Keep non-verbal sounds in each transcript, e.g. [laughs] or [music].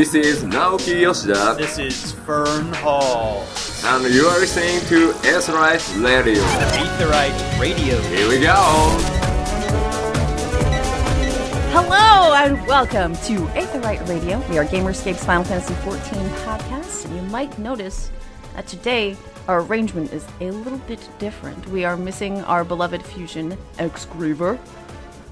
This is Naoki Yoshida, This is Fern Hall. and you are listening to S-Right Radio. Aetherite Radio. Here we go! Hello and welcome to Aetherite Radio. We are Gamerescape's Final Fantasy XIV podcast, and you might notice that today our arrangement is a little bit different. We are missing our beloved fusion Excrever,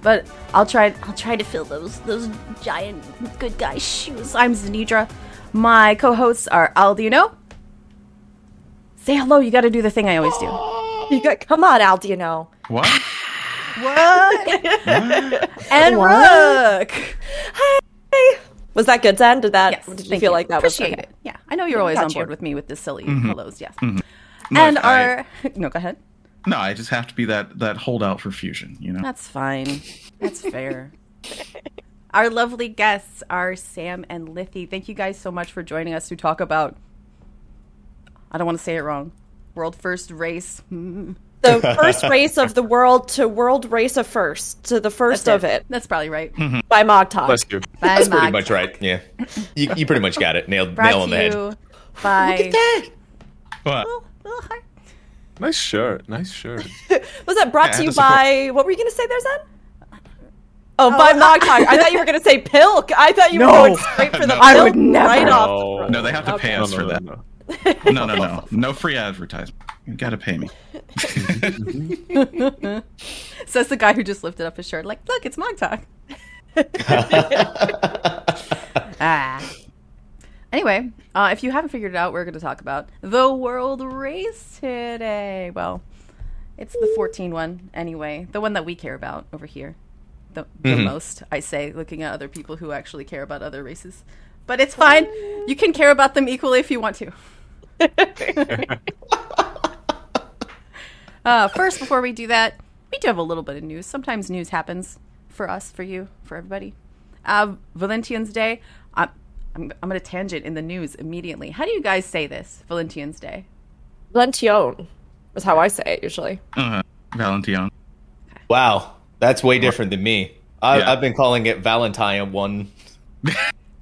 but I'll try. I'll try to fill those those giant good guy shoes. I'm Zanidra. My co-hosts are Aldino. Say hello. You got to do the thing I always do. You got, come on, Al, do you know? [laughs] What? And What? Rook. Hey. Was that good, Zen? Did that? Yes, did you thank feel like that Appreciate was it? Yeah, I know you're always Got on you. board with me with the silly Mm-hmm. hellos. Yes, Look, and I- our [laughs] no, go ahead. No, I just have to be that that holdout for fusion, you know. That's fine. That's fair. Our lovely guests are Sam and Lithy. Thank you guys so much for joining us to talk about. I don't want to say it wrong. World first race. Mm, [laughs] the first race of the world to world race of first to the first that's of it That's probably right. by Mogtalk. Bless you. By That's pretty Mag. much right. Yeah, you, you pretty much got it. Nailed Brought nail on the head. you by. What? Little- little heart. Nice shirt. Nice shirt. [laughs] Was that brought Yeah, to you to support- by? What were you going to say there, Zen? Oh, by Mogtalk. I thought you were going to say Pilk. I thought you were going straight for the [laughs] No. Pilk I would never. right off. No. the No, they have to pay Okay. us No, for no, that. no, no. [laughs] No, no, no, no free advertisement. You gotta pay me. Says the guy who just lifted up his shirt. Like, look, it's Mogtalk. ah. Anyway, uh, if you haven't figured it out, we're going to talk about the world race today. Well, it's the 14 one anyway, the one that we care about over here. The, the most, I say, looking at other people who actually care about other races. But it's fine. You can care about them equally if you want to. [laughs] uh, first, before we do that, we do have a little bit of news. Sometimes news happens for us, for you, for everybody. Uh, Valentine's Day. I'm, I'm, I'm going to tangent in the news immediately. How do you guys say this, Valentine's Day? Lention is how I say it usually. Uh, Valentine. Wow, that's way different than me. I, Yeah. I've been calling it Valentine one.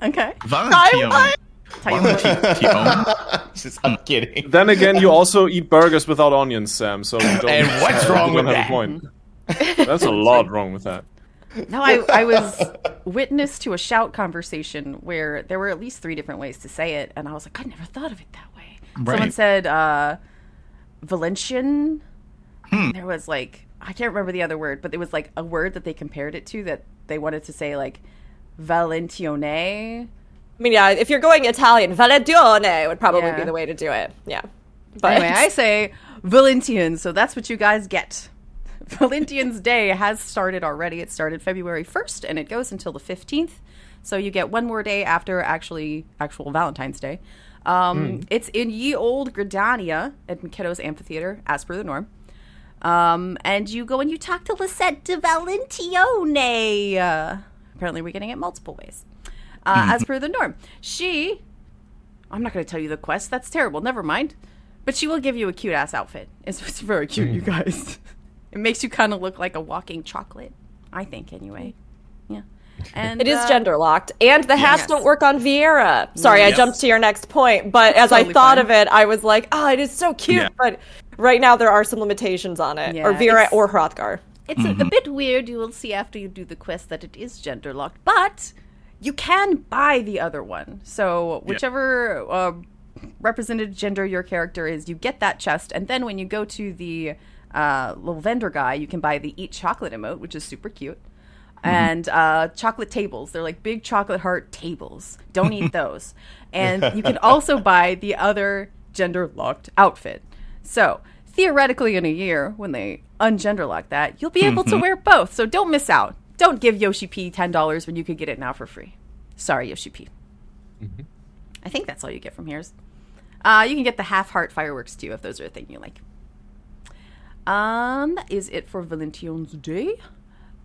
Okay. [laughs] Valentine. Tell you what. Valentine. [laughs] Just, I'm kidding. Then again, you also eat burgers without onions, Sam. So [laughs] don't, And what's wrong you with that? a point. That's a lot wrong with that. No, I, I was witness to a shout conversation where there were at least three different ways to say it, and I was like, I never thought of it that way. Someone said uh, Valencian. There was like I can't remember the other word, but it was like a word that they compared it to that they wanted to say like Valentione. I mean, yeah, if you're going Italian, Valedione would probably Yeah. be the way to do it. Yeah. But Anyway, I say Valentian, so that's what you guys get. [laughs] Valentine's Day has started already. It started February 1st and it goes until the 15th. So you get one more day after actually actual Valentine's Day. Um, It's in ye old Gridania at Khetto's Amphitheater, as per the norm. Um, and you go and you talk to Lisette de Valentione. Uh, apparently, we're getting it multiple ways. Uh, As per the norm, she I'm not going to tell you the quest. That's terrible. Never mind. But she will give you a cute ass outfit. It's, it's very cute, you guys. [laughs] it makes you kind of look like a walking chocolate. I think, anyway. Yeah. And It is uh, gender locked, and the hats Yes. don't work on Viera. Sorry, I jumped to your next point, but as Totally I thought fine. of it, I was like, "Oh, it is so cute." Yeah. But right now, there are some limitations on it, or Yeah, Viera or Hrothgar. It's a, a bit weird. You will see after you do the quest that it is gender locked, but you can buy the other one. So whichever uh, represented gender your character is, you get that chest, and then when you go to the uh, little vendor guy, you can buy the eat chocolate emote, which is super cute. And uh, chocolate tables. They're like big chocolate heart tables. Don't eat [laughs] those. And you can also buy the other gender locked outfit. So theoretically, in a year, when they ungender lock that, you'll be able to wear both. So don't miss out. Don't give Yoshi P ten dollars when you could get it now for free. Sorry, Yoshi P. I think that's all you get from here's. Uh, you can get the half heart fireworks too if those are a thing you like. Um, that is it for Valentine's Day.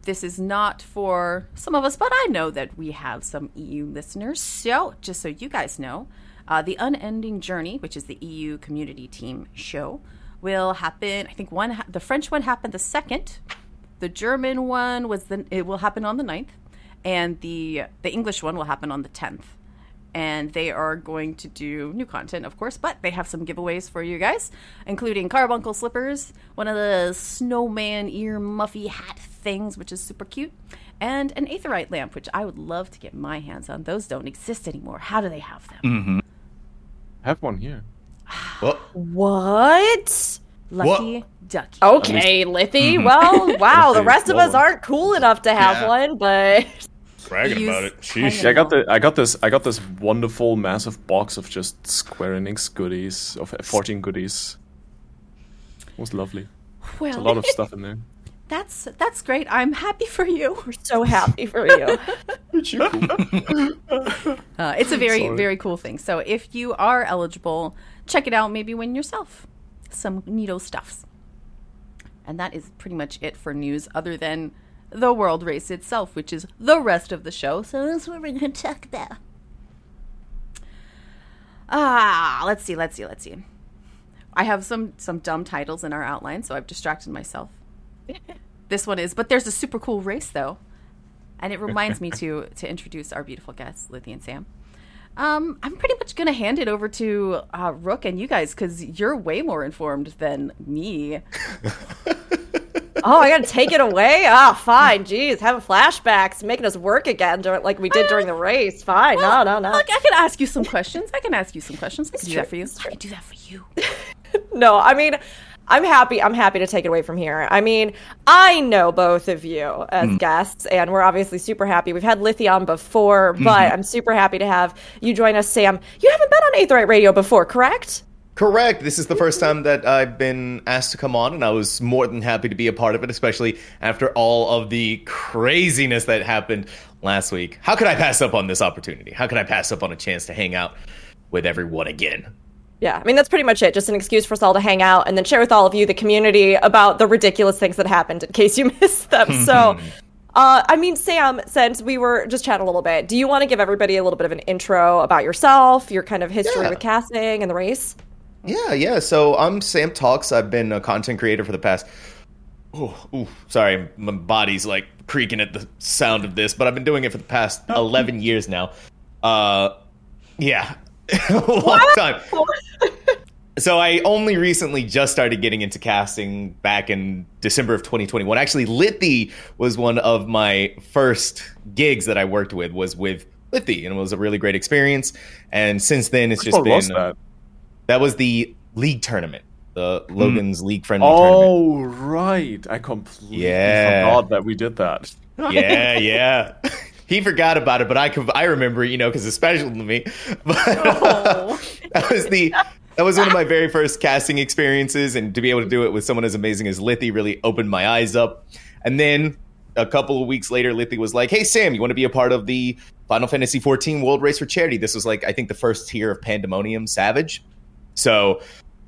This is not for some of us, but I know that we have some EU listeners. So, just so you guys know, uh, the Unending Journey, which is the EU Community Team show, will happen. I think one, the French one happened the second. The German one was the. It will happen on the 9th, and the the English one will happen on the tenth. And they are going to do new content, of course, but they have some giveaways for you guys, including carbuncle slippers, one of the snowman ear muffy hat things, which is super cute, and an aetherite lamp, which I would love to get my hands on. Those don't exist anymore. How do they have them? Mm-hmm. have one here. Well, What? Lucky ducky. Okay, Lithy. Well, [laughs] wow. The rest of us aren't cool enough to have Yeah. one, but bragging Use about it. Sheesh. Yeah, I got the I got this I got this wonderful massive box of just Square Enix goodies of 14 goodies. It was lovely. Well, A lot of stuff in there. [laughs] that's that's great. I'm happy for you. we're so happy for you. [laughs] Uh, it's a very, very cool thing. So if you are eligible, check it out. Maybe win yourself some neato stuffs. And that is pretty much it for news, other than the world race itself, which is the rest of the show. So that's what we're going to talk about. Ah, let's see, let's see, let's see. I have some some dumb titles in our outline, so I've distracted myself. [laughs] this one is, but there's a super cool race though, and it reminds me to [laughs] to introduce our beautiful guests, Lithy and Sam. Um, I'm pretty much gonna hand it over to uh, Rook and you guys because you're way more informed than me. [laughs] Oh, I gotta take it away. Ah, fine. Jeez, having flashbacks, making us work again, dur- like we did during the race. Fine. No, no, no. Look, I can ask you some questions. I can ask you some questions. I can do that for you. I can do that for you. [laughs] No, I mean, I'm happy. I'm happy to take it away from here. I mean, I know both of you as guests, and we're obviously super happy. We've had Lithy on before, but I'm super happy to have you join us, Sam. You haven't been on Aetherite Radio before, correct? Correct. This is the first time that I've been asked to come on, and I was more than happy to be a part of it, especially after all of the craziness that happened last week. How could I pass up on this opportunity? How could I pass up on a chance to hang out with everyone again? Yeah, I mean that's pretty much it. Just an excuse for us all to hang out and then share with all of you, the community, about the ridiculous things that happened in case you [laughs] missed them. [laughs] so, uh, I mean, Sam, since we were just chatting a little bit, do you want to give everybody a little bit of an intro about yourself, your kind of history Yeah. with casting and the race? Yeah, yeah. So I'm Sam Talks. I've been a content creator for the past. Oh, ooh, sorry, my body's like creaking at the sound of this, but I've been doing it for the past 11 years now. Uh, yeah, [laughs] a long time. So I only recently just started getting into casting back in December of 2021. Actually, Lithy was one of my first gigs that I worked with. Was with Lithy, and it was a really great experience. And since then, it's just What been that? that was the league tournament, the hmm. Logan's league friendly tournament. Oh right, I completely Yeah. forgot that we did that. Yeah, [laughs] yeah. He forgot about it, but I could, I remember, you know, because it's special to me. [laughs] But oh. [laughs] that was the that was one of my very first casting experiences, and to be able to do it with someone as amazing as Lithy really opened my eyes up. And then a couple of weeks later, Lithy was like, "Hey Sam, you want to be a part of the Final Fantasy XIV World Race for Charity?" This was like I think the first tier of Pandemonium Savage. So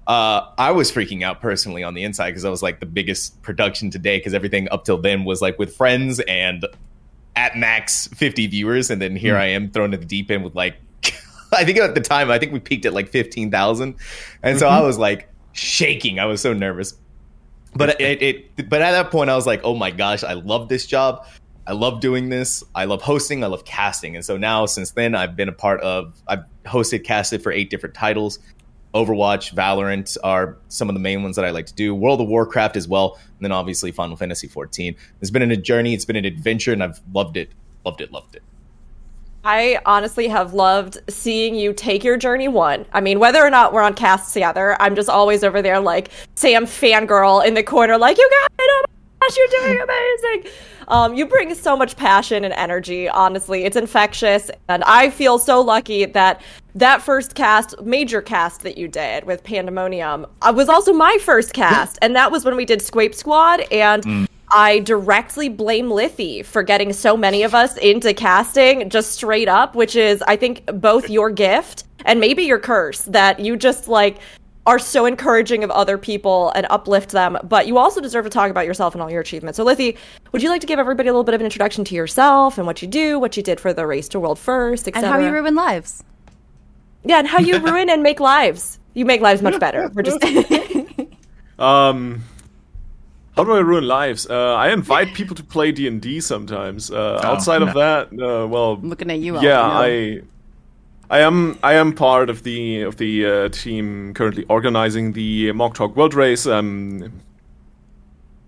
uh, I was freaking out personally on the inside because I was like the biggest production today because everything up till then was like with friends and at max 50 viewers. And then here I am thrown at the deep end with like, [laughs] I think at the time, I think we peaked at like 15,000. And so I was like shaking. I was so nervous. But it, it, but at that point, I was like, oh my gosh, I love this job. I love doing this. I love hosting. I love casting. And so now, since then, I've been a part of, I've hosted, casted for eight different titles. Overwatch, Valorant are some of the main ones that I like to do. World of Warcraft as well, and then obviously Final Fantasy 14. It's been a journey, it's been an adventure, and I've loved it, loved it, loved it. I honestly have loved seeing you take your journey one. I mean, whether or not we're on casts together, I'm just always over there like Sam fangirl in the corner, like, you got it, oh my gosh, you're doing amazing. Um, you bring so much passion and energy, honestly. It's infectious. And I feel so lucky that that first cast, major cast that you did with Pandemonium, uh, was also my first cast. And that was when we did Squape Squad. And I directly blame Lithy for getting so many of us into casting just straight up, which is, I think, both your gift and maybe your curse that you just like are so encouraging of other people and uplift them. But you also deserve to talk about yourself and all your achievements. So, Lithy, would you like to give everybody a little bit of an introduction to yourself and what you do, what you did for the Race to World First, etc. And how you ruin lives. yeah, and how you [laughs] ruin and make lives. You make lives much better. We're just [laughs] Um, how do I ruin lives? Uh, I invite people to play D and D sometimes. Uh, outside of that, uh, well, Looking at you. yeah, Alfie. I I am I am part of the of the uh, team currently organizing the MogTalk World Race. Um,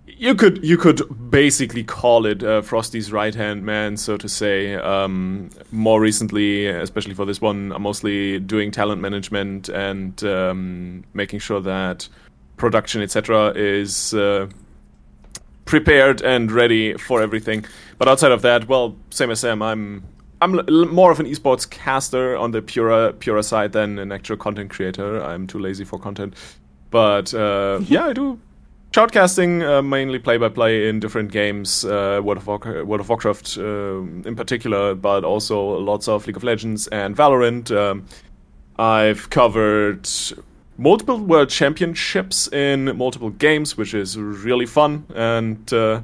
you could you could basically call it uh, Frosty's right hand man, so to say. Um, more recently, especially for this one, I'm mostly doing talent management and um, making sure that production, etc., is uh, prepared and ready for everything. But outside of that, well, same as Sam, I'm I'm l- more of an esports caster on the pure pure side than an actual content creator. I'm too lazy for content. But uh, [laughs] yeah, I do shoutcasting, uh, mainly play by play in different games, uh, World, of Warcraft, World of Warcraft um, in particular, but also lots of League of Legends and Valorant. Um, I've covered multiple world championships in multiple games, which is really fun. And uh,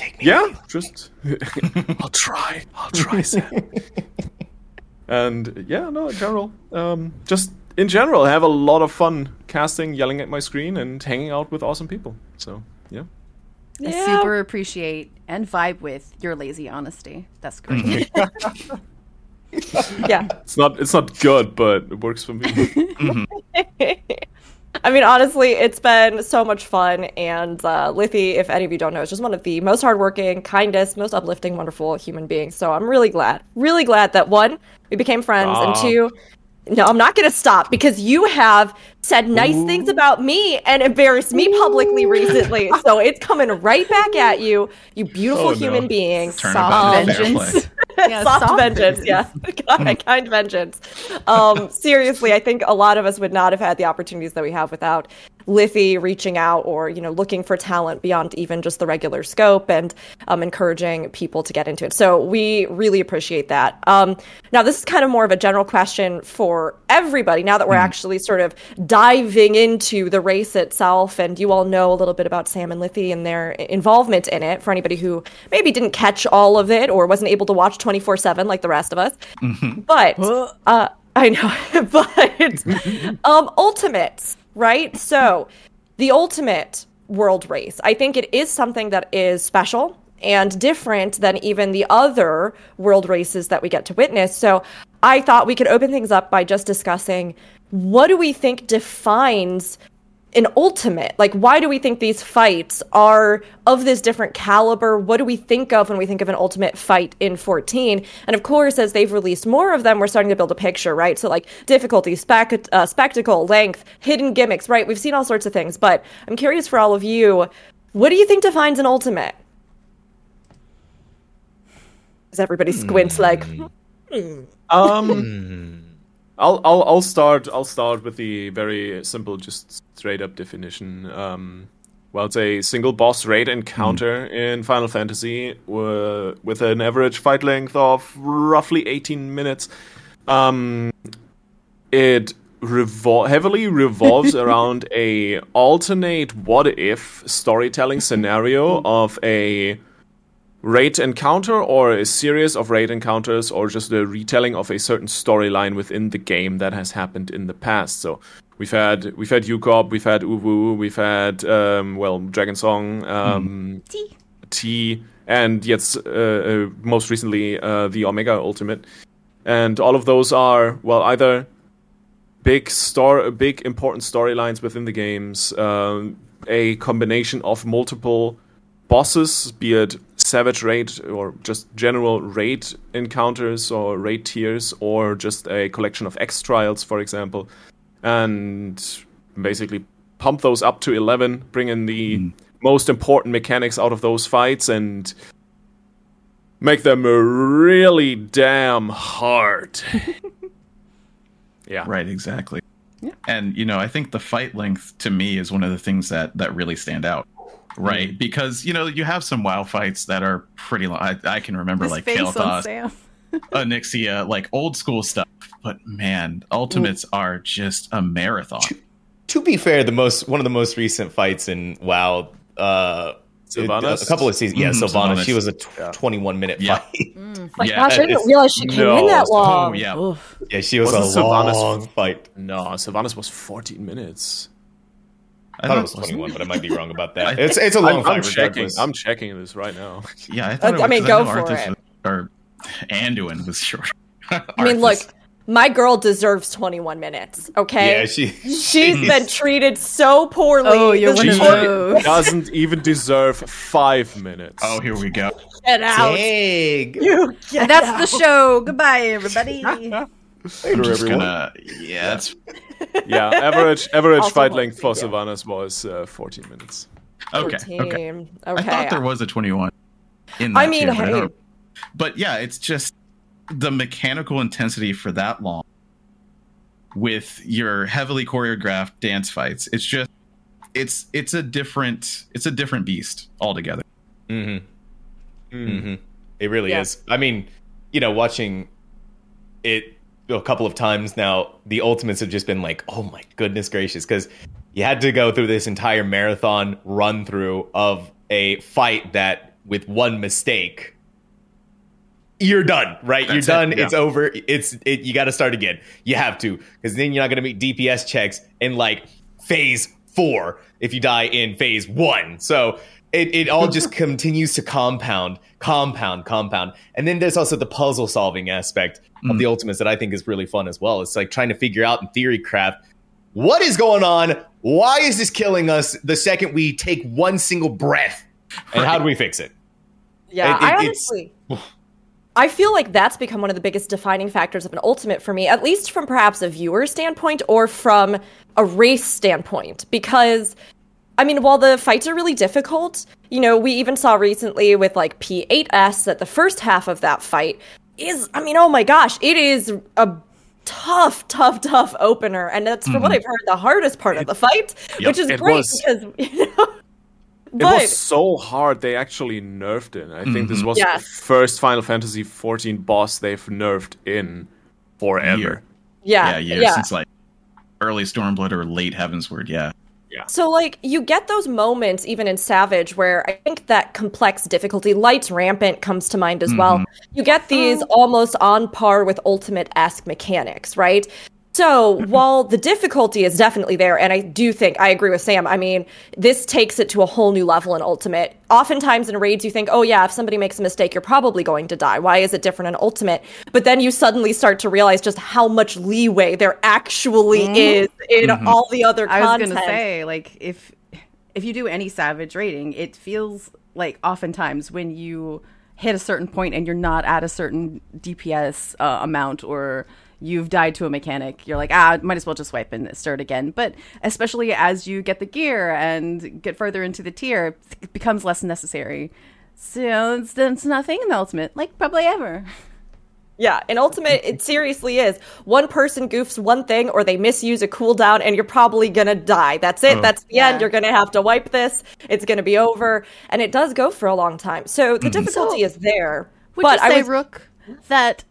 Take me. yeah, just [laughs] I'll try. I'll try, Sam. [laughs] and yeah, no, in general, um, just in general, I have a lot of fun casting, yelling at my screen, and hanging out with awesome people. So yeah. I Yeah. super appreciate and vibe with your lazy honesty. That's great. [laughs] Yeah. It's not it's not good, but it works for me. [laughs] I mean, honestly, it's been so much fun. And uh, Lithy, if any of you don't know, is just one of the most hardworking, kindest, most uplifting, wonderful human beings. So I'm really glad, really glad that one, we became friends, and two, no, I'm not going to stop because you have said nice things about me and embarrassed me publicly recently. So it's coming right back at you, you beautiful Oh, no. human being. Turn Soft about vengeance. Yeah, [laughs] soft, soft vengeance, yeah, [laughs] kind, kind vengeance. Um, seriously, I think a lot of us would not have had the opportunities that we have without Lithy reaching out or you know looking for talent beyond even just the regular scope and um, encouraging people to get into it. So we really appreciate that. Um, now, this is kind of more of a general question for everybody. Now that we're actually sort of diving into the race itself, and you all know a little bit about Sam and Lithy and their involvement in it. For anybody who maybe didn't catch all of it or wasn't able to watch 24 7 like the rest of us. But, uh, [laughs] I know, [laughs] but [laughs] um, ultimates, right? So, the ultimate world race, I think it is something that is special and different than even the other world races that we get to witness. So, I thought we could open things up by just discussing what do we think defines an ultimate. Like why do we think these fights are of this different caliber? What do we think of when we think of an ultimate fight in 14 and of course as they've released more of them we're starting to build a picture right? So like difficulty spec- uh, spectacle length hidden gimmicks right? We've seen all sorts of things. But i'm curious for all of you what do you think defines an ultimate? As everybody squints like Um, I'll I'll I'll start I'll start with the very simple, just straight up definition. Um, well, it's a single boss raid encounter in Final Fantasy uh, with an average fight length of roughly 18 minutes. Um, it revol- heavily revolves [laughs] around a alternate what if storytelling scenario [laughs] of a raid encounter or a series of raid encounters or just a retelling of a certain storyline within the game that has happened in the past. So we've had we've had UCoB, we've had Uwu, we've had um, well Dragon Song, um, T. T, and yes, uh, uh, most recently uh, the Omega Ultimate, and all of those are well either big star, big important storylines within the games, um, a combination of multiple bosses, be it savage raid or just general raid encounters or raid tiers, or just a collection of X trials, for example, and basically pump those up to 11, bring in the hmm. most important mechanics out of those fights, and make them really damn hard. [laughs] yeah. Right, exactly. Yeah. And you know, I think the fight length to me is one of the things that that really stand out. Right, because you know you have some WoW fights that are pretty long. I, I can remember His like face on Kael'thas, Onyxia, [laughs] like old school stuff. But man, ultimates are just a marathon. To be fair, the most one of the most recent fights in WoW, uh, Sylvanas? a couple of seasons. Yeah, Mhm, Sylvana. Sylvanas. She was a tw- 21 minute Yeah. fight. [laughs] my Yeah, gosh i didn't realize she came in that long Oh yeah, Oof. yeah, she was Wasn't a Sylvanas- long fight. No, Sylvanas was 14 minutes. I thought it was 21, but I might be wrong about that. [laughs] It's it's a long I'm, fight. I'm checking. regardless. I'm checking this right now. [laughs] yeah. I, thought I it was, mean, 'cause go know for Arthas it. was- or Anduin was short. [laughs] I mean, look, my girl deserves 21 minutes. Okay, Yeah, she. she's been treated so poorly. Oh, you're this one of those. Doesn't even deserve five minutes. Oh, here we go. Get out. Dang. You get And that's out. the show. Goodbye, everybody. I'm just everyone. gonna. Yeah, that's [laughs] Yeah, average average Also fight one length for thing, yeah. Sylvanas was uh, 14 minutes. okay. Okay. Team. I thought there was a 21 in that I mean, tier, but, I hey. don't- but yeah, it's just the mechanical intensity for that long with your heavily choreographed dance fights. It's just it's it's a different it's a different beast altogether. Mm-hmm. Mm-hmm. It really Yeah. is. I mean, you know, watching it a couple of times now, the ultimates have just been like, oh my goodness gracious, because you had to go through this entire marathon run through of a fight that, with one mistake, you're done, right? That's you're it, done. yeah. It's over. It's it. You got to start again. You have to, because then you're not going to meet DPS checks in like phase four if you die in phase one. So it, it all just [laughs] continues to compound, compound, compound. And then there's also the puzzle solving aspect of the mm. ultimates that I think is really fun as well. It's like trying to figure out in theory craft what is going on. Why is this killing us the second we take one single breath? And how do we fix it? Yeah, It- it- I honestly. I feel like that's become one of the biggest defining factors of an ultimate for me, at least from perhaps a viewer standpoint or from a race standpoint. Because, I mean, while the fights are really difficult, you know, we even saw recently with like P8S that the first half of that fight is, I mean, oh my gosh, it is a tough, tough, tough opener. And that's from what mm-hmm. I've heard the hardest part of the fight, which is great was. because, [laughs] you know. It was so hard they actually nerfed it. I think this mm-hmm. was Yes. the first Final Fantasy 14 boss they've nerfed in forever. Year. yeah, Yeah, yeah, since like early Stormblood or late Heavensward. Yeah. So, like, you get those moments even in Savage where I think that complex difficulty, Lights Rampant, comes to mind as well. Mm-hmm. You get these oh. almost on par with Ultimate esque mechanics, right? So, while the difficulty is definitely there, and I do think I agree with Sam, I mean, this takes it to a whole new level in Ultimate. Oftentimes in raids, you think, oh, yeah, if somebody makes a mistake, you're probably going to die. Why is it different in Ultimate? But then you suddenly start to realize just how much leeway there actually is in all the other I was gonna say, like, if if you do any savage rating, it feels like oftentimes when you hit a certain point and you're not at a certain DPS uh, amount or you've died to a mechanic, you're like, ah, might as well just wipe and start again. But especially as you get the gear and get further into the tier, it becomes less necessary. So it's, it's nothing in the ultimate, like probably ever. Yeah, in Ultimate, it seriously is. One person goofs one thing or they misuse a cooldown and you're probably gonna die. That's it. That's the end. You're gonna have to wipe this. It's gonna be over. And it does go for a long time. So the difficulty So, is there. Would but you say, I was Rook, that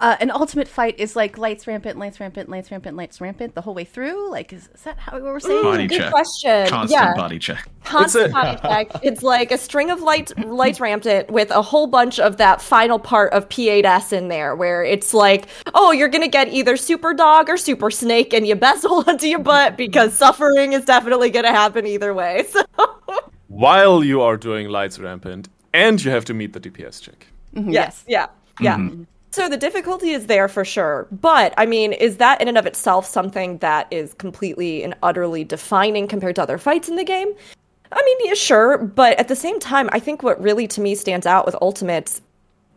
uh, an ultimate fight is like lights rampant, lights rampant, lights rampant, lights rampant the whole way through? Like, is, is that how we were saying? Body good check. question. Constant Yeah. body check. constant It's a- body check. [laughs] It's like a string of lights lights rampant with a whole bunch of that final part of P8S in there where it's like, oh, you're gonna get either super dog or super snake, and you best [laughs] hold onto your butt because suffering is definitely gonna happen either way. [laughs] So While you are doing Lights Rampant, and you have to meet the DPS check. yes, yeah, yeah. So the difficulty is there for sure. But I mean, is that in and of itself something that is completely and utterly defining compared to other fights in the game? I mean, yeah, sure, but at the same time, I think what really to me stands out with Ultimates,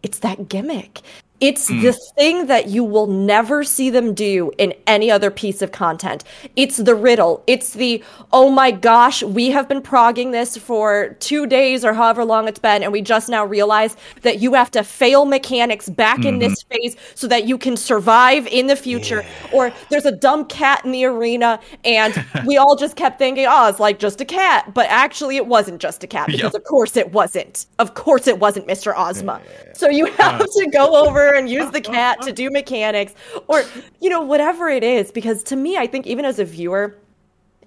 it's that gimmick. It's hmm. the thing that you will never see them do in any other piece of content. It's the riddle. It's the, oh my gosh, we have been progging this for two days or however long it's been, and we just now realize that you have to fail mechanics back in this mm-hmm. phase so that you can survive in the future. Or there's a dumb cat in the arena, and [laughs] we all just kept thinking, oh, it's like just a cat. But actually, it wasn't just a cat, because Yep. of course it wasn't. Of course it wasn't Mr. Ozma. So you have to go over and use the [laughs] cat to do mechanics or, you know, whatever it is. Because to me, I think even as a viewer,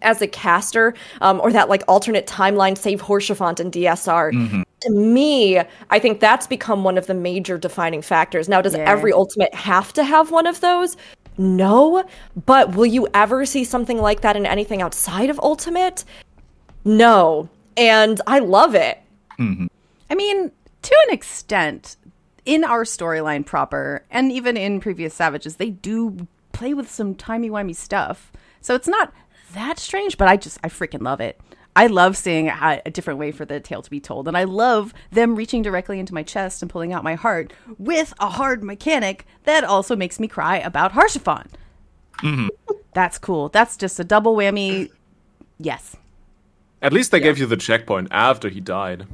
as a caster, um, or that like alternate timeline save Haurchefant and DSR, to me, I think that's become one of the major defining factors. Now, does Yeah. every ultimate have to have one of those? No, but will you ever see something like that in anything outside of Ultimate? No. And I love it. I mean, to an extent, in our storyline proper, and even in previous Savages, they do play with some timey wimey stuff. So it's not that strange, but I just I freaking love it. I love seeing a, a different way for the tale to be told, and I love them reaching directly into my chest and pulling out my heart with a hard mechanic that also makes me cry about Haurchefant. Mm-hmm. [laughs] That's cool. That's just a double whammy. Yes. At least they gave you the checkpoint after he died.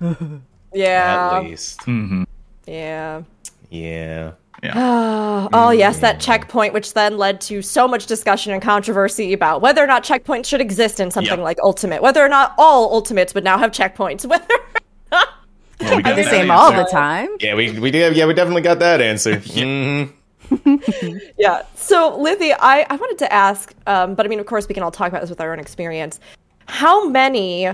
[laughs] Yeah. At least. Mm-hmm. Yeah. Yeah. [sighs] Oh, yes, that checkpoint, which then led to so much discussion and controversy about whether or not checkpoints should exist in something Yep. like Ultimate, whether or not all Ultimates would now have checkpoints, [laughs] whether. Well, we [laughs] got The that same all the time. Yeah, we we did. Yeah, we definitely got that answer. [laughs] Mhm. yeah. So, Lithy, I, I wanted to ask, um, but I mean, of course, we can all talk about this with our own experience. How many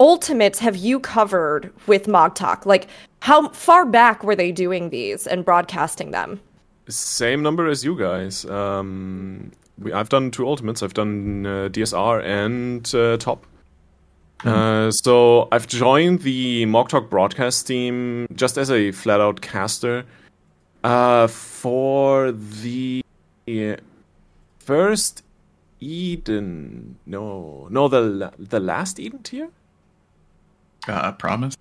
Ultimates have you covered with Mog Talk? Like, how far back were they doing these and broadcasting them? Same number as you guys. Um, we, I've done two ultimates. I've done uh, DSR and uh, top. Uh, so I've joined the MogTalk broadcast team just as a flat out caster uh, for the first Eden. No, no, the the last Eden tier. Uh, promise.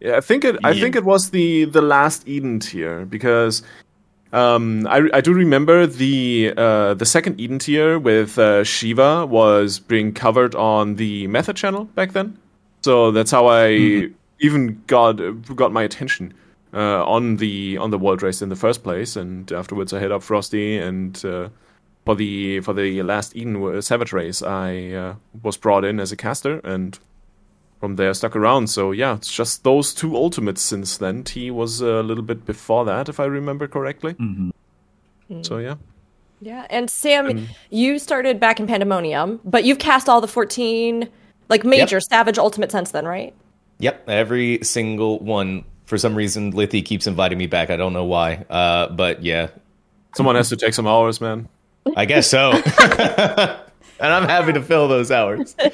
Yeah, I think it. I think it was the the last Eden tier because um, I I do remember the uh, the second Eden tier with uh, Shiva was being covered on the Method channel back then. So that's how I even got got my attention uh, on the on the world race in the first place, and afterwards I hit up Frosty and. Uh, for the for the last Eden uh, Savage race, I uh, was brought in as a caster, and from there stuck around. So yeah, it's just those two ultimates since then. T was a little bit before that, if I remember correctly. Mm-hmm. Mm. So yeah, Yeah. And Sam, mm-hmm. you started back in Pandemonium, but you've cast all the 14, like, major Savage Ultimate since then, right? Yep, every single one. For some reason, Lithy keeps inviting me back. I don't know why. Uh, but yeah, someone has to take some hours, man. I guess so. [laughs] [laughs] and I'm happy to fill those hours. [laughs]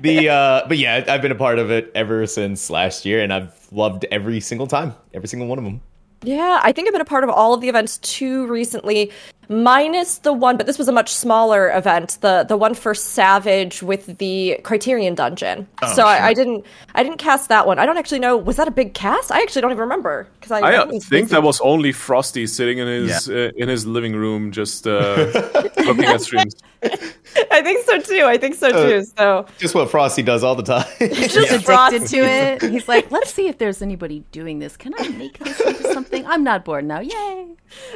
The uh, but yeah, I've been a part of it ever since last year, and I've loved every single time, every single one of them. Yeah, I think I've been a part of all of the events too recently, minus the one, but this was a much smaller event, the the one for Savage with the Criterion Dungeon. Oh, so I, sure. I didn't I didn't cast that one. I don't actually know. Was that a big cast? I actually don't even remember because I, I uh, think busy. that was only Frosty sitting in his uh, in his living room, just uh, [laughs] looking at streams. I think so too. I think so too. So Just what Frosty does all the time. [laughs] He's just Yeah. addicted to it. He's like, let's see if there's anybody doing this. Can I make this into something? I'm not bored now. Yay.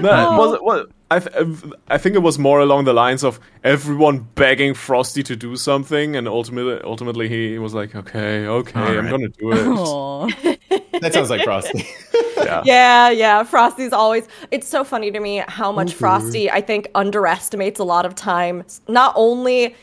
No, it was, well, I, th- uh, I think it was more along the lines of everyone begging Frosty to do something, and ultimately, ultimately he was like, "Okay, okay, I'm gonna do it." [laughs] That sounds like Frosty. [laughs] yeah. Yeah, yeah. Frosty's always. It's so funny to me how much Frosty, I think, underestimates a lot of times. Not only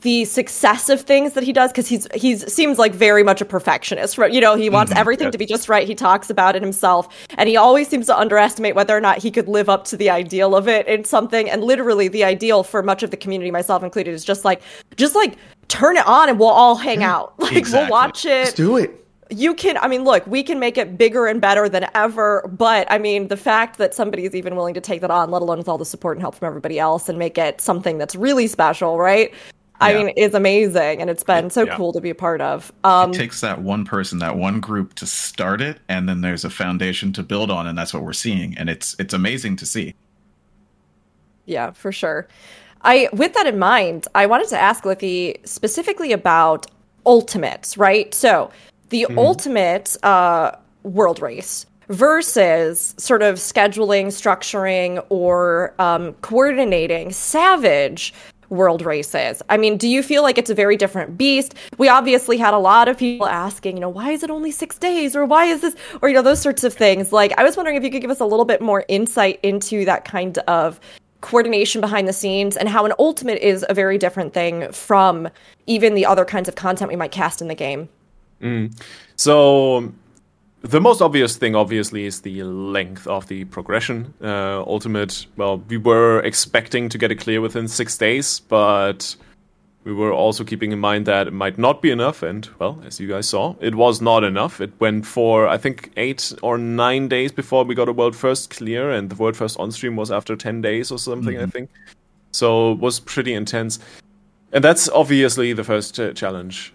the success of things that he does, because he's he's seems like very much a perfectionist. Right? You know, he wants mm-hmm. everything to be just right. He talks about it himself, and he always seems to underestimate whether or not he could live up to the ideal of it in something. And literally, the ideal for much of the community, myself included, is just like just like turn it on and we'll all hang out. [laughs] Like Exactly. we'll watch it Just do it. you can i mean look we can make it bigger and better than ever but i mean the fact that somebody is even willing to take that on let alone with all the support and help from everybody else and make it something that's really special right i Yeah. mean is amazing and it's been so Yeah. cool to be a part of um it takes that one person, that one group to start it, and then there's a foundation to build on, and that's what we're seeing, and it's it's amazing to see. Yeah, for sure. I with that in mind, I wanted to ask Lithy specifically about ultimates, right? So the ultimate uh, world race versus sort of scheduling, structuring, or um, coordinating savage world races. I mean, do you feel like it's a very different beast? We obviously had a lot of people asking, you know, why is it only six days or why is this, or, you know, those sorts of things. Like, I was wondering if you could give us a little bit more insight into that kind of coordination behind the scenes and how an ultimate is a very different thing from even the other kinds of content we might cast in the game. Mm. So the most obvious thing, obviously, is the length of the progression. Uh, ultimate, well, we were expecting to get it clear within six days, but we were also keeping in mind that it might not be enough, and well, as you guys saw, it was not enough. It went for I think eight or nine days before we got a world first clear, and the world first on stream was after ten days or something, I think. So it was pretty intense, and that's obviously the first uh, challenge.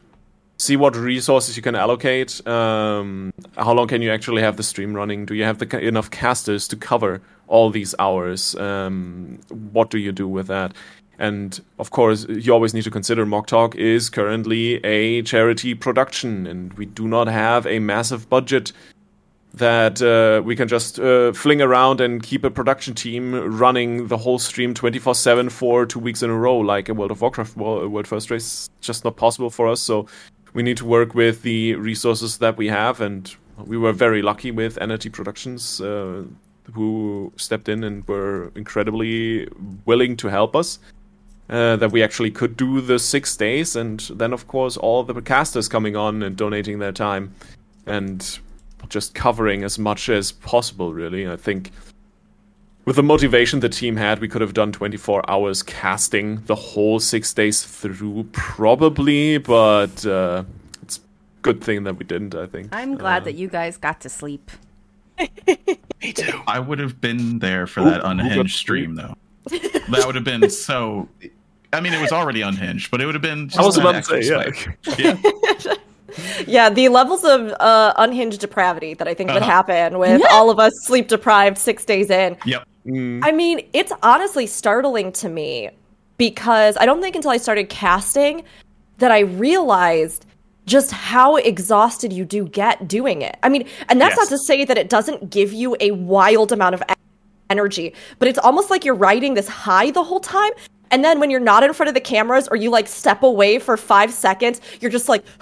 See what resources you can allocate. Um, how long can you actually have the stream running? Do you have the, enough casters to cover all these hours? Um, what do you do with that? And of course, you always need to consider MogTalk is currently a charity production, and we do not have a massive budget that uh, we can just uh, fling around and keep a production team running the whole stream 24 7 for two weeks in a row, like a World of Warcraft Wo- World First Race. Just not possible for us. So we need to work with the resources that we have, and we were very lucky with Energy Productions. Uh, who stepped in and were incredibly willing to help us uh, that we actually could do the six days, and then of course all the casters coming on and donating their time, and just covering as much as possible. Really, I think with the motivation the team had, we could have done 24 hours casting the whole six days through, probably, but uh, it's a good thing that we didn't. I think. I'm glad that you guys got to sleep. [laughs] Me too. I would have been there for that Who- who got unhinged stream though. That would have been so. I mean, it was already unhinged, but it would have been. Just I was about to say, yeah. [laughs] yeah. Yeah, the levels of uh, unhinged depravity that I think would Uh-huh. happen with all of us sleep deprived six days in. Yep. Mm. I mean, it's honestly startling to me because I don't think until I started casting that I realized just how exhausted you do get doing it. I mean, and that's Yes. not to say that it doesn't give you a wild amount of energy, but it's almost like you're riding this high the whole time. And then when you're not in front of the cameras or you like step away for five seconds, you're just like, [gasps]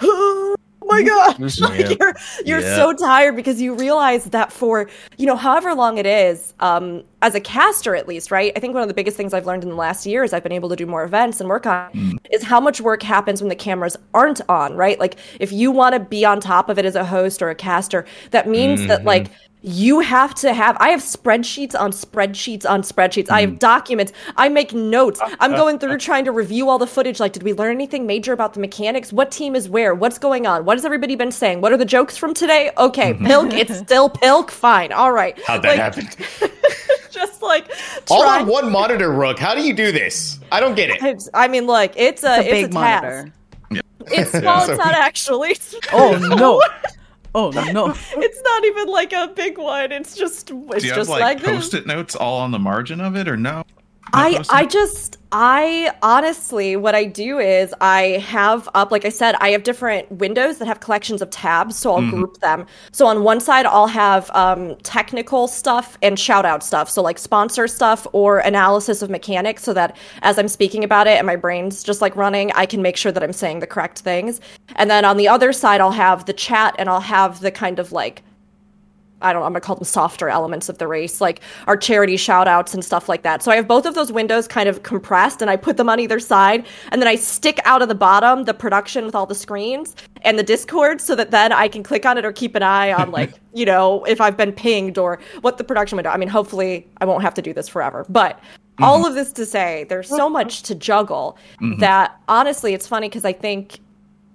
oh my god, [laughs] like you're you're Yeah. so tired because you realize that for you know however long it is, um, as a caster at least, right? I think one of the biggest things I've learned in the last year is I've been able to do more events and work on is how much work happens when the cameras aren't on, right? Like if you want to be on top of it as a host or a caster, that means that like you have to have i have spreadsheets on spreadsheets on spreadsheets. I have hmm. documents. I make notes. I'm going through [laughs] trying to review all the footage. Like did we learn anything major about the mechanics? What team is where? What's going on? What has everybody been saying? What are the jokes from today? Okay [laughs] pilk it's still pilk fine. All right. How'd that Like, happen? [laughs] just like All on one monitor, Rook. How do you do this? I don't get it. It's- i mean look it's a It's a it's big a task. monitor. it's well it's not actually. Oh no! Oh no! [laughs] it's not even like a big one it's just it's Do you just have like, like post-it notes all on the margin of it, or no? I I just I honestly what I do is I have up like I said I have different windows that have collections of tabs so I'll group them. So on one side I'll have um, technical stuff and shout out stuff so like sponsor stuff or analysis of mechanics so that as I'm speaking about it and my brain's just like running I can make sure that I'm saying the correct things. And then on the other side I'll have the chat and I'll have the kind of like I don't know, I'm gonna call them softer elements of the race, like our charity shout outs and stuff like that. So I have both of those windows kind of compressed and I put them on either side. And then I stick out of the bottom the production with all the screens and the Discord so that then I can click on it or keep an eye on, like, [laughs] you know, if I've been pinged or what the production window. I mean, hopefully I won't have to do this forever. But all mm-hmm. of this to say, there's so much to juggle mm-hmm. that honestly, it's funny because I think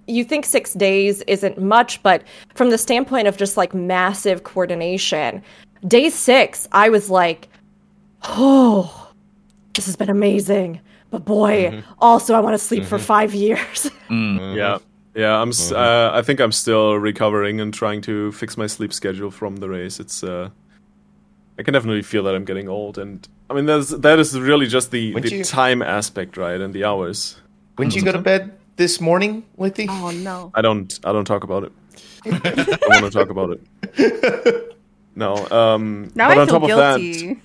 you think six days isn't much, but from the standpoint of just like massive coordination, day six, I was like, oh, this has been amazing. But boy, also I want to sleep for five years. [laughs] Yeah, yeah. I'm. s Uh, I think I'm still recovering and trying to fix my sleep schedule from the race. It's. Uh, I can definitely feel that I'm getting old, and I mean, that's that is really just the Wouldn't the you- time aspect, right, and the hours. When did you go to bed this morning, Lithy? Oh no! I don't. I don't talk about it. [laughs] I don't want to talk about it. No. Um, Now but I on feel top guilty. of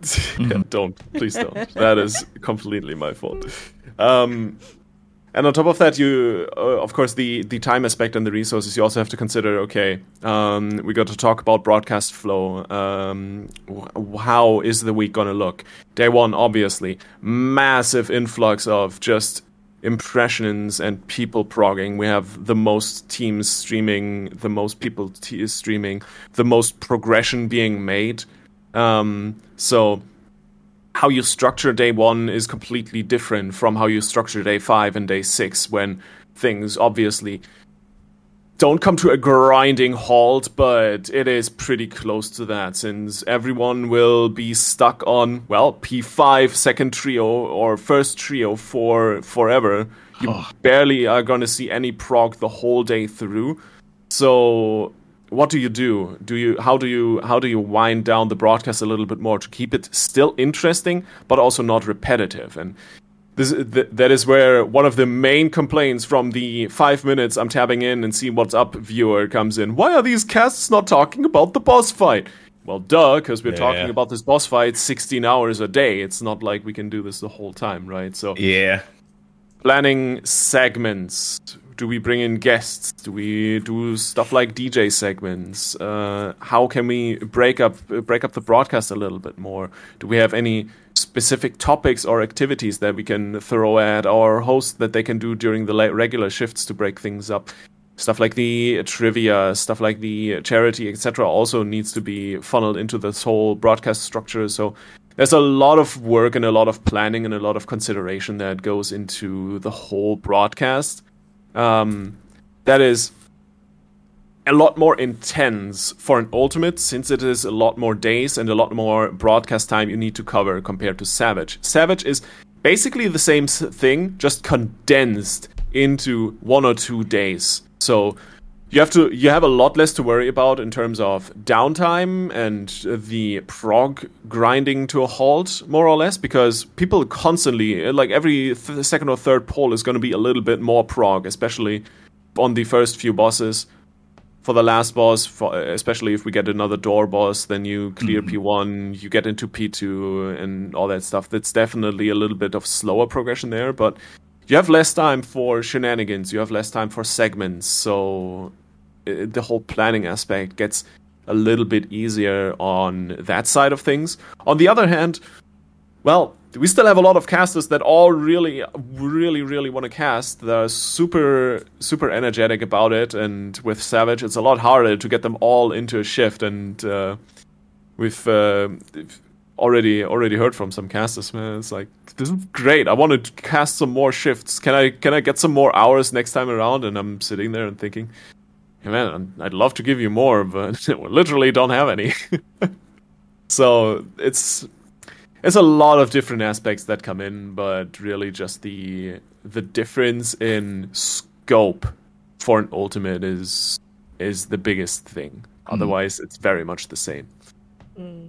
that, [laughs] yeah, don't please don't. That is completely my fault. Um, and on top of that, you uh, of course the the time aspect and the resources. You also have to consider. Okay, um, we got to talk about broadcast flow. Um, wh- how is the week gonna look? Day one, obviously, massive influx of just impressions and people progging. We have the most teams streaming, the most people t- streaming, the most progression being made. Um, so how you structure day one is completely different from how you structure day five and day six when things obviously don't come to a grinding halt, but it is pretty close to that since everyone will be stuck on, well, P5 second trio or first trio for forever. You barely are going to see any prog the whole day through. So what do you do? Do you how do you how do you wind down the broadcast a little bit more to keep it still interesting but also not repetitive? And this th- that is where one of the main complaints from the five minutes I'm tabbing in and see what's up viewer comes in. Why are these casts not talking about the boss fight? Well, duh, because we're Yeah. talking about this boss fight 16 hours a day. It's not like we can do this the whole time, right? So Yeah. planning segments. Do we bring in guests? Do we do stuff like DJ segments? Uh, how can we break up break up the broadcast a little bit more? Do we have any specific topics or activities that we can throw at our host that they can do during the la- regular shifts to break things up? Stuff like the trivia, stuff like the charity, etc., also needs to be funneled into this whole broadcast structure. So there's a lot of work and a lot of planning and a lot of consideration that goes into the whole broadcast. Um, that is a lot more intense for an ultimate since it is a lot more days and a lot more broadcast time you need to cover compared to Savage. Savage is basically the same thing, just condensed into one or two days. So you have to you have a lot less to worry about in terms of downtime and the prog grinding to a halt more or less because people constantly like every th- second or third poll is going to be a little bit more prog especially on the first few bosses. For the last boss for, especially if we get another door boss then you clear mm-hmm. p1 you get into p2 and all that stuff. That's definitely a little bit of slower progression there but you have less time for shenanigans you have less time for segments so the whole planning aspect gets a little bit easier on that side of things on the other hand well, we still have a lot of casters that all really, really, really want to cast. They're super, super energetic about it, and with Savage, it's a lot harder to get them all into a shift. And uh, we've uh, already already heard from some casters. Man, it's like this is great. I want to cast some more shifts. Can I can I get some more hours next time around? And I'm sitting there and thinking, "Yeah, [laughs] man, I'd love to give you more, but [laughs] we literally don't have any. [laughs] so it's there's a lot of different aspects that come in, but really just the the difference in scope for an ultimate is is the biggest thing. Hmm. Otherwise, it's very much the same. Hmm.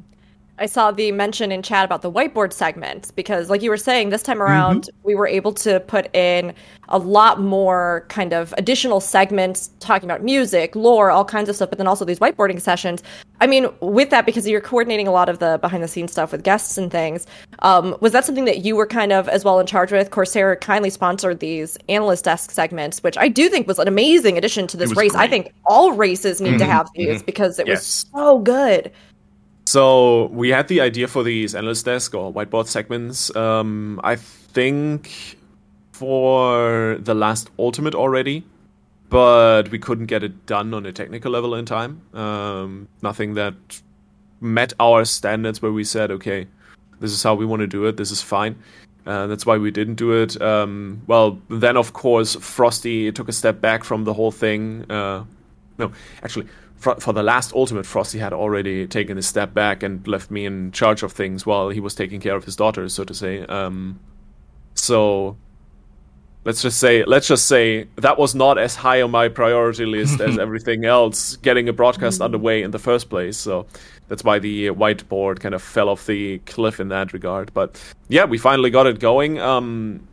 I saw the mention in chat about the whiteboard segment because, like you were saying, this time around we were able to put in a lot more kind of additional segments talking about music, lore, all kinds of stuff, but then also these whiteboarding sessions. I mean, with that, because you're coordinating a lot of the behind the scenes stuff with guests and things, um, was that something that you were kind of as well in charge with? Corsair kindly sponsored these analyst desk segments, which I do think was an amazing addition to this race. I think all races need to have these because it Yes. was so good. So we had the idea for these analyst desk or whiteboard segments. Um, I think for the last ultimate already, but we couldn't get it done on a technical level in time. Um, nothing that met our standards where we said, okay, this is how we want to do it. This is fine. Uh, that's why we didn't do it. Um, well, then of course Frosty took a step back from the whole thing. Uh, no, actually, for, for the last Ultimate, Frosty had already taken a step back and left me in charge of things while he was taking care of his daughters, so to say. Um, so let's just say let's just say that was not as high on my priority list as [laughs] everything else getting a broadcast underway in the first place. So that's why the whiteboard kind of fell off the cliff in that regard. But yeah we finally got it going. Um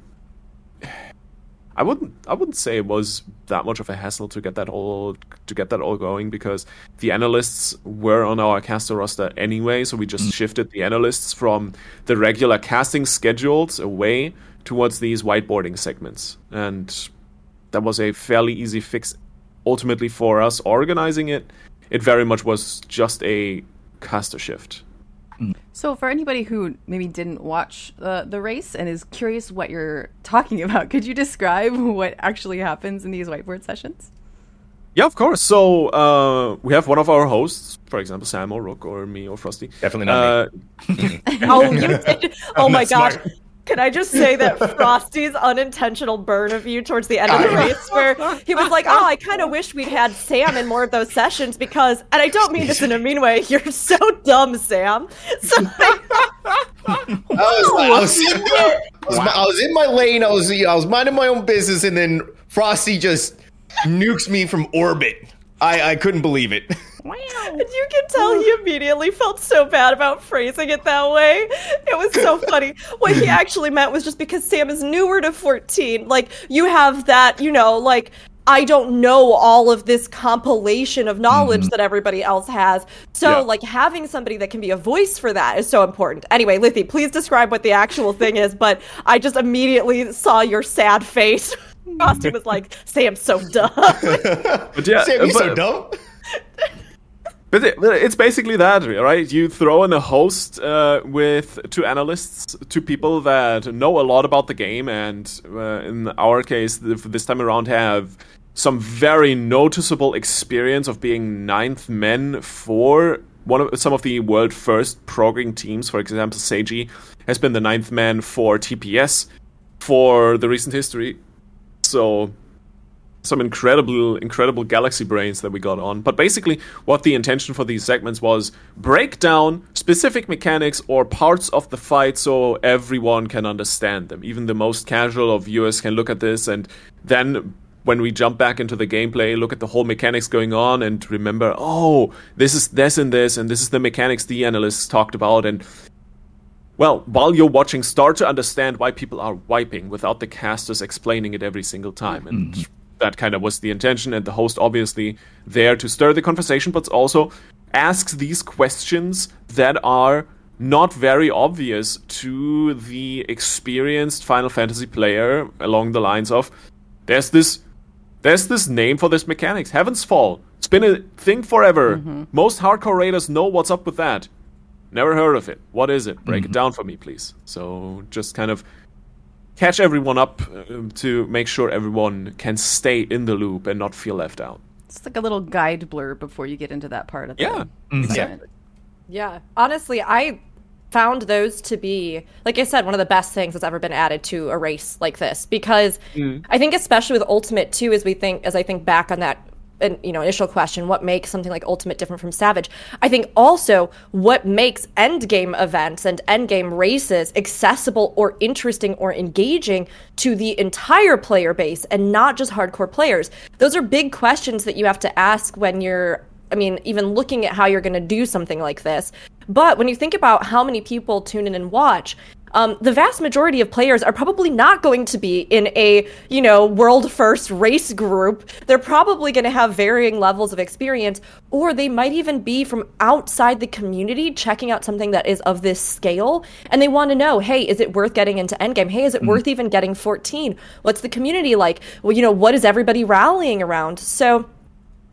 I wouldn't I wouldn't say it was that much of a hassle to get that all to get that all going because the analysts were on our caster roster anyway, so we just mm. shifted the analysts from the regular casting schedules away towards these whiteboarding segments. And that was a fairly easy fix ultimately for us organizing it. It very much was just a caster shift. So, for anybody who maybe didn't watch uh, the race and is curious what you're talking [laughs] about, could you describe what actually happens in these whiteboard sessions? Yeah, of course. So uh, we have one of our hosts, for example, Sam or Rook or me or Frosty. Definitely not Uh, [laughs] [laughs] Oh, you did. Oh my not gosh. Smart. Can I just say that [laughs] Frosty's unintentional burn of you towards the end of the race, where he was like, "Oh, I kind of wish we'd had Sam in more of those sessions because," and I don't mean this in a mean way. [laughs] You're so dumb, Sam. [laughs] So, I was, I was, sitting I was, I was in my lane. I was, I was minding my own business, and then Frosty just nukes me from orbit. I, I couldn't believe it. And you can tell he immediately felt so bad about phrasing it that way. It was so [laughs] funny. What he actually meant was just because Sam is newer to 14. Like you have that, you know, like. I don't know all of this compilation of knowledge mm-hmm. that everybody else has. So, Yeah. like, having somebody that can be a voice for that is so important. Anyway, Lithy, please describe what the actual thing is. But I just immediately saw your sad face. [laughs] Frosty was like, Sam's so dumb. [laughs] but yeah, Sam, you but, so dumb. But it- it's basically that, right? You throw in a host uh, with two analysts, two people that know a lot about the game, and uh, in our case, this time around, have some very noticeable experience of being ninth men for one of some of the world first programming teams. For example, Seiji has been the ninth man for TPS for the recent history. So some incredible incredible galaxy brains that we got on. But basically what the intention for these segments was break down specific mechanics or parts of the fight so everyone can understand them. Even the most casual of viewers can look at this and then when we jump back into the gameplay look at the whole mechanics going on and remember oh this is this and this and this is the mechanics the analysts talked about. And well, while you're watching, start to understand why people are wiping without the casters explaining it every single time. And mm-hmm. That kind of was the intention. And the host, obviously, there to stir the conversation, but also asks these questions that are not very obvious to the experienced Final Fantasy player along the lines of there's this there's this name for this mechanics, Heaven's Fall. It's been a thing forever. Mm-hmm. Most hardcore raiders know what's up with that. Never heard of it. What is it? Break it mm-hmm. down for me, please. So just kind of catch everyone up uh, to make sure everyone can stay in the loop and not feel left out. It's like a little guide blur before you get into that part of the Yeah, segment. Yeah, honestly, I found those to be, like I said, one of the best things that's ever been added to a race like this. Because I think, especially with Ultimate too, as we think, as I think back on that, and you know, initial question, what makes something like Ultimate different from Savage? I think also what makes endgame events and endgame races accessible or interesting or engaging to the entire player base and not just hardcore players. Those are big questions that you have to ask when you're I mean, even looking at how you're going to do something like this. But when you think about how many people tune in and watch, um, the vast majority of players are probably not going to be in a, you know, world first race group. They're probably going to have varying levels of experience, or they might even be from outside the community checking out something that is of this scale. And they want to know, hey, is it worth getting into Endgame? Hey, is it worth even getting 14? What's the community like? Well, you know, what is everybody rallying around? So,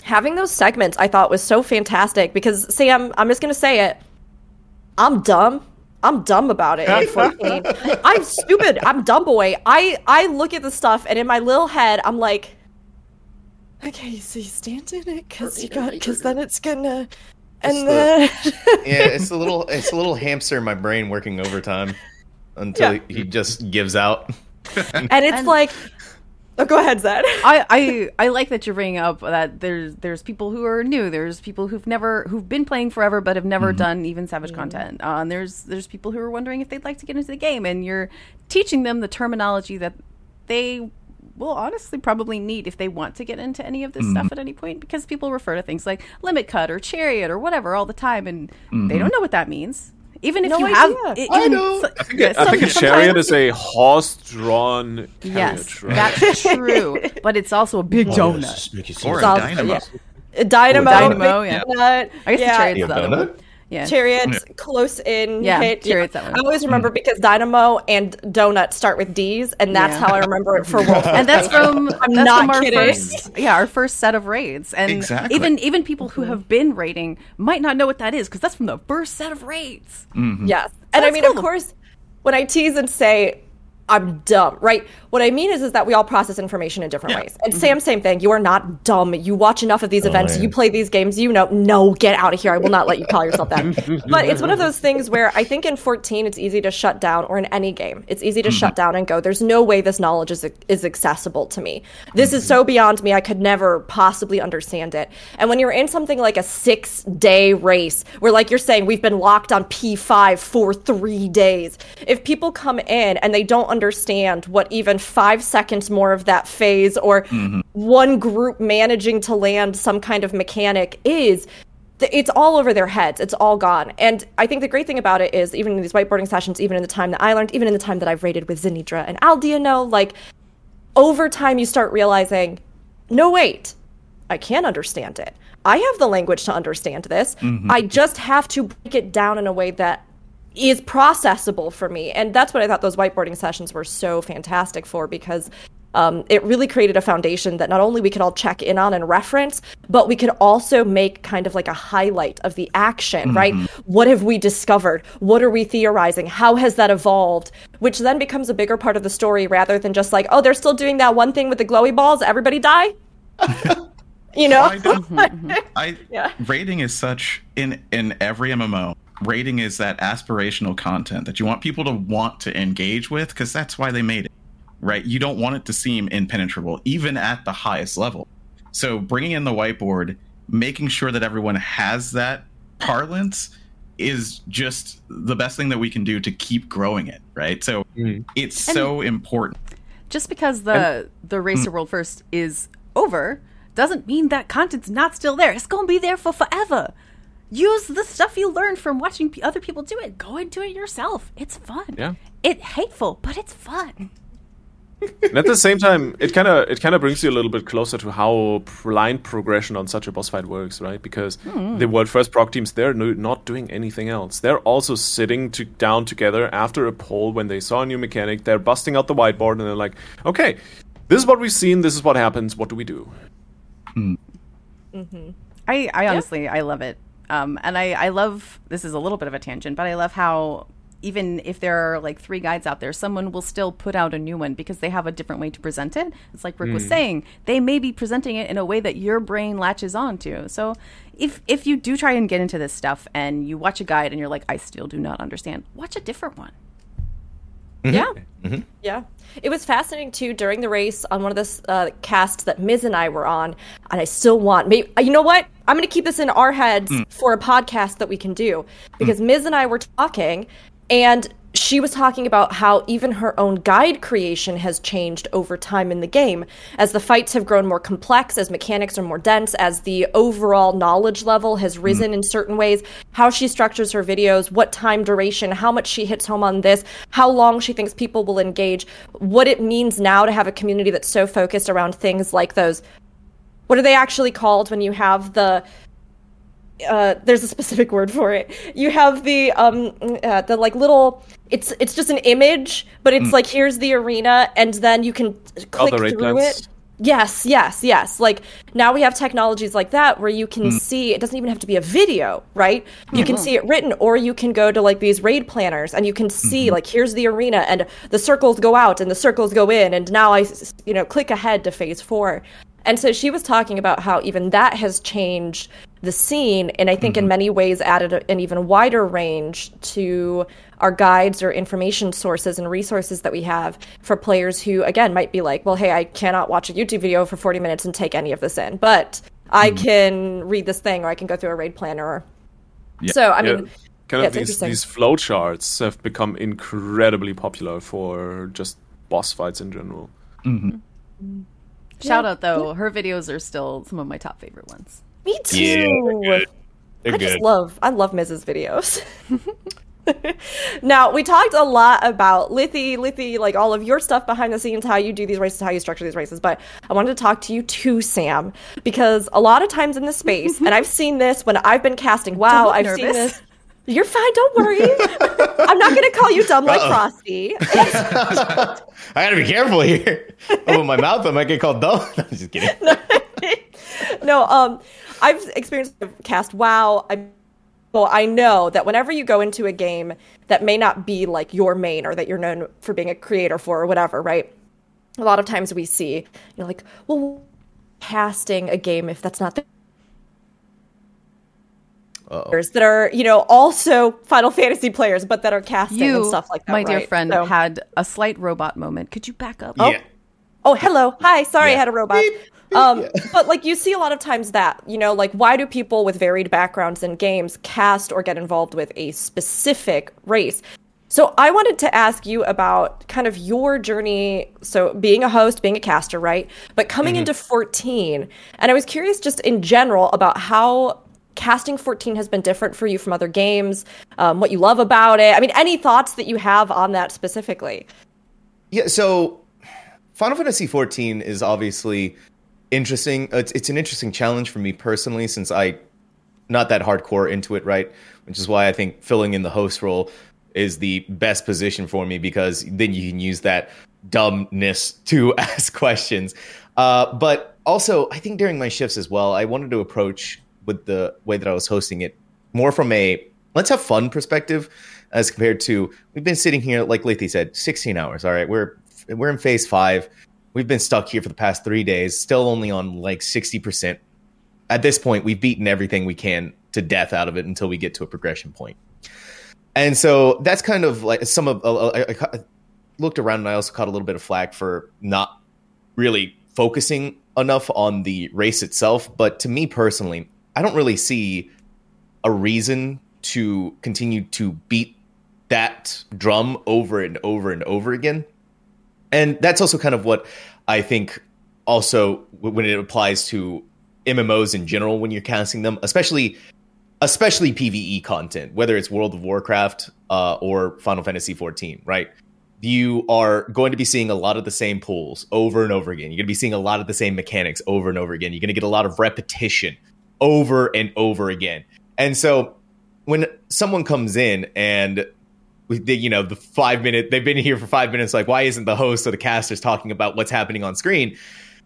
having those segments I thought was so fantastic because Sam, I'm just gonna say it. I'm dumb. I'm dumb about it I'm stupid. I'm dumb boy. I I look at the stuff and in my little head I'm like, okay, so you stand in it because you got because then it's gonna and It's then [laughs] yeah, it's a little it's a little hamster in my brain working overtime [laughs] until Yeah. he, he just gives out. and it's like, oh, go ahead, Zed. [laughs] I, I I like that you're bringing up that there's there's people who are new. There's people who've never who've been playing forever but have never mm-hmm. done even Savage content. Uh, and there's there's people who are wondering if they'd like to get into the game, and you're teaching them the terminology that they will honestly probably need if they want to get into any of this mm-hmm. stuff at any point because people refer to things like limit cut or chariot or whatever all the time and they mm-hmm. don't know what that means even if No you idea. have I it, even know. so- I think, yeah, I think a chariot sometimes- is a horse-drawn Yes, right? that's [laughs] true. But it's also a big donut. Or a dynamo. yeah. Dynamo, Dynamo, yeah. Donut, I guess yeah. the chariot's You the have other one. Donut? Yeah. Chariots, close in Yeah, hit. Chariot's that one. I always remember because Dynamo and Donut start with D's, and that's Yeah. how I remember it for World. [laughs] and that's from I'm that's not from our kidding. first yeah our first set of raids and Exactly. even even people who mm-hmm. have been raiding might not know what that is because that's from the first set of raids mm-hmm. Yes, and I mean, cool. of course, when I tease and say, I'm dumb, right? What I mean is, is that we all process information in different Yeah. ways. And Sam, mm-hmm. same thing. You are not dumb. You watch enough of these oh, events. yeah. You play these games. You know, no, get out of here. I will not let you call yourself that. [laughs] but it's one of those things where I think in 14, it's easy to shut down, or in any game, it's easy to shut mm-hmm. down and go. There's no way this knowledge is is accessible to me. This is mm-hmm. so beyond me. I could never possibly understand it. And when you're in something like a six day race, where like you're saying we've been locked on P5 for three days, if people come in and they don't understand what even five seconds more of that phase or mm-hmm. one group managing to land some kind of mechanic is, it's all over their heads. It's all gone. And I think the great thing about it is, even in these whiteboarding sessions, even in the time that I learned, even in the time that I've rated with Zenidra and Aldiano, like over time you start realizing, no, wait, I can understand it. I have the language to understand this. Mm-hmm. I just have to break it down in a way that is processable for me. And that's what I thought those whiteboarding sessions were so fantastic for because um, it really created a foundation that not only we could all check in on and reference, but we could also make kind of like a highlight of the action, right? What have we discovered? What are we theorizing? How has that evolved? Which then becomes a bigger part of the story rather than just like, oh, they're still doing that one thing with the glowy balls. Everybody die? [laughs] you know? I, [laughs] I Yeah. rating is such in in every MMO. Rating is that aspirational content that you want people to want to engage with because that's why they made it, right? You don't want it to seem impenetrable, even at the highest level. So bringing in the whiteboard, making sure that everyone has that parlance is just the best thing that we can do to keep growing it, right? So mm. it's so important. Just because the the Racer mm. World First is over doesn't mean that content's not still there. It's going to be there for forever. Use the stuff you learned from watching p- other people do it. Go and do it yourself. It's fun. Yeah. It hateful, but it's fun. And at the same time, it kind of it kind of brings you a little bit closer to how blind progression on such a boss fight works, right? Because hmm. the world first prog teams they're no, not doing anything else. They're also sitting to, down together after a poll when they saw a new mechanic. They're busting out the whiteboard and they're like, "Okay, this is what we've seen. This is what happens. What do we do?" Hmm. Mm-hmm. I, I honestly, I love it. Um, and I, I love, this is a little bit of a tangent, but I love how even if there are like three guides out there, someone will still put out a new one because they have a different way to present it. It's like Rick was saying, they may be presenting it in a way that your brain latches onto. So if, if you do try and get into this stuff and you watch a guide and you're like, I still do not understand, watch a different one. Mm-hmm. Yeah. Mm-hmm. Yeah. It was fascinating too during the race on one of the uh, casts that Miz and I were on, and I still want. Maybe uh, you know what? I'm going to keep this in our heads mm. for a podcast that we can do mm. because Miz and I were talking, and she was talking about how even her own guide creation has changed over time in the game. As the fights have grown more complex, as mechanics are more dense, as the overall knowledge level has mm. risen in certain ways, how she structures her videos, what time duration, how much she hits home on this, how long she thinks people will engage, what it means now to have a community that's so focused around things like those. What are they actually called when you have the uh, there's a specific word for it. You have the um uh, the like little it's it's just an image, but it's like here's the arena, and then you can click the through ratlets. it. Yes, yes, yes. Like now we have technologies like that where you can see it doesn't even have to be a video, right? You can see it written or you can go to like these raid planners and you can see like here's the arena and the circles go out and the circles go in and now I you know click ahead to phase 4. And so she was talking about how even that has changed the scene and I think in mm-hmm. many ways added a- an even wider range to our guides or information sources and resources that we have for players who again might be like, well, hey, I cannot watch a YouTube video for 40 minutes and take any of this in, but I mm-hmm. can read this thing or I can go through a raid planner. Or... So I Yeah, mean, kind of it's these these flowcharts have become incredibly popular for just boss fights in general. Mm-hmm. Shout out though, her videos are still some of my top favorite ones. me too. Yeah, they're good. They're I good. just love I love Miz's videos. [laughs] now we talked a lot about Lithy, Lithy, like all of your stuff behind the scenes, how you do these races, how you structure these races. But I wanted to talk to you too, Sam, because a lot of times in the space, [laughs] and I've seen this when I've been casting. Wow, I've seen this. You're fine. Don't worry. I'm not going to call you dumb like Frosty. [laughs] I gotta be careful here. Open my mouth, I might get called dumb. [laughs] I'm just kidding. [laughs] no, um, I've experienced cast WoW. I well, I know that whenever you go into a game that may not be like your main or that you're known for being a creator for or whatever, right? A lot of times we see, you're like, well, casting a game if that's not the players that are, you know, also Final Fantasy players, but that are casting and stuff like that. my dear right? friend, So- had a slight robot moment. Could you back up? Yeah. Oh, hello. Hi. Sorry, Yeah. I had a robot. Um, [laughs] but like you see a lot of times that, you know, like why do people with varied backgrounds in games cast or get involved with a specific race? So I wanted to ask you about kind of your journey. So being a host, being a caster, right? But coming into 14, and I was curious just in general about how casting 14 has been different for you from other games, um, what you love about it. I mean, any thoughts that you have on that specifically? Yeah, so Final Fantasy 14 is obviously interesting. It's, it's an interesting challenge for me personally since I not that hardcore into it, right? Which is why I think filling in the host role is the best position for me because then you can use that dumbness to [laughs] ask questions. Uh, but also, I think during my shifts as well, I wanted to approach with the way that I was hosting it more from a let's have fun perspective as compared to we've been sitting here like Lithy said 16 hours all right? We're we're in phase 5 we've been stuck here for the past 3 days still only on like 60% at this point we've beaten everything we can to death out of it until we get to a progression point. and so that's kind of like some of I- I looked around and I also caught a little bit of flack for not really focusing enough on the race itself. But to me personally I don't really see a reason to continue to beat that drum over and over and over again. And that's also kind of what I think also when it applies to MMOs in general when you're casting them, especially especially PvE content, whether it's World of Warcraft uh, or Final Fantasy 14, right? You are going to be seeing a lot of the same pools over and over again. You're going to be seeing a lot of the same mechanics over and over again. You're going to get a lot of repetition over and over again. And so when someone comes in and they, you know the five minute they've been here for five minutes like why isn't the host or the casters talking about what's happening on screen?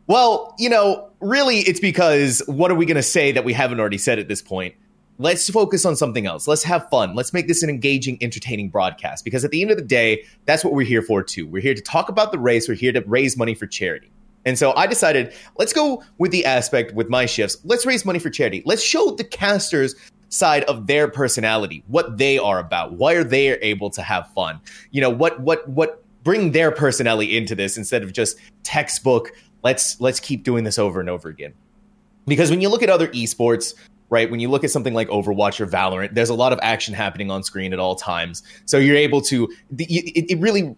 Well you know really it's because what are we going to say that we haven't already said at this point? Let's focus on something else. Let's have fun. Let's make this an engaging entertaining broadcast. Because at the end of the day that's what we're here for too. We're here to talk about the race. We're here to raise money for charity and so I decided, let's go with the aspect with my shifts. Let's raise money for charity. Let's show the casters side of their personality, what they are about, why are they able to have fun? You know, what what what bring their personality into this instead of just textbook, let's let's keep doing this over and over again. Because when you look at other esports, right, when you look at something like Overwatch or Valorant, there's a lot of action happening on screen at all times. So you're able to it, really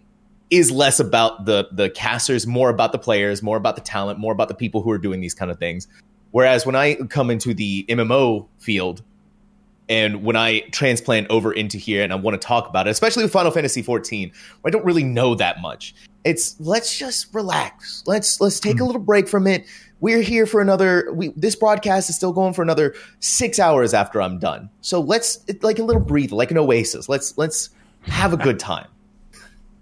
is less about the the casters, more about the players, more about the talent, more about the people who are doing these kind of things. Whereas when I come into the MMO field and when I transplant over into here and I want to talk about it, especially with Final Fantasy 14, where I don't really know that much. It's let's just relax. Let's let's take a hmm. little break from it. We're here for another we this broadcast is still going for another 6 hours after I'm done. So let's it's like a little breather, like an oasis. Let's let's have a good time.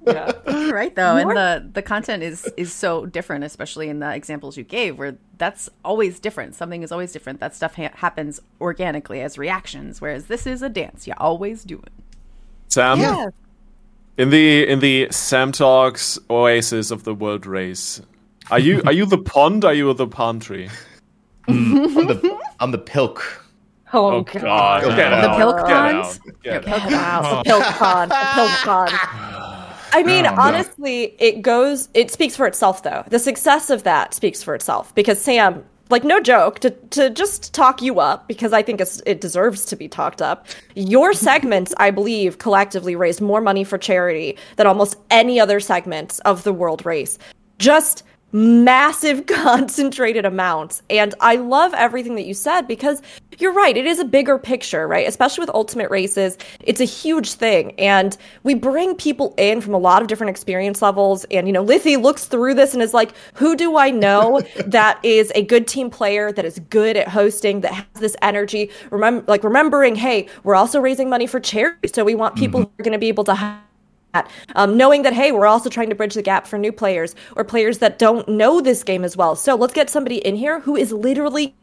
[laughs] right though and the the content is is so different especially in the examples you gave where that's always different something is always different that stuff ha- happens organically as reactions whereas this is a dance you always do it Sam, Yeah. in the in the Sam Talks Oasis of the World Race, are you are you the pond? Are you the palm tree? [laughs] I'm the I'm the pilk. Oh, Oh God! God. Get The out! pilk Get pond? out! Get Yeah, out. Wow, the pilk pond. the pilk con. [laughs] I mean, Oh, honestly, it goes. It speaks for itself, though. The success of that speaks for itself because Sam, like, no joke, to to just talk you up because I think it's, it deserves to be talked up. Your [laughs] segments, I believe, collectively raised more money for charity than almost any other segments of the world race. Just massive [laughs] concentrated amounts. And i love everything that you said because you're right it is a bigger picture right? Especially with ultimate races it's a huge thing. And we bring people in from a lot of different experience levels. And you know Lithy looks through this and is like who do i know [laughs] that is a good team player that is good at hosting that has this energy? Remember like remembering hey we're also raising money for charity so we want people mm-hmm. who are going to be able to have that. Um, knowing that, hey, we're also trying to bridge the gap for new players or players that don't know this game as well. So let's get somebody in here who is literally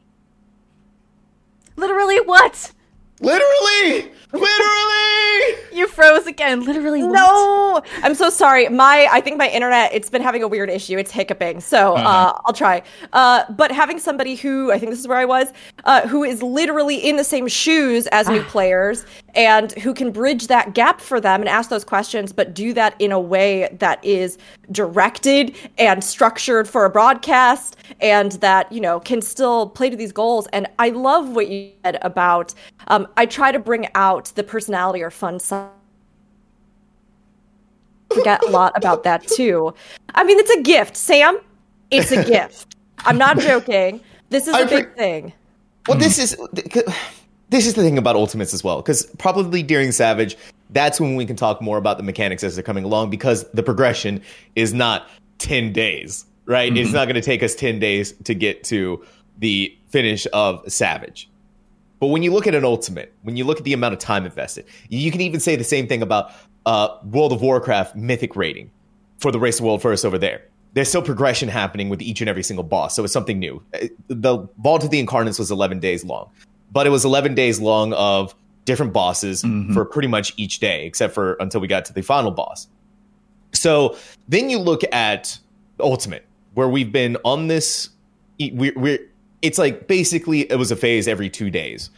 literally what Literally, literally. [laughs] You froze again. Literally. what? No, I'm so sorry. My, I think my internet, it's been having a weird issue. It's hiccuping. So uh, I'll try. Uh, but having somebody who, I think this is where I was, uh, who is literally in the same shoes as new [sighs] players and who can bridge that gap for them and ask those questions, but do that in a way that is directed and structured for a broadcast and that, you know, can still play to these goals. And I love what you said about, um, I try to bring out the personality or fun side forget a lot about that too. I mean, it's a gift, Sam. It's a [laughs] gift. I'm not joking. This is I a big pre- thing. Well, this is this is the thing about Ultimates as well, because probably during Savage, that's when we can talk more about the mechanics as they're coming along, because the progression is not ten days, right? It's not going to take us ten days to get to the finish of Savage. But when you look at an Ultimate, when you look at the amount of time invested, you can even say the same thing about uh, World of Warcraft Mythic rating for the Race of World First over there. There's still progression happening with each and every single boss, so it's something new. Uh, The Vault of the Incarnates was 11 days long, but it was 11 days long of different bosses mm-hmm. for pretty much each day, except for until we got to the final boss. So then you look at Ultimate, where we've been on this. We're, we're it's like basically it was a phase every two days.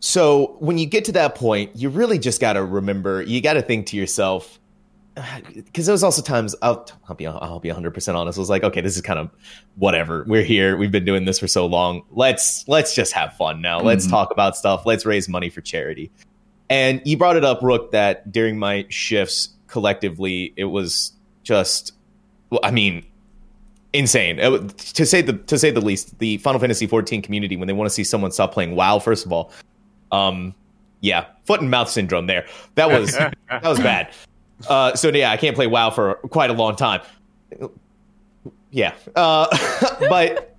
So when you get to that point, you really just got to remember. You got to think to yourself, [sighs] because there was also times I'll, I'll be I'll be 100 percent honest. I was like, okay, this is kind of whatever. We're here. We've been doing this for so long. Let's let's just have fun now. Let's talk about stuff. Let's raise money for charity. And you brought it up, Rook, that during my shifts collectively, it was just, well, I mean, insane It to say the to say the least. The Final Fantasy 14 community, when they want to see someone stop playing WoW, first of all, um, yeah, foot and mouth syndrome there. That was [laughs] that was bad. Uh, so yeah, I can't play WoW for quite a long time. Yeah, uh, [laughs] but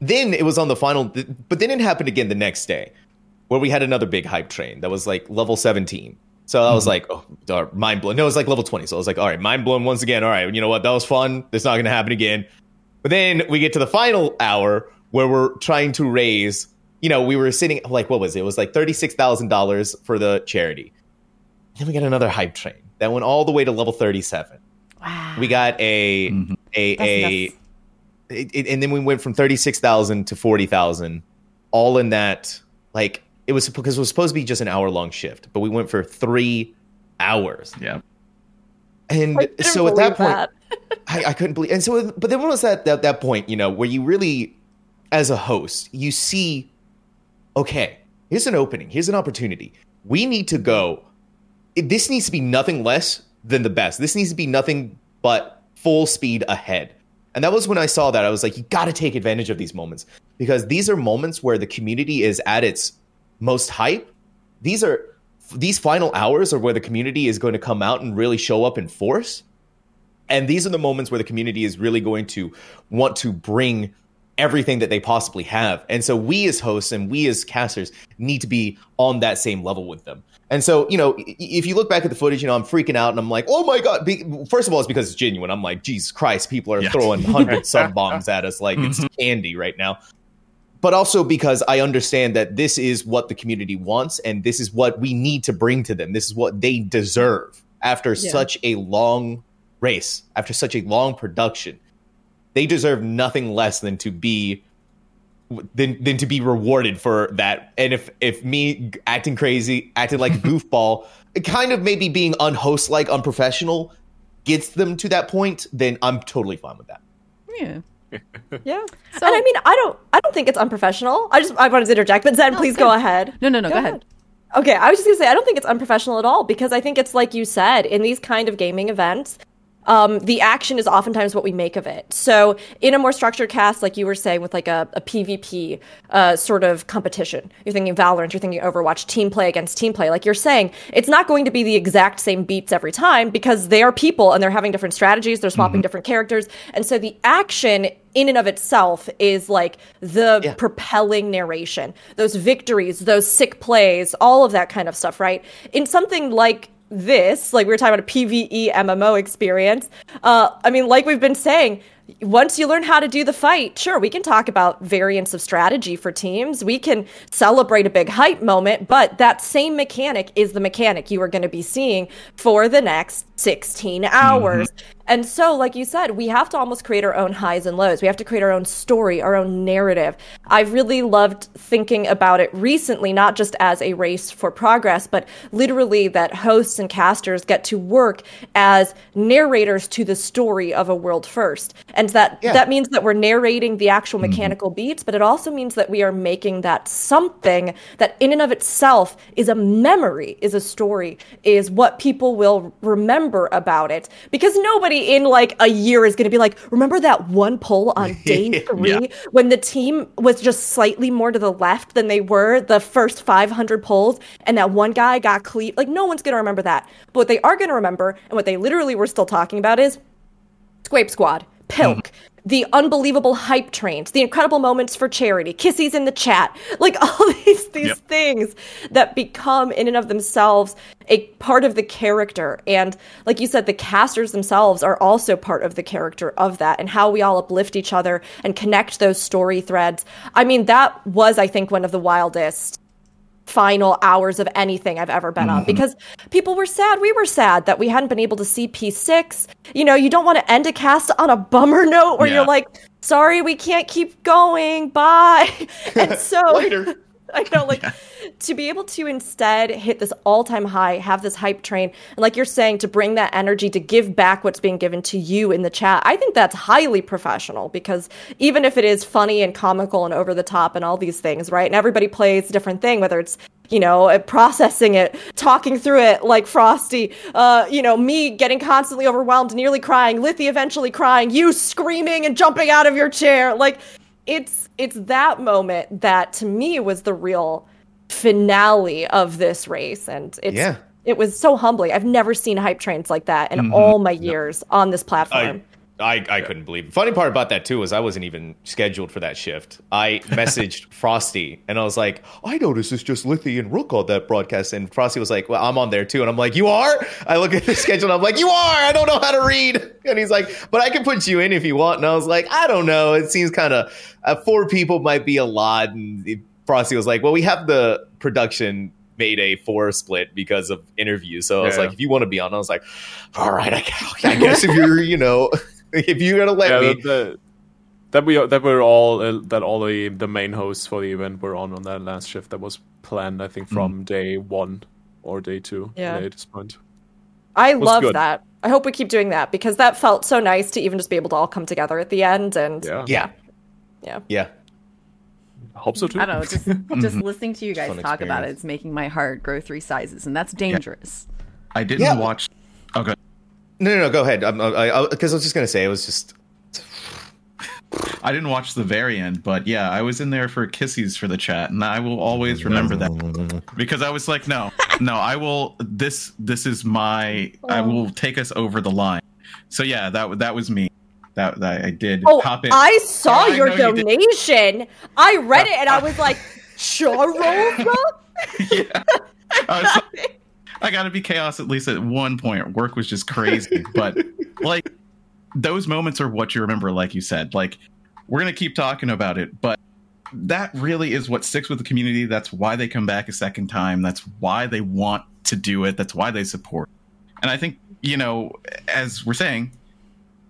then it was on the final. But then it happened again the next day, where we had another big hype train that was like level 17. So I was like, oh, darn, mind blown. No, it was like level 20. So I was like, all right, mind blown once again. All right, you know what? That was fun. It's not going to happen again. But then we get to the final hour where we're trying to raise, you know, we were sitting like, what was it? It was like $36,000 for the charity. Then we got another hype train that went all the way to level 37. Wow. We got a, a, a, That's it, it- and then we went from 36,000 to 40,000 all in that like it was because it was supposed to be just an hour long shift but we went for 3 hours Yeah. and so at that believe point [laughs] I, I couldn't believe and so but then when was that, that that point you know where you really as a host you see okay here's an opening here's an opportunity we need to go it- this needs to be nothing less than the best. This needs to be nothing but full speed ahead. And that was when i saw that i was like you got to take advantage of these moments. Because these are moments where the community is at its most hype. These are these final hours are where the community is going to come out and really show up in force. And these are the moments where the community is really going to want to bring everything that they possibly have. And so we as hosts and we as casters need to be on that same level with them. And so, you know, if you look back at the footage, you know, I'm freaking out and I'm like, oh my God. Be- First of all, it's because it's genuine. I'm like, Jesus Christ, people are Yeah. throwing 100 sub bombs at us like it's mm-hmm. candy right now. But also because I understand that this is what the community wants and this is what we need to bring to them. This is what they deserve after such a long race, after such a long production they deserve nothing less than to be than than to be rewarded for that. And if if me acting crazy, acting like a [laughs] goofball, kind of maybe being unhost like, unprofessional, gets them to that point, then I'm totally fine with that. Yeah. [laughs] Yeah. and I mean, I don't, I don't think it's unprofessional. I just, I wanted to interject, but Zen, please go ahead. No, no, no. Go, ahead. Okay, I was just gonna say I don't think it's unprofessional at all because I think it's like you said in these kind of gaming events. Um, the action is oftentimes what we make of it. So, in a more structured cast, like you were saying, with like a, a PvP uh, sort of competition, you're thinking Valorant, you're thinking Overwatch, team play against team play. Like you're saying, it's not going to be the exact same beats every time because they are people and they're having different strategies, they're swapping different characters, and so the action in and of itself is like the Yeah. propelling narration, those victories, those sick plays, all of that kind of stuff, right? In something like this, like we were talking about a PvE MMO experience, uh, I mean, like we've been saying, once you learn how to do the fight, sure, we can talk about variants of strategy for teams. We can celebrate a big hype moment, but that same mechanic is the mechanic you are going to be seeing for the next 16 hours. Mm-hmm. And so, like you said, we have to almost create our own highs and lows. We have to create our own story, our own narrative. I've really loved thinking about it recently, not just as a race for progress, but literally that hosts and casters get to work as narrators to the story of a world first. And that Yeah. that means that we're narrating the actual mm-hmm. mechanical beats, but it also means that we are making that something that in and of itself is a memory, is a story, is what people will remember about it. Because nobody in like a year is going to be like, remember that one poll [laughs] on day three when the team was just slightly more to the left than they were the first 500 polls and that one guy got cleat? Like, no one's going to remember that. But what they are going to remember and what they literally were still talking about is Squape Squad, Pilk, mm-hmm. the unbelievable hype trains, the incredible moments for charity, kissies in the chat, [laughs] like all these these Yep. things that become in and of themselves a part of the character. And like you said, the casters themselves are also part of the character of that and how we all uplift each other and connect those story threads. I mean, that was, I think, one of the wildest final hours of anything I've ever been on mm-hmm. because people were sad. We were sad that we hadn't been able to see P6. You know, you don't want to end a cast on a bummer note where Yeah. you're like, sorry, we can't keep going. Bye. [laughs] And so Later. [laughs] I know, like to be able to instead hit this all time high, have this hype train, and like you're saying, to bring that energy to give back what's being given to you in the chat, I think that's highly professional because even if it is funny and comical and over the top and all these things, right? And everybody plays a different thing, whether it's you know, uh, processing it, talking through it like Frosty, uh, you know, me getting constantly overwhelmed, nearly crying, Lithy eventually crying, you screaming and jumping out of your chair. Like it's it's that moment that to me was the real finale of this race and it's Yeah. it was so humbling. I've never seen hype trains like that in mm-hmm. all my years on this platform. I, I couldn't believe it. Funny part about that too was I wasn't even scheduled for that shift. I [laughs] messaged Frosty and I was like, I noticed it's just Lithy and Rook on that broadcast. And Frosty was like, Well, I'm on there too. And I'm like, You are? I look at the [laughs] schedule and I'm like, You are. I don't know how to read. [laughs] And he's like, But I can put you in if you want. And I was like, I don't know. It seems kind of uh, four people might be a lot. And Frosty was like, Well, we have the production made a four split because of interviews. So I was Yeah. like, if you want to be on, I was like, all right, I, I guess if you're, you know, [laughs] if you're gonna let yeah, me, that, that, that we that were all uh, that all the the main hosts for the event were on on that last shift that was planned. I think from day one or day two. Yeah. at this point. I love good. that. I hope we keep doing that because that felt so nice to even just be able to all come together at the end and Yeah, yeah, yeah. yeah, hope so too. I don't know. Just [laughs] just listening to you guys Fun talk about it, it's making my heart grow three sizes, and that's dangerous. I didn't Yeah. watch. Okay. No, no, no, go ahead. I'm, I, because I, was just gonna say it was just I didn't watch the very end, but yeah, I was in there for kisses for the chat, and I will always remember that [laughs] because I was like, no, no, I will. This, this is my. I oh. will take us over the line. So yeah, that that was me. That, that I did Oh, hop in. I saw Oh, I your you donation. I read it and I was like, [laughs] Charova? [laughs] yeah. I, was like, I gotta be chaos at least at one point. Work was just crazy, but [laughs] like those moments are what you remember. Like you said, like we're gonna keep talking about it, but that really is what sticks with the community. That's why they come back a second time. That's why they want to do it. That's why they support. And I think you know, as we're saying,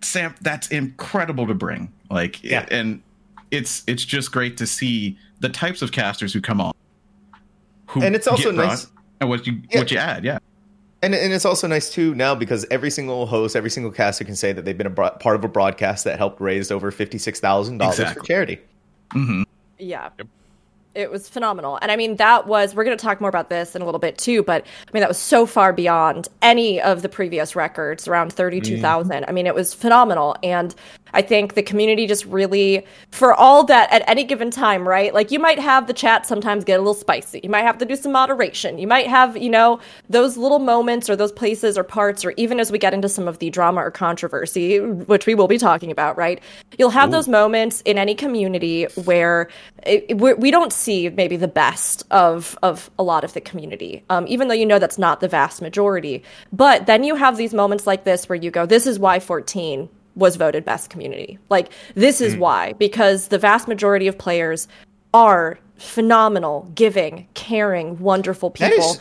Sam, that's incredible to bring. Like, Yeah. and it's it's just great to see the types of casters who come on. Who And it's also nice- And what you Yeah. what you add, yeah. And, and it's also nice too now because every single host, every single caster can say that they've been a bro- part of a broadcast that helped raise over fifty six thousand dollars for Exactly. charity. hmm Yeah. It was phenomenal. And I mean, that was, we're going to talk more about this in a little bit too, but I mean, that was so far beyond any of the previous records, around 32,000. I mean, it was phenomenal. And I think the community just really, for all that at any given time, right? Like you might have the chat sometimes get a little spicy. You might have to do some moderation. You might have, you know, those little moments or those places or parts, or even as we get into some of the drama or controversy, which we will be talking about, right? You'll have those moments in any community where it, it- we we don't see maybe the best of of a lot of the community, um, even though you know that's not the vast majority. But then you have these moments like this where you go, "This is why 14 was voted best community. Like this Mm. is why because the vast majority of players are phenomenal, giving, caring, wonderful people. is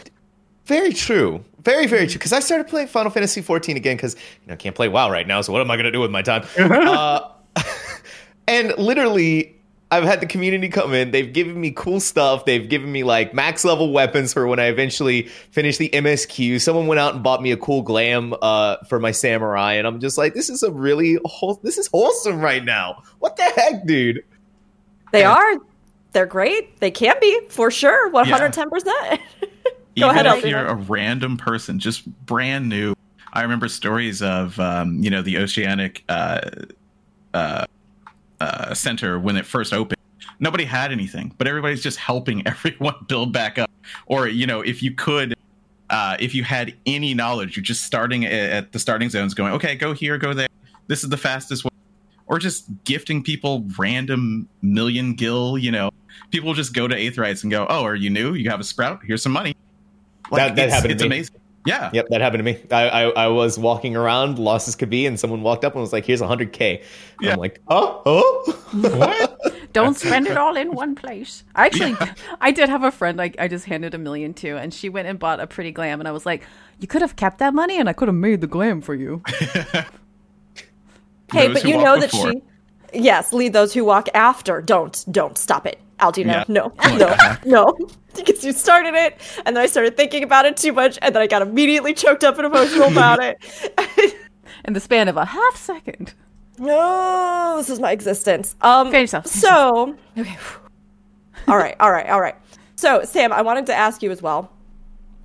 very true. Very, very true. Because I started playing Final Fantasy 14 again because you know, I can't play WoW right now. So what am I going to do with my time? [laughs] uh, [laughs] and literally, I've had the community come in. They've given me cool stuff. They've given me like max level weapons for when I eventually finish the MSQ. Someone went out and bought me a cool glam uh, for my samurai, and I'm just like, this is a really whole. This is wholesome right now. What the heck, dude? They are. They're great. They can be for sure. One hundred ten percent. [laughs] Go Even ahead, if Alvina. you're a random person, just brand new. I remember stories of um, you know the Oceanic uh, uh, uh, Center when it first opened. Nobody had anything, but everybody's just helping [laughs] everyone build back up. Or you know, if you could, uh, if you had any knowledge, you're just starting at the starting zones, going, okay, go here, go there. This is the fastest way. Or just gifting people random million gil. You know, people just go to Aetherytes and go, oh, are you new? You have a sprout? Here's some money. That- that it's, happened to It's me. amazing. Yeah. Yep, that happened to me. I, I, I was walking around, lost as could be, and someone walked up and was like, "Here's 100k." Yeah. I'm like, "Oh, oh, What? [laughs] Don't spend it all in one place. I actually, I did have a friend I, I just handed a million to, and she went and bought a pretty glam, and I was like, "You could have kept that money, and I could have made the glam for you." [laughs] Hey, Those but you walk know that before. she. Yes, lead those who walk after. Don't, don't stop it, Aldina. Yeah. No, Come no, on. [laughs] no. Because you started it, and then I started thinking about it too much, and then I got immediately choked up and emotional about it. [laughs] In the span of a half second. no, this is my existence. Um, Finish yourself, so, okay. [laughs] all right, all right, all right. So, Sam, I wanted to ask you as well.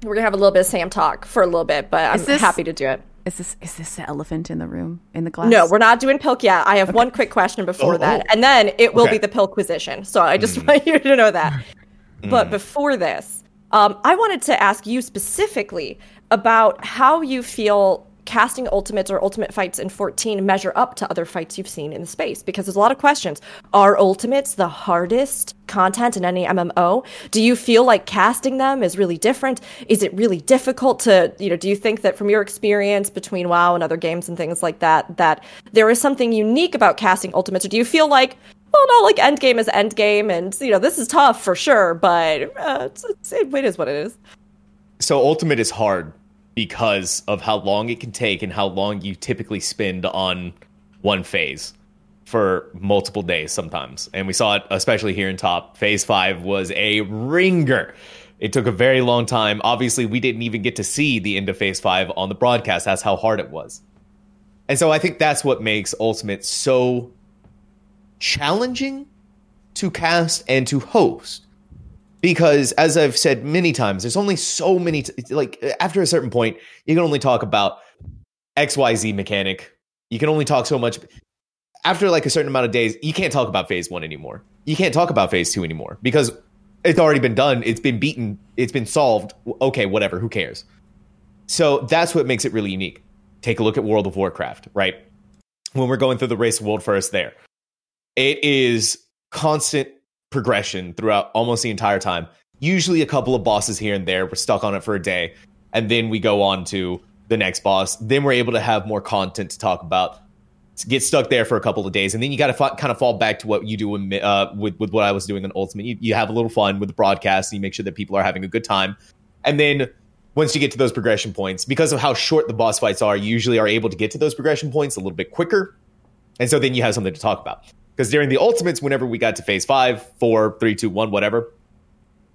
We're gonna have a little bit of Sam talk for a little bit, but I'm this- happy to do it. Is this is this the elephant in the room in the glass? No, we're not doing pilk yet. I have one quick question before Oh, that, oh. and then it will Okay. be the pilquisition. So I just want you to know that. [laughs] But before this, um, I wanted to ask you specifically about how you feel casting ultimates or ultimate fights in 14 measure up to other fights you've seen in the space because there's a lot of questions. Are ultimates the hardest content in any MMO? Do you feel like casting them is really different? Is it really difficult to, you know, do you think that from your experience between WoW and other games and things like that, that there is something unique about casting ultimates? Or do you feel like, well, no, like endgame is endgame and, you know, this is tough for sure, but uh, it's, it's, it is what it is. So ultimate is hard because of how long it can take and how long you typically spend on one phase for multiple days sometimes. And we saw it especially here in TOP. Phase 5 was a ringer. It took a very long time. Obviously, we didn't even get to see the end of phase 5 on the broadcast. That's how hard it was. And so I think that's what makes ultimate so challenging to cast and to host because as i've said many times there's only so many t- like after a certain point you can only talk about xyz mechanic. You can only talk so much after like a certain amount of days you can't talk about phase one anymore. You can't talk about phase two anymore because it's already been done it's been beaten it's been solved okay whatever who cares? So that's what makes it really unique. Take a look at world of warcraft right? When we're going through the race world first there it is constant progression throughout almost the entire time. Usually a couple of bosses here and there. We're stuck on it for a day. And then we go on to the next boss. Then we're able to have more content to talk about. Get stuck there for a couple of days. And then you got to kind of fall back to what you do uh, with, with what I was doing in Ultimate. You, you have a little fun with the broadcast and you make sure that people are having a good time. And then once you get to those progression points, because of how short the boss fights are, you usually are able to get to those progression points a little bit quicker. And so then you have something to talk about. Because during the ultimates, whenever we got to phase five, four, three, two, one, whatever,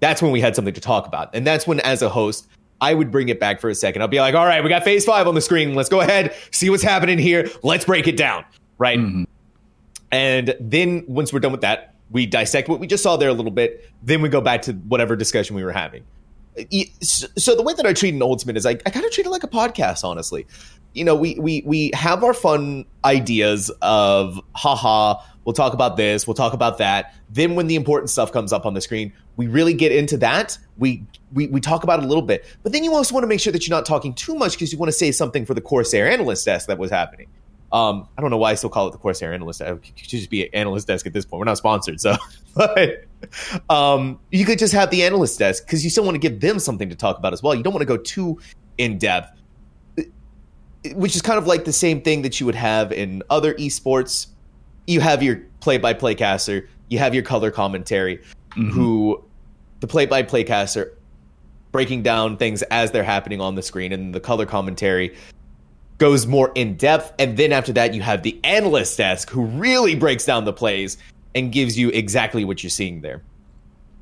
that's when we had something to talk about. And that's when, as a host, I would bring it back for a second. I'll be like, all right, we got phase five on the screen. Let's go ahead, see what's happening here. Let's break it down. Right. Mm-hmm. And then once we're done with that, we dissect what we just saw there a little bit. Then we go back to whatever discussion we were having. So the way that I treat an ultimate is I, I kind of treat it like a podcast, honestly. You know, we we we have our fun ideas of haha, we'll talk about this, we'll talk about that. Then when the important stuff comes up on the screen, we really get into that. We we, we talk about it a little bit. But then you also want to make sure that you're not talking too much because you want to say something for the Corsair analyst desk that was happening. Um, I don't know why I still call it the Corsair analyst. desk. It should just be an analyst desk at this point. We're not sponsored, so [laughs] but um, you could just have the analyst desk because you still want to give them something to talk about as well. You don't want to go too in depth. which is kind of like the same thing that you would have in other esports. You have your play-by-play caster, you have your color commentary, mm-hmm. who the play-by-play caster breaking down things as they're happening on the screen, and the color commentary goes more in depth. And then after that, you have the analyst desk who really breaks down the plays and gives you exactly what you're seeing there.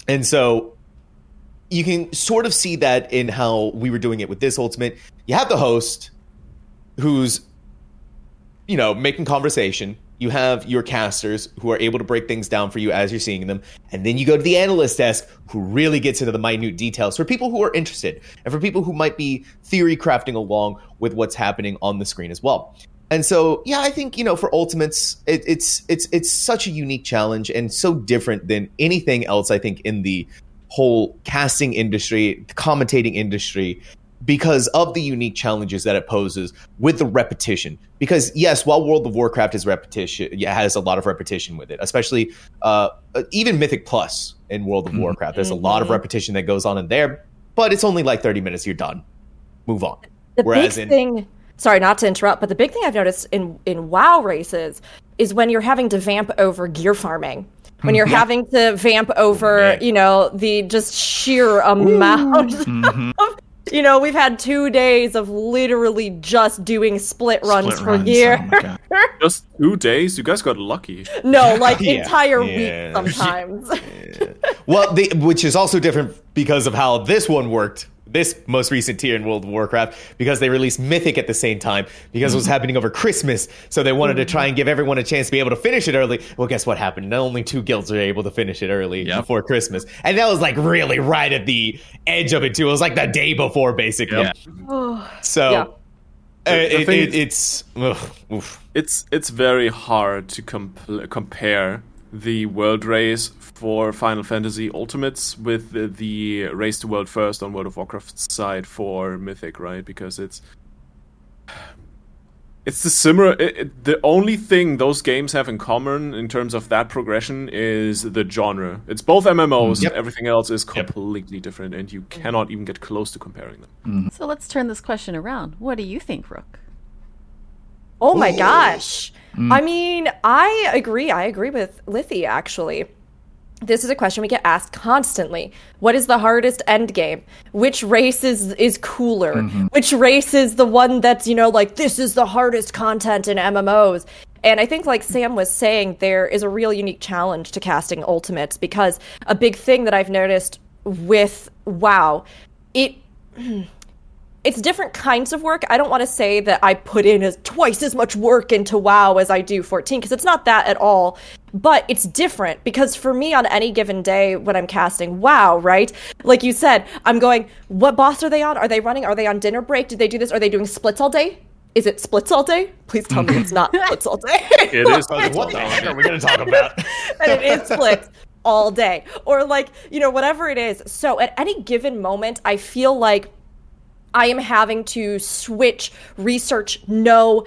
And so you can sort of see that in how we were doing it with this ultimate. You have the host who's, you know, making conversation. You have your casters who are able to break things down for you as you're seeing them. And then you go to the analyst desk who really gets into the minute details for people who are interested and for people who might be theory crafting along with what's happening on the screen as well. And so, yeah, I think you know for ultimates, it, it's it's it's such a unique challenge and so different than anything else. I think in the whole casting industry, commentating industry, because of the unique challenges that it poses with the repetition. Because yes, while World of Warcraft is repetition, yeah, has a lot of repetition with it, especially uh, even Mythic Plus in World of Warcraft. There's a lot of repetition that goes on in there, but it's only like 30 minutes. You're done. Move on. The Whereas big in thing, sorry, not to interrupt, but the big thing I've noticed in in WoW races is when you're having to vamp over gear farming. When you're [laughs] having to vamp over, Yeah. you know, the just sheer amount Mm-hmm. [laughs] of, you know, we've had two days of literally just doing split runs Split for runs, gear. oh. [laughs] Just two days. You guys got lucky. no, like Yeah. entire Yeah. weeks sometimes. [laughs] Well, the, which is also different because of how this one worked. This most recent tier in World of Warcraft, because they released Mythic at the same time, because it was happening over Christmas. So they wanted to try and give everyone a chance to be able to finish it early. Well, guess what happened? Not only two guilds were able to finish it early Yep. before Christmas. And that was like really right at the edge of it, too. It was like the day before, basically. Yeah. So Yeah. uh, The it, it, is- it's. Ugh, it's it's very hard to compl- compare the world race for Final Fantasy Ultimates with the, the race to world first on World of Warcraft side for Mythic, right? Because it's it's the similar. It, it- the only thing those games have in common in terms of that progression is the genre. It's both MMOs. Mm-hmm. Yep. Everything else is completely different, and you mm-hmm. cannot even get close to comparing them. Mm-hmm. So let's turn this question around. What do you think, Rook? Oh my gosh. Mm. I mean, I agree. I agree with Lithy actually. This is a question we get asked constantly. What is the hardest end game? Which race is is cooler? Mm-hmm. Which race is the one that's, you know, like this is the hardest content in MMOs? And I think like Sam was saying there is a real unique challenge to casting ultimates because a big thing that I've noticed with WoW, it [clears throat] it's different kinds of work. I don't want to say that I put in as twice as much work into WoW as I do 14 because it's not that at all. But it's different because for me on any given day when I'm casting WoW, right? Like you said, I'm going, what boss are they on? Are they running? Are they on dinner break? Did they do this? Are they doing splits all day? Is it splits all day? Please tell me it's not [laughs] splits all day. It is. [laughs] what the heck are we going to talk about? [laughs] and it is splits all day or like you know whatever it is so at any given moment i feel like i am having to switch research know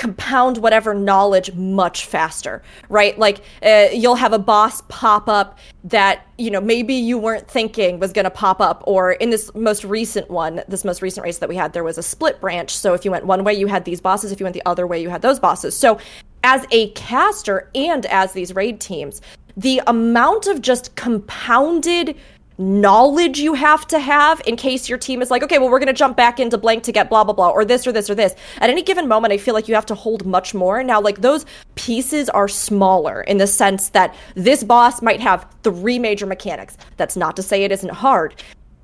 compound whatever knowledge much faster right? Like uh, you'll have a boss pop up that you know maybe you weren't thinking was going to pop up or in this most recent one this most recent race that we had there was a split branch. So if you went one way you had these bosses. If you went the other way you had those bosses. So as a caster and as these raid teams the amount of just compounded knowledge you have to have in case your team is like, okay, well, we're going to jump back into blank to get blah, blah, blah, or this or this or this. At any given moment, I feel like you have to hold much more. Now, like those pieces are smaller in the sense that this boss might have three major mechanics. That's not to say it isn't hard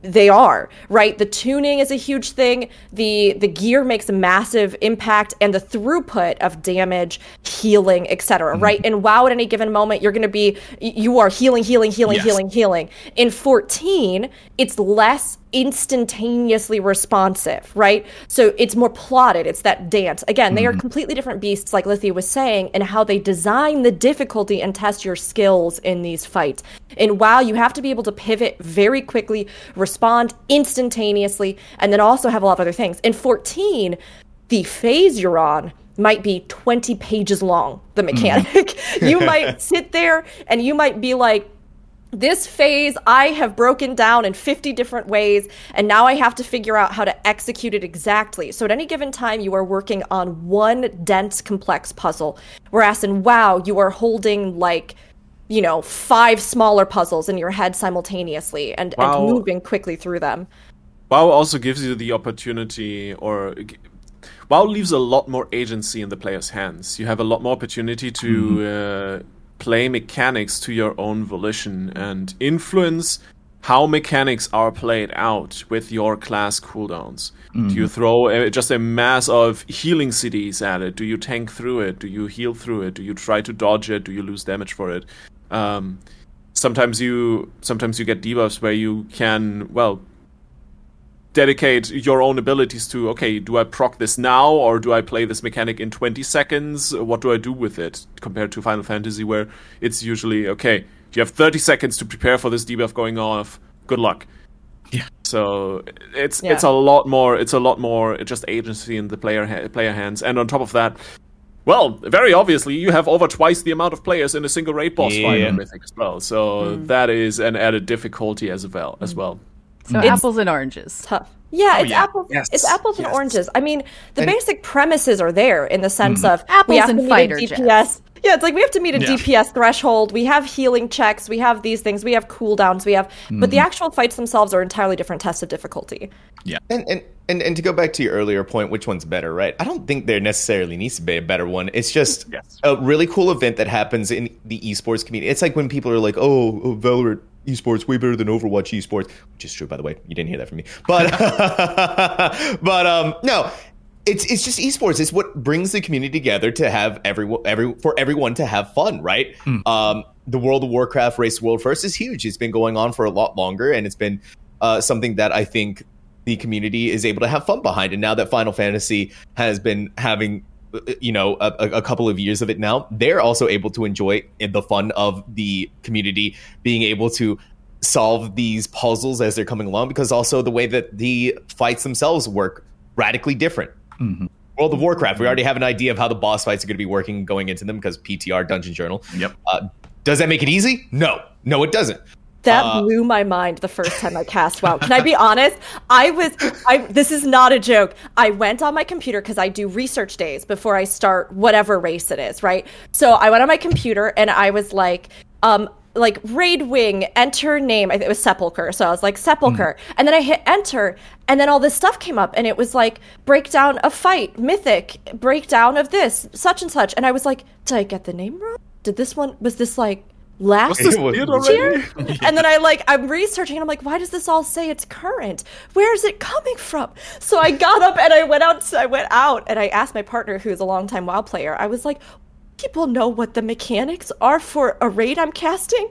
they are right? The tuning is a huge thing. The the gear makes a massive impact and the throughput of damage healing etc mm-hmm. right? And wow at any given moment you're going to be you are healing healing healing Yes. healing healing. In 14 it's less instantaneously responsive right? So it's more plotted it's that dance. Again they are mm-hmm. completely different beasts like Lithy was saying and how they design the difficulty and test your skills in these fights. And WoW you have to be able to pivot very quickly respond instantaneously and then also have a lot of other things. In 14 the phase you're on might be 20 pages long the mm-hmm. mechanic. [laughs] You might [laughs] sit there and you might be like this phase I have broken down in 50 different ways, and now I have to figure out how to execute it exactly. So at any given time, you are working on one dense, complex puzzle. Whereas in WoW, you are holding like, you know, five smaller puzzles in your head simultaneously and, Wow. and moving quickly through them. WoW also gives you the opportunity, or WoW leaves a lot more agency in the player's hands. You have a lot more opportunity to uh, play mechanics to your own volition and influence how mechanics are played out with your class cooldowns. Do you throw uh, just a mass of healing CDs at it? Do you tank through it? Do you heal through it? Do you try to dodge it? Do you lose damage for it? Um, sometimes you sometimes you get debuffs where you can well dedicate your own abilities to okay do i proc this now or do i play this mechanic in 20 seconds what do i do with it compared to final fantasy where it's usually okay you have 30 seconds to prepare for this debuff going off good luck Yeah. so it's Yeah. it's a lot more it's a lot more just agency in the player ha- player hands and on top of that well, very obviously, you have over twice the amount of players in a single raid boss fight Yeah. on Mythic as well. So mm. that is an added difficulty as well. As mm. well. So mm. It's- apples and oranges. tough. Yeah, Oh, it's yeah. apples. Yes. It's apples and Yes. oranges. I mean, the And- basic premises are there in the sense mm-hmm. of we Apples have and to meet fighter a jets. Yeah, it's like we have to meet a Yeah. DPS threshold. We have healing checks. We have these things. We have cooldowns. We have, but the mm-hmm. actual fights themselves are entirely different tests of difficulty. Yeah, And, and and and to go back to your earlier point, which one's better, right? I don't think there necessarily needs to be a better one. It's just Yes. a really cool event that happens in the esports community. It's like when people are like, "Oh, oh Valorant esports way better than Overwatch esports," which is true, by the way. You didn't hear that from me, but [laughs] but um, no. It's, it's just esports. It's what brings the community together to have everyone every for everyone to have fun, right? Um, the World of Warcraft race world first is huge. It's been going on for a lot longer, and it's been uh, something that I think the community is able to have fun behind. And now that Final Fantasy has been having, you know, a, a couple of years of it now, they're also able to enjoy the fun of the community being able to solve these puzzles as they're coming along because also the way that the fights themselves work radically different. World of Warcraft, we already have an idea of how the boss fights are going to be working going into them because PTR Dungeon Journal. Yep. Uh, does that make it easy? No, no, it doesn't. That Uh, blew my mind the first time I cast WoW. Can I be honest? I was I this is not a joke. I went on my computer cuz I do research days before I start whatever race it is, right? So I went on my computer and I was like um like raid wing enter name I think it was sepulcher so i was like sepulcher and then i hit enter and then all this stuff came up and it was like breakdown of fight mythic breakdown of this such and such and i was like did i get the name wrong did this one was this like last Was this It was- weird already? and then I like I'm researching and I'm like, why does this all say it's current? Where is it coming from? So I got up and I went out I went out and I asked my partner who's a longtime WoW player, I was like, people know what the mechanics are for a raid I'm casting?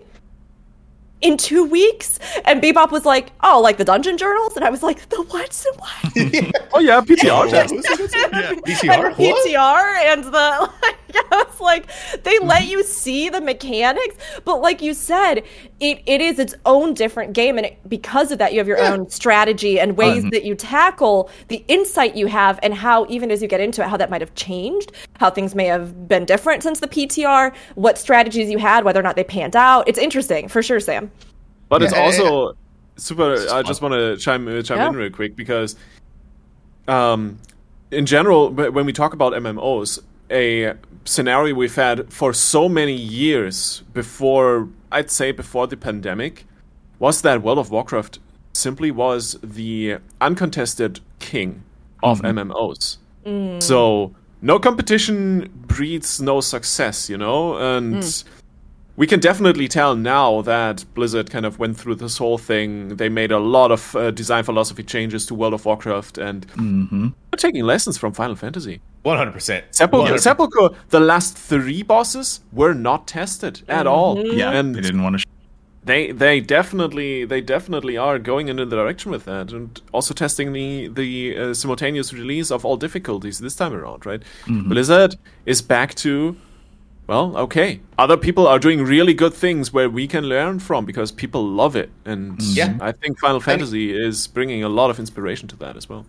In two weeks? And Bebop was like, Oh, like the dungeon journals? And I was like, The what? And what? [laughs] Oh yeah, PTR test. VCR? and PTR and the [laughs] like, I was like they let mm-hmm. you see the mechanics, but like you said, it, it is its own different game, and it, because of that, you have your own strategy and ways Fun. that you tackle the insight you have, and how even as you get into it, how that might have changed, how things may have been different since the PTR, what strategies you had, whether or not they panned out. It's interesting for sure, Sam. But it's Yeah, and- also super. I just want to chime uh, chime Yeah. in real quick because, um, in general, when we talk about MMOs, a scenario we've had for so many years before, I'd say before the pandemic, was that World of Warcraft simply was the uncontested king of mm-hmm. MMOs. Mm. So no competition breeds no success, you know, and mm. We can definitely tell now that Blizzard kind of went through this whole thing. They made a lot of uh, design philosophy changes to World of Warcraft, and they're taking lessons from Final Fantasy. One hundred percent. Sepulchre, Sepulchre, the last three bosses were not tested at all. Yeah, and they didn't want to. Sh- they they definitely they definitely are going in the direction with that, and also testing the the uh, simultaneous release of all difficulties this time around, right? Blizzard is back to. Well, okay. Other people are doing really good things where we can learn from because people love it, and mm-hmm. Yeah. I think Final Fantasy is bringing a lot of inspiration to that as well.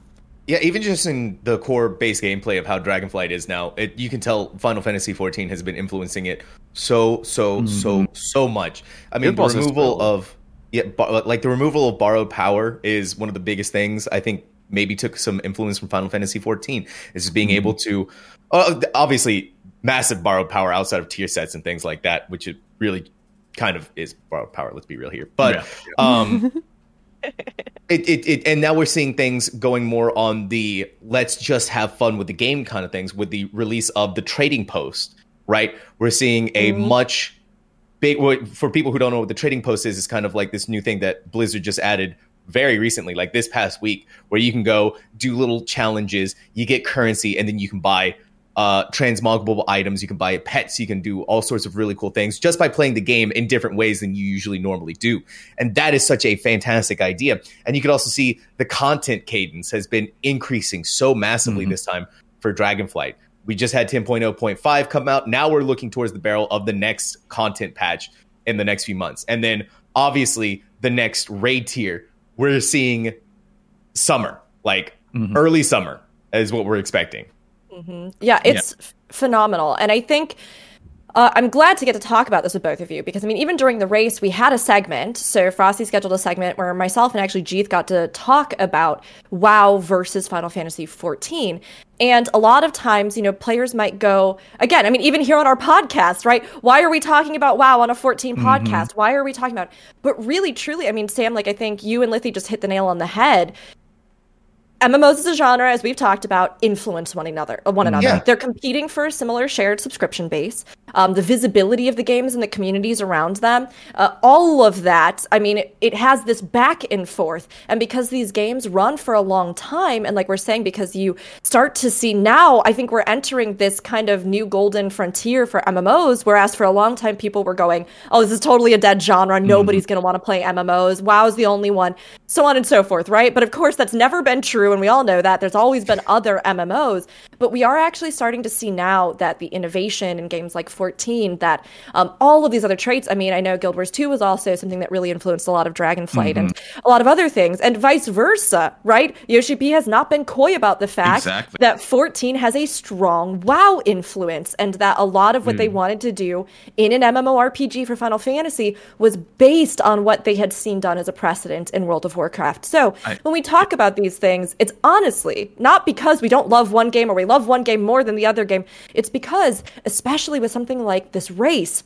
Yeah, even just in the core base gameplay of how Dragonflight is now, it, you can tell Final Fantasy XIV has been influencing it so so so mm-hmm. so much. I mean, the removal of yeah, like the removal of borrowed power is one of the biggest things. I think maybe took some influence from Final Fantasy XIV. Is just being mm-hmm. able to, uh, obviously, massive borrowed power outside of tier sets and things like that, which it really kind of is borrowed power. Let's be real here, but [laughs] um. It, it, it and now we're seeing things going more on the let's just have fun with the game kind of things with the release of the trading post right we're seeing a much big for people who don't know what the trading post is it's kind of like this new thing that blizzard just added very recently like this past week where you can go do little challenges you get currency and then you can buy uh, transmogable items. You can buy pets you can do all sorts of really cool things just by playing the game in different ways than you usually normally do. And that is such a fantastic idea. And you can also see the content cadence has been increasing so massively this time for dragonflight. We just had 10.0.5 come out. Now we're looking towards the barrel of the next content patch in the next few months. And then obviously the next raid tier we're seeing summer like early summer is what we're expecting Yeah, it's f- phenomenal. And I think uh, I'm glad to get to talk about this with both of you because, I mean, even during the race, we had a segment. So Frosty scheduled a segment where myself and actually Jeeth got to talk about WoW versus Final Fantasy 14. And a lot of times, you know, players might go, again, I mean, even here on our podcast, right? Why are we talking about WoW on a 14 podcast? Why are we talking about But really, truly, I mean, Sam, like, I think you and Lithy just hit the nail on the head. MMOs as a genre, as we've talked about, influence one another. uh, One another. Yeah. They're competing for a similar shared subscription base. Um, the visibility of the games and the communities around them, uh, all of that. I mean, it, it has this back and forth, and because these games run for a long time, and like we're saying, because you start to see now, I think we're entering this kind of new golden frontier for MMOs. Whereas for a long time, people were going, "Oh, this is totally a dead genre. Nobody's going to want to play MMOs. WoW's the only one." So on and so forth, right? But of course, that's never been true, and we all know that. There's always been other MMOs, but we are actually starting to see now that the innovation in games like 14, that um, all of these other traits. I mean, I know Guild Wars 2 was also something that really influenced a lot of Dragonflight and a lot of other things, and vice versa, right? Yoshi P has not been coy about the fact Exactly. that 14 has a strong WoW influence, and that a lot of what they wanted to do in an MMORPG for Final Fantasy was based on what they had seen done as a precedent in World of Warcraft. So when we talk about these things, it's honestly not because we don't love one game or we love one game more than the other game. It's because, especially with something like this race,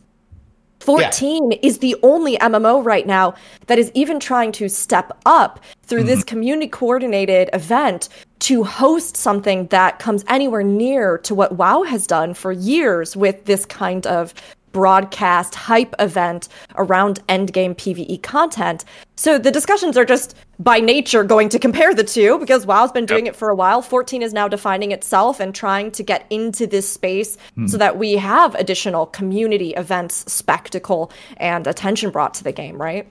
14 is the only MMO right now that is even trying to step up through this mm-hmm. community coordinated event to host something that comes anywhere near to what WoW has done for years with this kind of broadcast hype event around endgame PvE content. So the discussions are just by nature going to compare the two because WoW's been doing it for a while. 14 is now defining itself and trying to get into this space so that we have additional community events, spectacle, and attention brought to the game, right?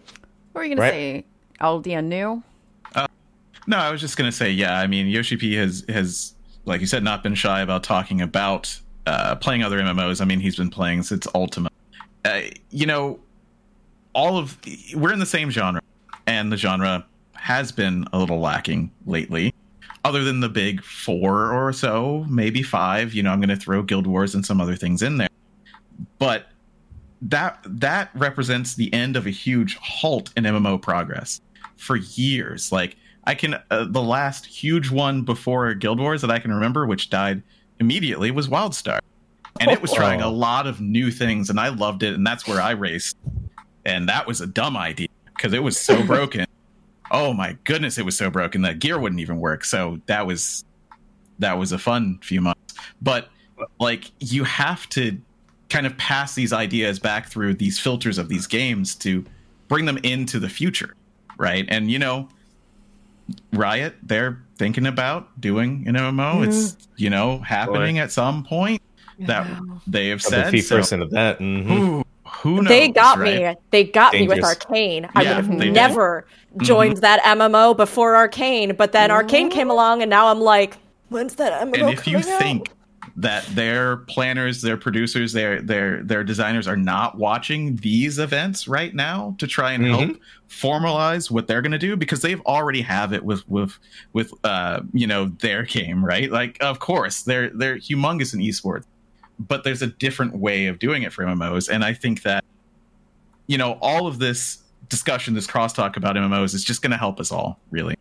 What were you gonna say? Aldia new? No, I was just gonna say, yeah. I mean, Yoshi P has has, like you said, not been shy about talking about uh, playing other MMOs. I mean, he's been playing since Ultima. Uh, you know, all of we're in the same genre, and the genre has been a little lacking lately. Other than the big four or so, maybe five. You know, I'm going to throw Guild Wars and some other things in there, but that that represents the end of a huge halt in MMO progress for years. Like I can uh, the last huge one before Guild Wars that I can remember, which died immediately, was WildStar, and it was trying a lot of new things, and I loved it, and that's where I raced, and that was a dumb idea because it was so [laughs] broken. Oh my goodness, it was so broken that gear wouldn't even work. So that was that was a fun few months, but like you have to kind of pass these ideas back through these filters of these games to bring them into the future, right? And you know, Riot, they're thinking about doing an MMO. It's you know happening at some point that they have I'm a said. fee So person of that. mhm. who, who knows? they got right? me. They got me with Dangerous. Arcane. I would have they did. never joined that MMO before Arcane, but then Arcane came along, and now I'm like, when's that MMO and if you out? think that their planners their producers their their their designers are not watching these events right now to try and help formalize what they're going to do because they've already have it with with with uh you know their game right like of course they're they're humongous in esports but there's a different way of doing it for MMOs, and I think that you know all of this discussion, this crosstalk about MMOs, is just going to help us all, really.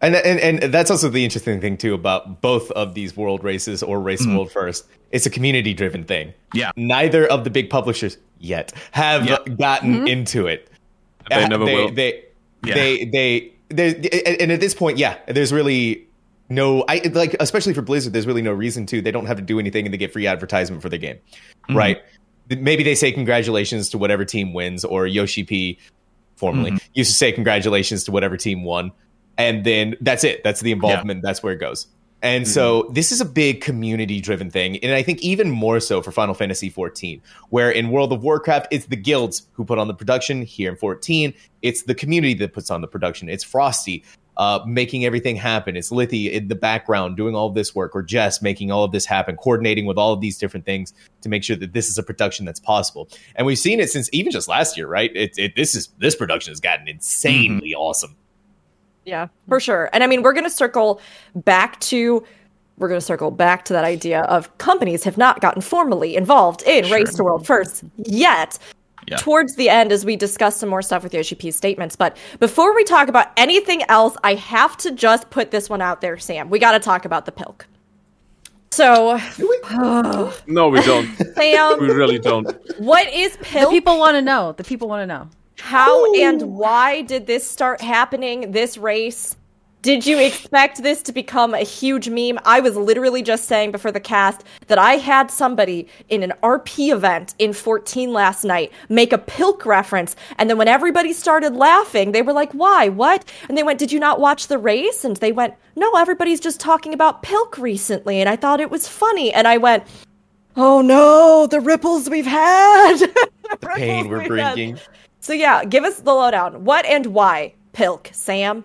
And, and and that's also the interesting thing too about both of these world races or race Mhm. world first. It's a community driven thing. Yeah. Neither of the big publishers yet have Yeah. gotten into it. They Uh, never they, will. They Yeah. they they they and at this point, yeah, there's really no I like especially for Blizzard, there's really no reason to. They don't have to do anything and they get free advertisement for the game. Mhm. Right. Maybe they say congratulations to whatever team wins, or Yoshi P formerly used to say congratulations to whatever team won. And then that's it. That's the involvement. That's where it goes. And so this is a big community driven thing. And I think even more so for Final Fantasy 14, where in World of Warcraft, it's the guilds who put on the production. Here in 14, it's the community that puts on the production. It's Frosty uh, making everything happen. It's Lithy in the background doing all of this work, or Jess making all of this happen, coordinating with all of these different things to make sure that this is a production that's possible. And we've seen it since even just last year, right? It, it this is this production has gotten insanely awesome. Yeah, for sure. And I mean, we're going to circle back to we're going to circle back to that idea of companies have not gotten formally involved in Sure. race to world first yet. Yeah. Towards the end, as we discuss some more stuff with Yoshi P's statements. But before we talk about anything else, I have to just put this one out there, Sam. We got to talk about the pilk. So, [sighs] No, we don't. Sam, we really don't. what is The pilk? people want to know. The people want to know. How and why did this start happening? This race? Did you expect this to become a huge meme? I was literally just saying before the cast that I had somebody in an RP event in 14 last night make a pilk reference. And then when everybody started laughing, they were like, why? What? And they went, Did you not watch the race? And they went, No, everybody's just talking about pilk recently. And I thought it was funny. And I went, Oh no, the ripples we've had. [laughs] The Pain we're we've had." bringing. So yeah, give us the lowdown. What and why Pilk, Sam?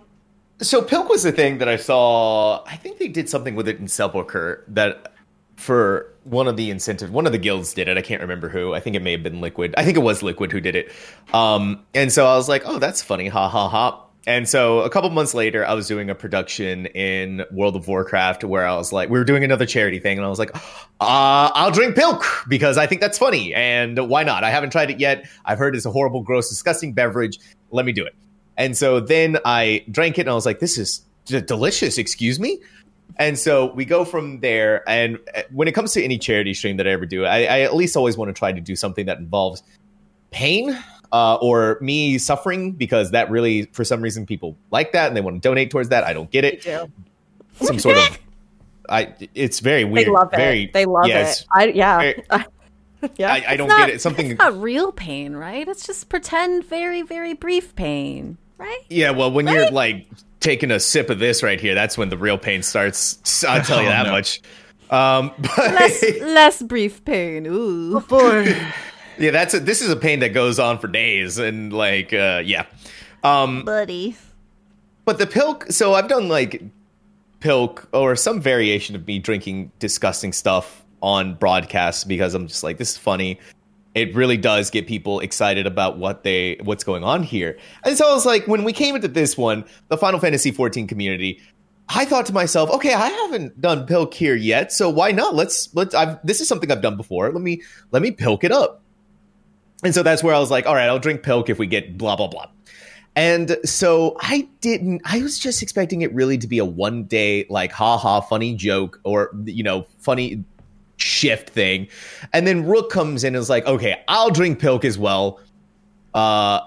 So Pilk was the thing that I saw. I think they did something with it in Sepulcher that for one of the incentive, one of the guilds did it. I can't remember who. I think it may have been Liquid. I think it was Liquid who did it. Um, and so I was like, oh, that's funny. Ha ha ha. And so a couple months later, I was doing a production in World of Warcraft where I was like, we were doing another charity thing, and I was like, uh, I'll drink Pilk because I think that's funny, and why not? I haven't tried it yet. I've heard it's a horrible, gross, disgusting beverage. Let me do it. And so then I drank it, and I was like, this is d- delicious. Excuse me. And so we go from there. And uh, when it comes to any charity stream that I ever do, I, I at least always want to try to do something that involves pain uh, or me suffering because that really, for some reason, people like that and they want to donate towards that. I don't get it. Some sort of. I. It's very weird. They love it. They love it. I yeah. very- [laughs] yeah. I, I don't not- get it. Something. It's not real pain, right? It's just pretend, very, very brief pain, right? Yeah, well, when you're like taking a sip of this right here, that's when the real pain starts. I'll tell you Oh, that no. much. Um, [laughs] but Less, [laughs] less brief pain. Ooh. [laughs] yeah, that's a, this is a pain that goes on for days, and like, uh, yeah. Um, buddy. but the pilk. So I've done like pilk or some variation of me drinking disgusting stuff on broadcasts because I'm just like, this is funny. It really does get people excited about what they what's going on here. And so I was like, when we came into this one, the Final Fantasy 14 community, I thought to myself, okay, I haven't done pilk here yet, so why not? Let's let's. I've this is something I've done before. Let me let me pilk it up. And so that's where I was like, all right, I'll drink pilk if we get blah blah blah. And so I didn't. I was just expecting it really to be a one day like ha ha funny joke or you know funny shift thing, and then Rook comes in and is like, okay, I'll drink pilk as well. Uh,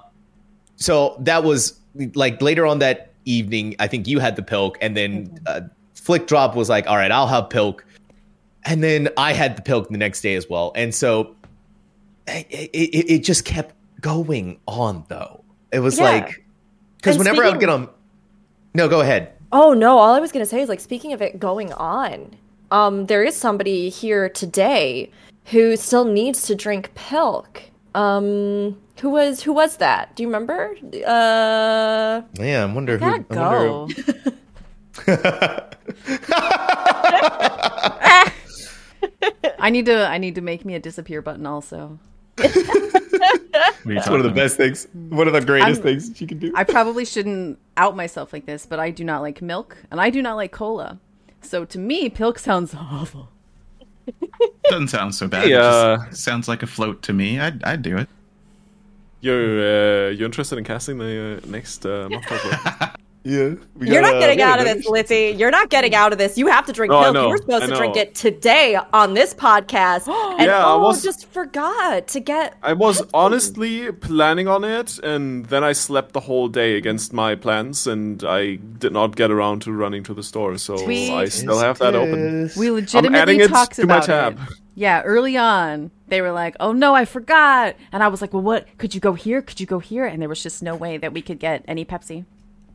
so that was like later on that evening. I think you had the pilk, and then uh, Flick Drop was like, all right, I'll have pilk, and then I had the pilk the next day as well, and so it, it, it just kept going on though. It was Yeah. like because whenever I would speaking- get on, no, go ahead. Oh no, all I was gonna say is like speaking of it going on, um, there is somebody here today who still needs to drink pilk. Um, who was who was that? Do you remember? Uh, Yeah, I wonder who. Gotta I wonder go. [laughs] I need to. I need to make me a disappear button. Also, [laughs] It's one of the best things. One of the greatest I'm- things you can do. I probably shouldn't out myself like this, but I do not like milk, and I do not like cola. So to me, pilk sounds awful. Doesn't sound so bad. Hey, it uh, just sounds like a float to me. I'd, I'd do it. You're uh, you're interested in casting the uh, next uh, MogTalk? right? Yeah. we You're not uh, getting we got out of this, Lithy. You're not getting out of this. You have to drink No, milk. You were supposed to drink it today on this podcast. [gasps] and Yeah, I oh, was- just forgot to get. I was honestly planning on it, and then I slept the whole day against my plans, and I did not get around to running to the store. So We- I still have that open. We adding legitimately it talked to my about tab. it. Yeah, early on, they were like, "Oh no, I forgot," and I was like, "Well, what? Could you go here? Could you go here?" And there was just no way that we could get any Pepsi.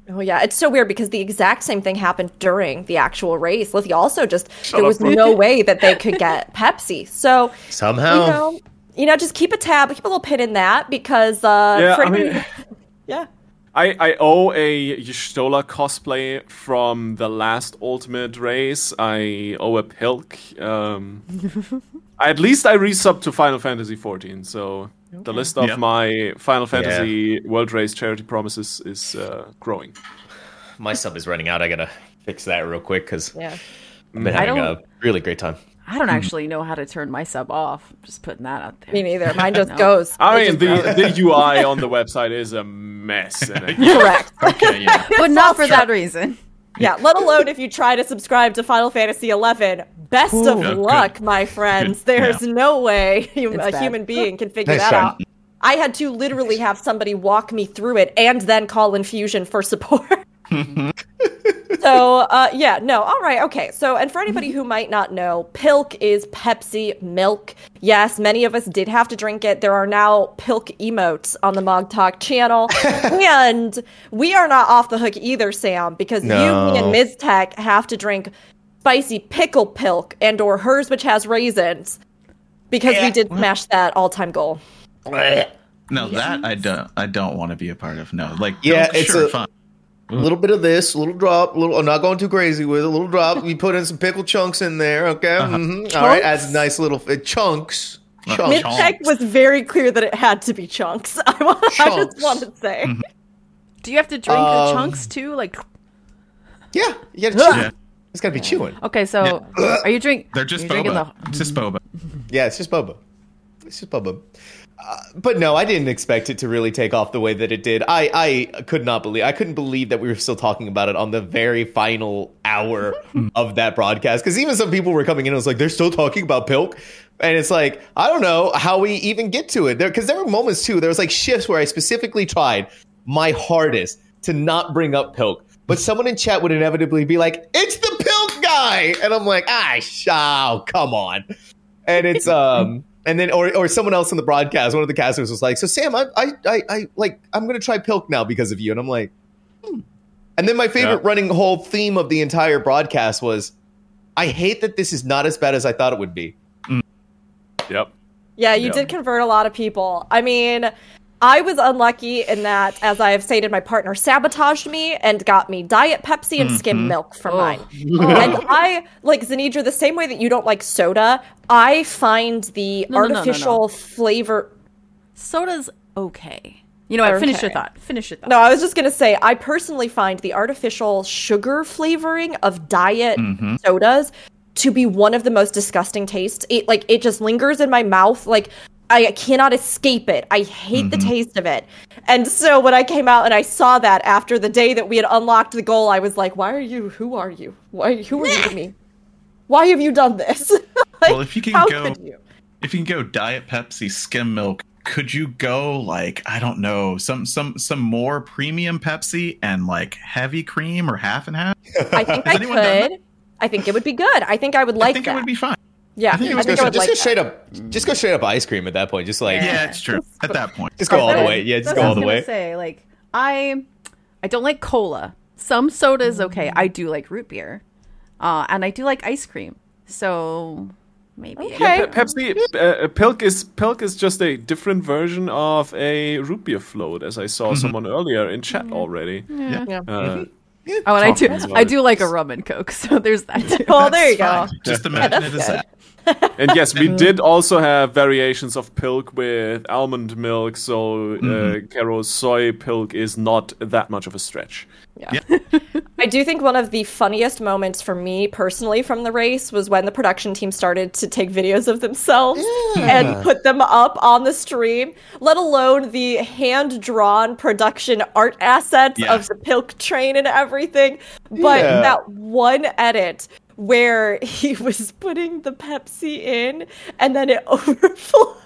Oh yeah, it's so weird because the exact same thing happened during the actual race. Lithy also just there was no way that they could get [laughs] Pepsi. So Somehow. you know, you know, just keep a tab, keep a little pin in that because uh, Yeah, for I mean- [laughs] yeah. I, I owe a Y'shtola cosplay from the last Ultimate race. I owe a Pilk. Um, [laughs] at least I resubbed to Final Fantasy 14, so the list of Yep. my Final Fantasy World Race charity promises is uh, growing. My sub is running out. I gotta fix that real quick because Yeah. I've been having a really great time. I don't actually know how to turn my sub off. Just putting that out there. Me neither. Mine [laughs] just No. goes. I mean, the, goes. the UI on the [laughs] website is a mess. Correct. [laughs] Okay, yeah. but not for that reason. Yeah, let alone if you try to subscribe to Final Fantasy XI. Best of Yeah, good. luck, my friends. There's Yeah. no way [laughs] It's a bad. human being can figure that out. I had to literally have somebody walk me through it and then call Infusion for support. [laughs] [laughs] so, uh, yeah, no, all right, okay. So, and for anybody who might not know, Pilk is Pepsi milk. Yes, many of us did have to drink it. There are now Pilk emotes on the MogTalk channel. [laughs] and we are not off the hook either, Sam, because you, me, and Miztech have to drink spicy pickle Pilk and or hers, which has raisins, because we did smash that all-time goal. No, that I don't. I don't want to be a part of. No, like Yeah, it's sure, a- fine. A little bit of this, a little drop, a little. I'm not going too crazy with it. A little drop. We put in some pickle chunks in there. Okay, Mhm. All right, adds a nice little uh, chunks. Uh, Chunks. chunks. Miztech was very clear that it had to be chunks. [laughs] I, want, I just want to say. Do you have to drink Um, the chunks too? Like, Yeah, you gotta chew. Yeah. It's gotta be chewing. okay, so are you drink? They're just are you drinking boba. the- It's just boba. Yeah, it's just boba. It's just boba. Uh, but no, I didn't expect it to really take off the way that it did. I, I could not believe. I couldn't believe that we were still talking about it on the very final hour of that broadcast. Because even some people were coming in and was like, they're still talking about Pilk. And it's like, I don't know how we even get to it. There, because there were moments too. There was like shifts where I specifically tried my hardest to not bring up Pilk. But someone in chat would inevitably be like, "It's the Pilk guy," and I'm like, "Ah, sh- oh, come on." And it's um, [laughs] and then or or someone else in the broadcast, one of the casters was like, "So Sam, I I I, I like I'm gonna try Pilk now because of you," and I'm like, hmm. and then my favorite Yeah. running whole theme of the entire broadcast was, "I hate that this is not as bad as I thought it would be." yep. Yeah, you Yeah. did convert a lot of people. I mean, I was unlucky in that, as I have stated, my partner sabotaged me and got me Diet Pepsi and skim mm-hmm. milk for mine. [laughs] and I, like Zanidra, the same way that you don't like soda, I find the No, no, no, no, artificial no. flavor. Soda's okay. You know what? Finish your thought. Finish your thought. No, I was just gonna say, I personally find the artificial sugar flavoring of diet mm-hmm. sodas to be one of the most disgusting tastes. It like it just lingers in my mouth. Like I cannot escape it. I hate the mm-hmm. taste of it. And so when I came out and I saw that after the day that we had unlocked the goal, I was like, "Why are you? Who are you? Why? Who are you to me? [laughs] Why have you done this? [laughs] Like, Well, if you can go- you? If you can go Diet Pepsi, skim milk, could you go like I don't know some some some more premium Pepsi and like heavy cream or half and half? I think [laughs] I could. I think it would be good. I think I would like I think that. it would be fine. Yeah, I think think, it Just go, I would just like go that. straight up, just go straight up ice cream at that point. Just like, Yeah, it's true. At that point, just go all the way. Yeah, just go all the gonna way. Say like I, I don't like cola. Some soda is okay. I do like root beer, uh, and I do like ice cream. So maybe Okay. Pe- Pepsi, uh, Pilk is Pilk is just a different version of a root beer float, as I saw someone earlier in chat already. Yeah. Uh, Oh, and I do. I do like a rum and coke. [laughs] So there's that too. Oh, there you go. Just imagine that's it as that. And yes, we [laughs] did also have variations of pilk with almond milk, so uh, Caro's soy pilk is not that much of a stretch. Yeah. [laughs] I do think one of the funniest moments for me personally from the race was when the production team started to take videos of themselves and put them up on the stream, let alone the hand drawn production art assets Yeah. of the Pilk train and everything. But Yeah. that one edit where he [laughs] was putting the Pepsi in and then it [laughs] overflowed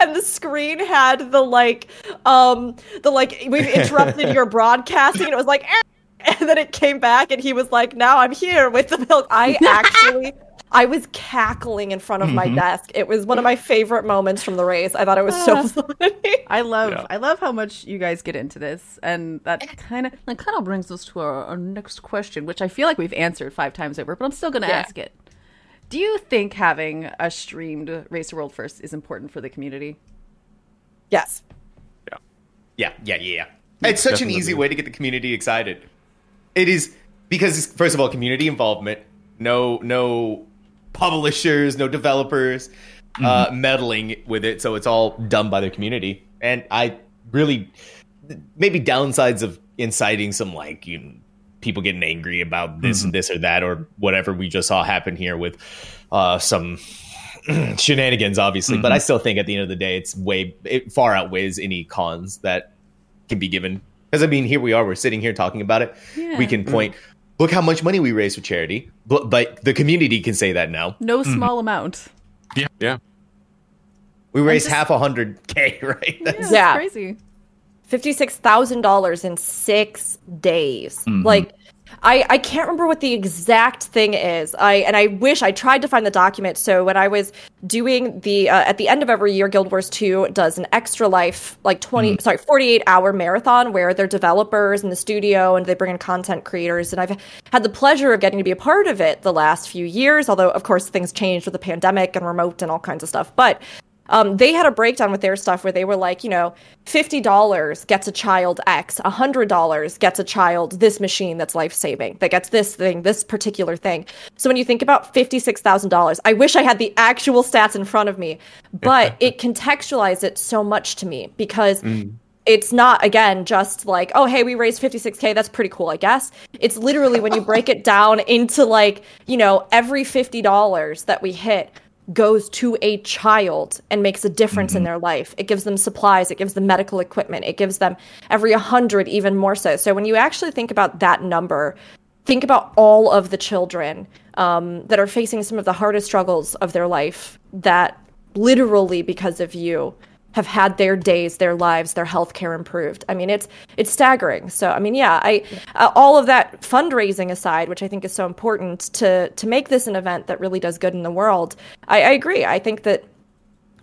and the screen had the like um the like we've interrupted your [laughs] broadcasting and it was like "Eh," and then it came back and he was like now I'm here with the milk. I actually I was cackling in front of my mm-hmm. desk it was one of my favorite moments from the race I thought it was so ah. funny [laughs] I love Yeah. I love how much you guys get into this, and that kind of that kind of brings us to our, our next question, which I feel like we've answered five times over, but I'm still going to Yeah. ask it. Do you think having a streamed Race World First is important for the community? yes Yeah, yeah, yeah. Yeah. It's such an easy way to get the community excited. It is because first of all, community involvement. No, no publishers, no developers uh, meddling with it. So it's all done by the community. And I really maybe downsides of inciting some like you know, people getting angry about this and this or that or whatever we just saw happen here with uh, some [clears throat] shenanigans, obviously. But I still think at the end of the day, it's way it far outweighs any cons that can be given. Because I mean, here we are, we're sitting here talking about it. Yeah. We can point, look how much money we raised for charity. But, but the community can say that now. No mm-hmm. small amount. Yeah. Yeah. We raised just- half a hundred k, [laughs] right? That's- Yeah, Yeah. crazy. fifty-six thousand dollars in six days. Mm-hmm. Like, I I can't remember what the exact thing is. I and I wish I tried to find the document. So when I was doing the uh, at the end of every year, Guild Wars Two does an extra life like 20 sorry forty-eight hour marathon where they're developers in the studio and they bring in content creators. And I've had the pleasure of getting to be a part of it the last few years. Although of course things changed with the pandemic and remote and all kinds of stuff, but um, they had a breakdown with their stuff where they were like, you know, fifty dollars gets a child X, hundred dollars gets a child this machine that's life saving, that gets this thing, this particular thing. So when you think about fifty six thousand dollars, I wish I had the actual stats in front of me, but [laughs] it contextualized it so much to me because. It's not again just like oh hey we raised 56k that's pretty cool I guess it's literally when you break it down into like you know every $50 that we hit goes to a child and makes a difference in their life. It gives them supplies, it gives them medical equipment, it gives them every 100 even more so. So when you actually think about that number, think about all of the children um, that are facing some of the hardest struggles of their life that literally because of you have had their days, their lives, their healthcare improved. I mean, it's it's staggering. So, I mean, yeah, I uh, all of that fundraising aside, which I think is so important to to make this an event that really does good in the world. I, I agree. I think that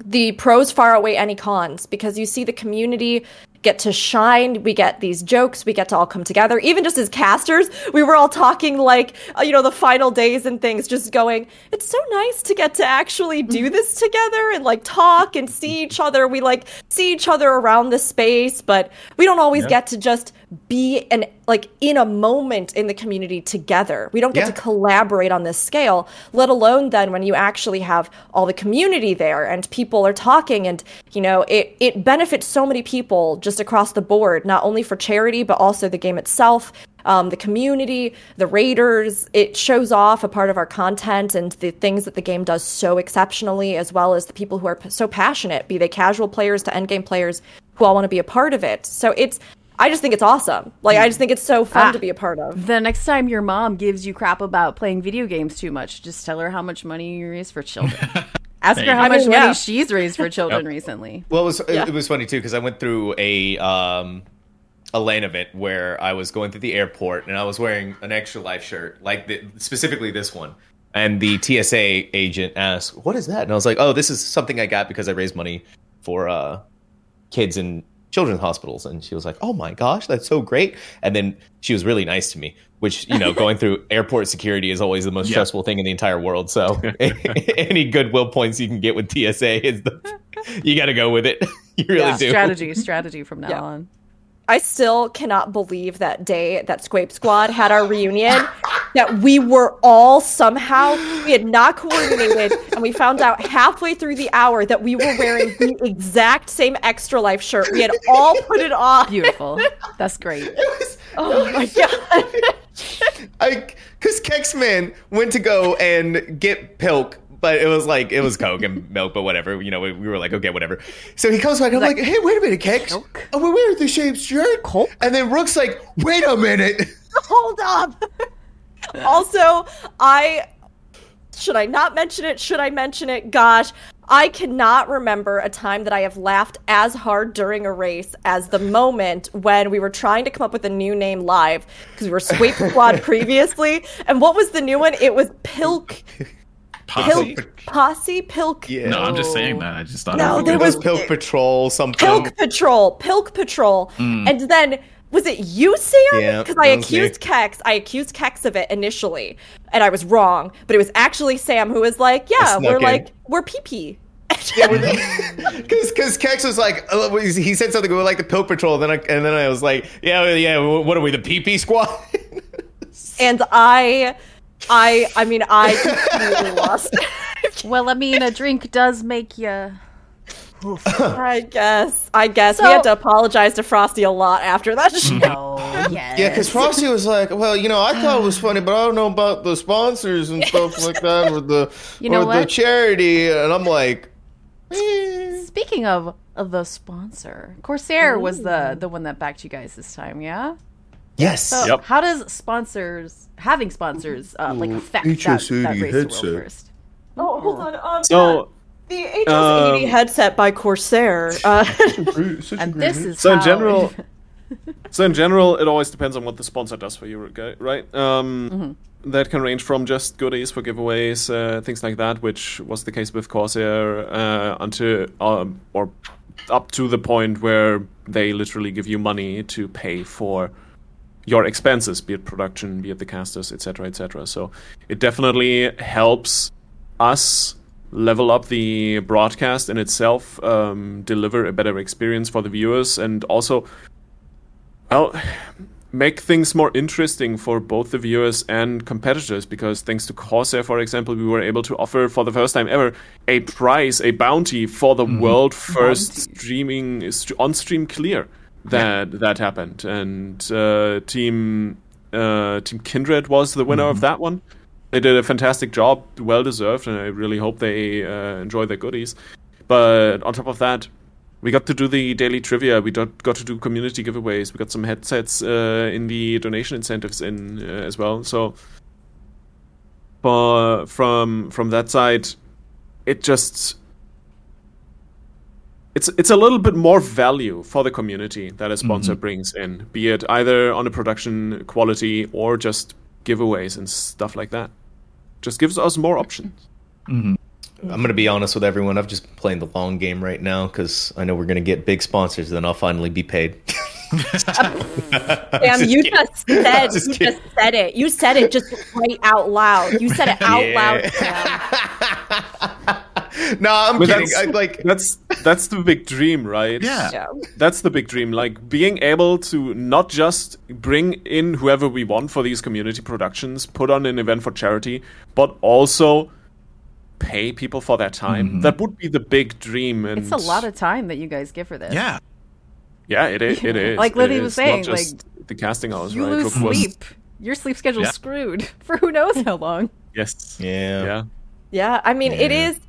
the pros far outweigh any cons because you see the community get to shine. We get these jokes. We get to all come together. Even just as casters, we were all talking like, uh, you know, the final days and things, just going, it's so nice to get to actually do this together and like talk and see each other. We like see each other around the space, but we don't always get to just be and like in a moment in the community together. We don't get Yeah. to collaborate on this scale, let alone then when you actually have all the community there and people are talking and you know it it benefits so many people just across the board, not only for charity but also the game itself. Um, the community, the raiders, it shows off a part of our content and the things that the game does so exceptionally, as well as the people who are p- so passionate, be they casual players to endgame players who all want to be a part of it. So it's, I just think it's awesome. Like, I just think it's so fun Ah. to be a part of. The next time your mom gives you crap about playing video games too much, just tell her how much money you raise for children. [laughs] Ask her how go. much mean, money yeah. she's raised for [laughs] children recently. Well, it was Yeah. it was funny too because I went through a um a lane of it where I was going through the airport and I was wearing an extra life shirt, like the, specifically this one. And the TSA agent asked, "What is that?" And I was like, "Oh, this is something I got because I raised money for uh kids in children's hospitals." And she was like, "Oh my gosh, that's so great!" And then she was really nice to me, which you know, going through [laughs] airport security is always the most Yeah. stressful thing in the entire world. So [laughs] [laughs] any goodwill points you can get with TSA is the you got to go with it. You really Yeah. do. Strategy, strategy from now Yeah. on. I still cannot believe that day that Squape Squad had our reunion. that we were all somehow we had not coordinated and we found out halfway through the hour that we were wearing the exact same extra life shirt. We had all put it on. Beautiful. That's great. [laughs] Was, Oh my god. I because Kexman went to go and get Pilk, but it was like it was Coke and [laughs] milk, but whatever. You know, we, we were like, okay, whatever. So he comes back. I'm like, hey, wait a minute, Kex. Coke? Oh, we're wearing the same shirt. Coke? And then Rook's like, wait a minute. [laughs] Hold up. [laughs] also, I should I not mention it? Should I mention it? Gosh, I cannot remember a time that I have laughed as hard during a race as the moment when we were trying to come up with a new name live because we were Sweep Squad previously. And what was the new one? It was Pilk. Posse. Pilk Posse Pilk. Yeah. No, I'm just saying that. I just thought No, it there was was was- Pilk Patrol. Something. Pilk Patrol, Pilk Patrol, and then was it you, Sam? Yeah, because I that was me. accused Kex, I accused Kex of it initially, and I was wrong. But it was actually Sam who was like, "Yeah, we're in. like we're pee pee." [laughs] Because [laughs] because Kex was like uh, he said something we like the Pilk Patrol, then I, and then I was like, yeah, yeah, what are we, the PP Squad? [laughs] and I, I, I mean, I completely [laughs] lost. Well, I mean, a drink does make you. I guess. I guess we had to apologize to Frosty a lot after that [laughs] show. Oh, yes. Yeah, because Frosty was like, "Well, you know, I thought it was funny, but I don't know about the sponsors and stuff like [laughs] that, or the You know or the charity." And I'm like, eh. Speaking of, of the sponsor, Corsair was the the one that backed you guys this time, yeah. "Yes, So Yep. how does sponsors having sponsors uh, like affect that, that race headset. world first? Oh, hold on. Um, So, the HS80 Um, headset by Corsair. Uh, And this is so in general, [laughs] so in general, it always depends on what the sponsor does for you, right? Um, That can range from just goodies for giveaways, uh, things like that, which was the case with Corsair, uh, until um, or up to the point where they literally give you money to pay for your expenses, be it production, be it the casters, etc., etc. So it definitely helps us level up the broadcast in itself, um, deliver a better experience for the viewers, and also, well, make things more interesting for both the viewers and competitors. Because thanks to Corsair, for example, we were able to offer for the first time ever a prize, a bounty for the world first streaming on stream clear that that happened, and uh, team uh, Team Kindred was the winner of that one. They did a fantastic job, well deserved, and I really hope they uh, enjoy their goodies. But on top of that, we got to do the daily trivia. We got got to do community giveaways. We got some headsets uh, in the donation incentives in uh, as well. So, for from from that side, it just it's it's a little bit more value for the community that a sponsor mm-hmm. brings in, be it either on the production quality or just giveaways and stuff like that. Just gives us more options. Mm-hmm. I'm gonna be honest with everyone. I've just been playing the long game right now because I know we're gonna get big sponsors, then I'll finally be paid." [laughs] Sam, [laughs] you just said Just you kidding. just said it. You said it just right out loud. You said it out [laughs] Yeah. loud, Sam. No, I'm But kidding. that's, I, like, that's that's the big dream, right? Yeah. Yeah. That's the big dream. Like being able to not just bring in whoever we want for these community productions, put on an event for charity, but also pay people for their time. Mm-hmm. That would be the big dream. And It's a lot of time that you guys give for this. Yeah. yeah, it is. It [laughs] is. Like It Lily was saying, not just the casting hours, You right? lose Of course- sleep. Your sleep schedule's Yeah. screwed [laughs] for who knows how long. Yes. yeah, Yeah. Yeah, I mean, it Yeah. is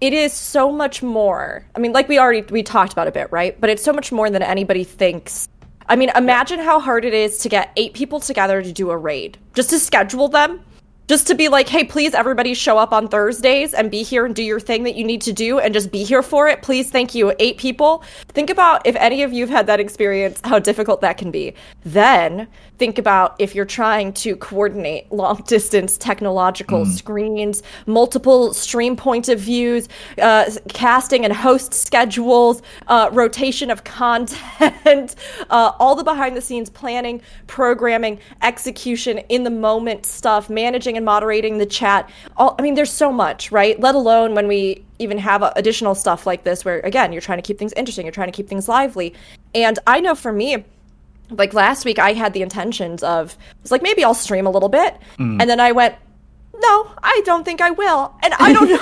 it is so much more. I mean, like we already we talked about a bit, right? But it's so much more than anybody thinks. I mean, imagine how hard it is to get eight people together to do a raid. Just to schedule them. Just to be like, hey, please everybody show up on Thursdays and be here and do your thing that you need to do and just be here for it. Please, thank you. Eight people. Think about if any of you have had that experience, how difficult that can be. Then think about if you're trying to coordinate long [laughs] distance technological screens, multiple stream point of views, uh, casting and host schedules, uh, rotation of [laughs] content, uh, all the behind the scenes planning, programming, execution, in the moment stuff, managing and moderating the chat. All, I mean, there's so much, right? Let alone when we even have uh, additional stuff like this, where again, you're trying to keep things interesting, you're trying to keep things lively. And I know for me, like last week I had the intentions of it's like maybe I'll stream a little bit Mm. and then I went no, I don't think I will. And I don't know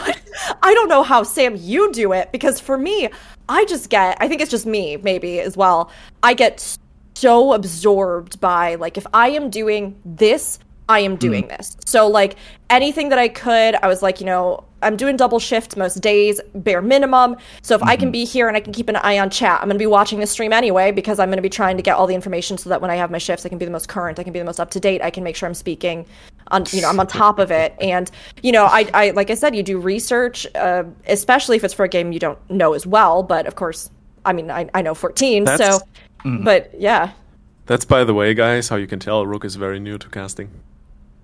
[laughs] I don't know how Sam you do it because for me I just get I think it's just me maybe as well. I get so absorbed by like if I am doing this I am doing this. So like anything that I could, I was like, you know, I'm doing double shift most days, bare minimum. So if I can be here and I can keep an eye on chat, I'm going to be watching the stream anyway because I'm going to be trying to get all the information so that when I have my shifts, I can be the most current, I can be the most up to date, I can make sure I'm speaking on, you know, I'm on top of it. And you know, I, I like I said, you do research, uh, especially if it's for a game you don't know as well. But of course, I mean, I, I know 14, That's- so. But yeah, That's by the way, guys, how you can tell Rook is very new to casting.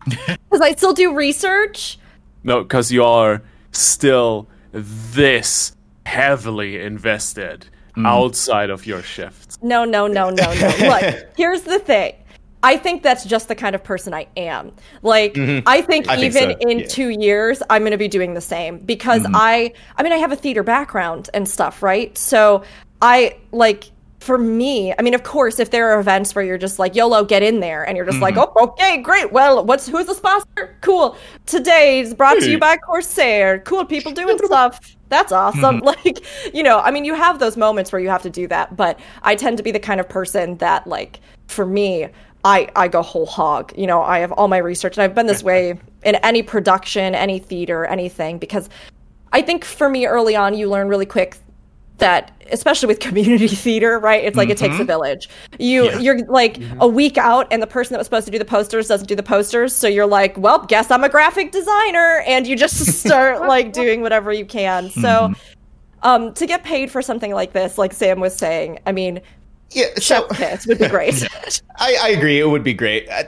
Because I still do research. No, because you are still this heavily invested hmm. outside of your shifts. No, no, no, no, no. [laughs] Look, here's the thing. I think that's just the kind of person I am. Like, mm-hmm. I think I think even so, in yeah. two years, I'm going to be doing the same because mm-hmm. I, I mean, I have a theater background and stuff, right? So I like, for me, I mean, of course, if there are events where you're just like, YOLO, get in there, and you're just like, mm-hmm. oh, okay, great. Well, what's who's the sponsor? Cool. Today's brought to you by Corsair. Cool people doing [laughs] stuff. That's awesome. Mm-hmm. [laughs] Like, you know, I mean, you have those moments where you have to do that, but I tend to be the kind of person that, like, for me, I, I go whole hog. You know, I have all my research, and I've been this way [laughs] in any production, any theater, anything, because I think for me early on, you learn really quick that especially with [laughs] community theater right? It's like it takes a village. You Yeah. you're like a week out and the person that was supposed to do the posters doesn't do the posters. So you're like well guess i'm a graphic designer. And you just [laughs] start like doing whatever you can. So um to get paid for something like this like sam was saying i mean Yeah, so chef kiss would be [laughs] great. I, I agree. It would be great. Uh,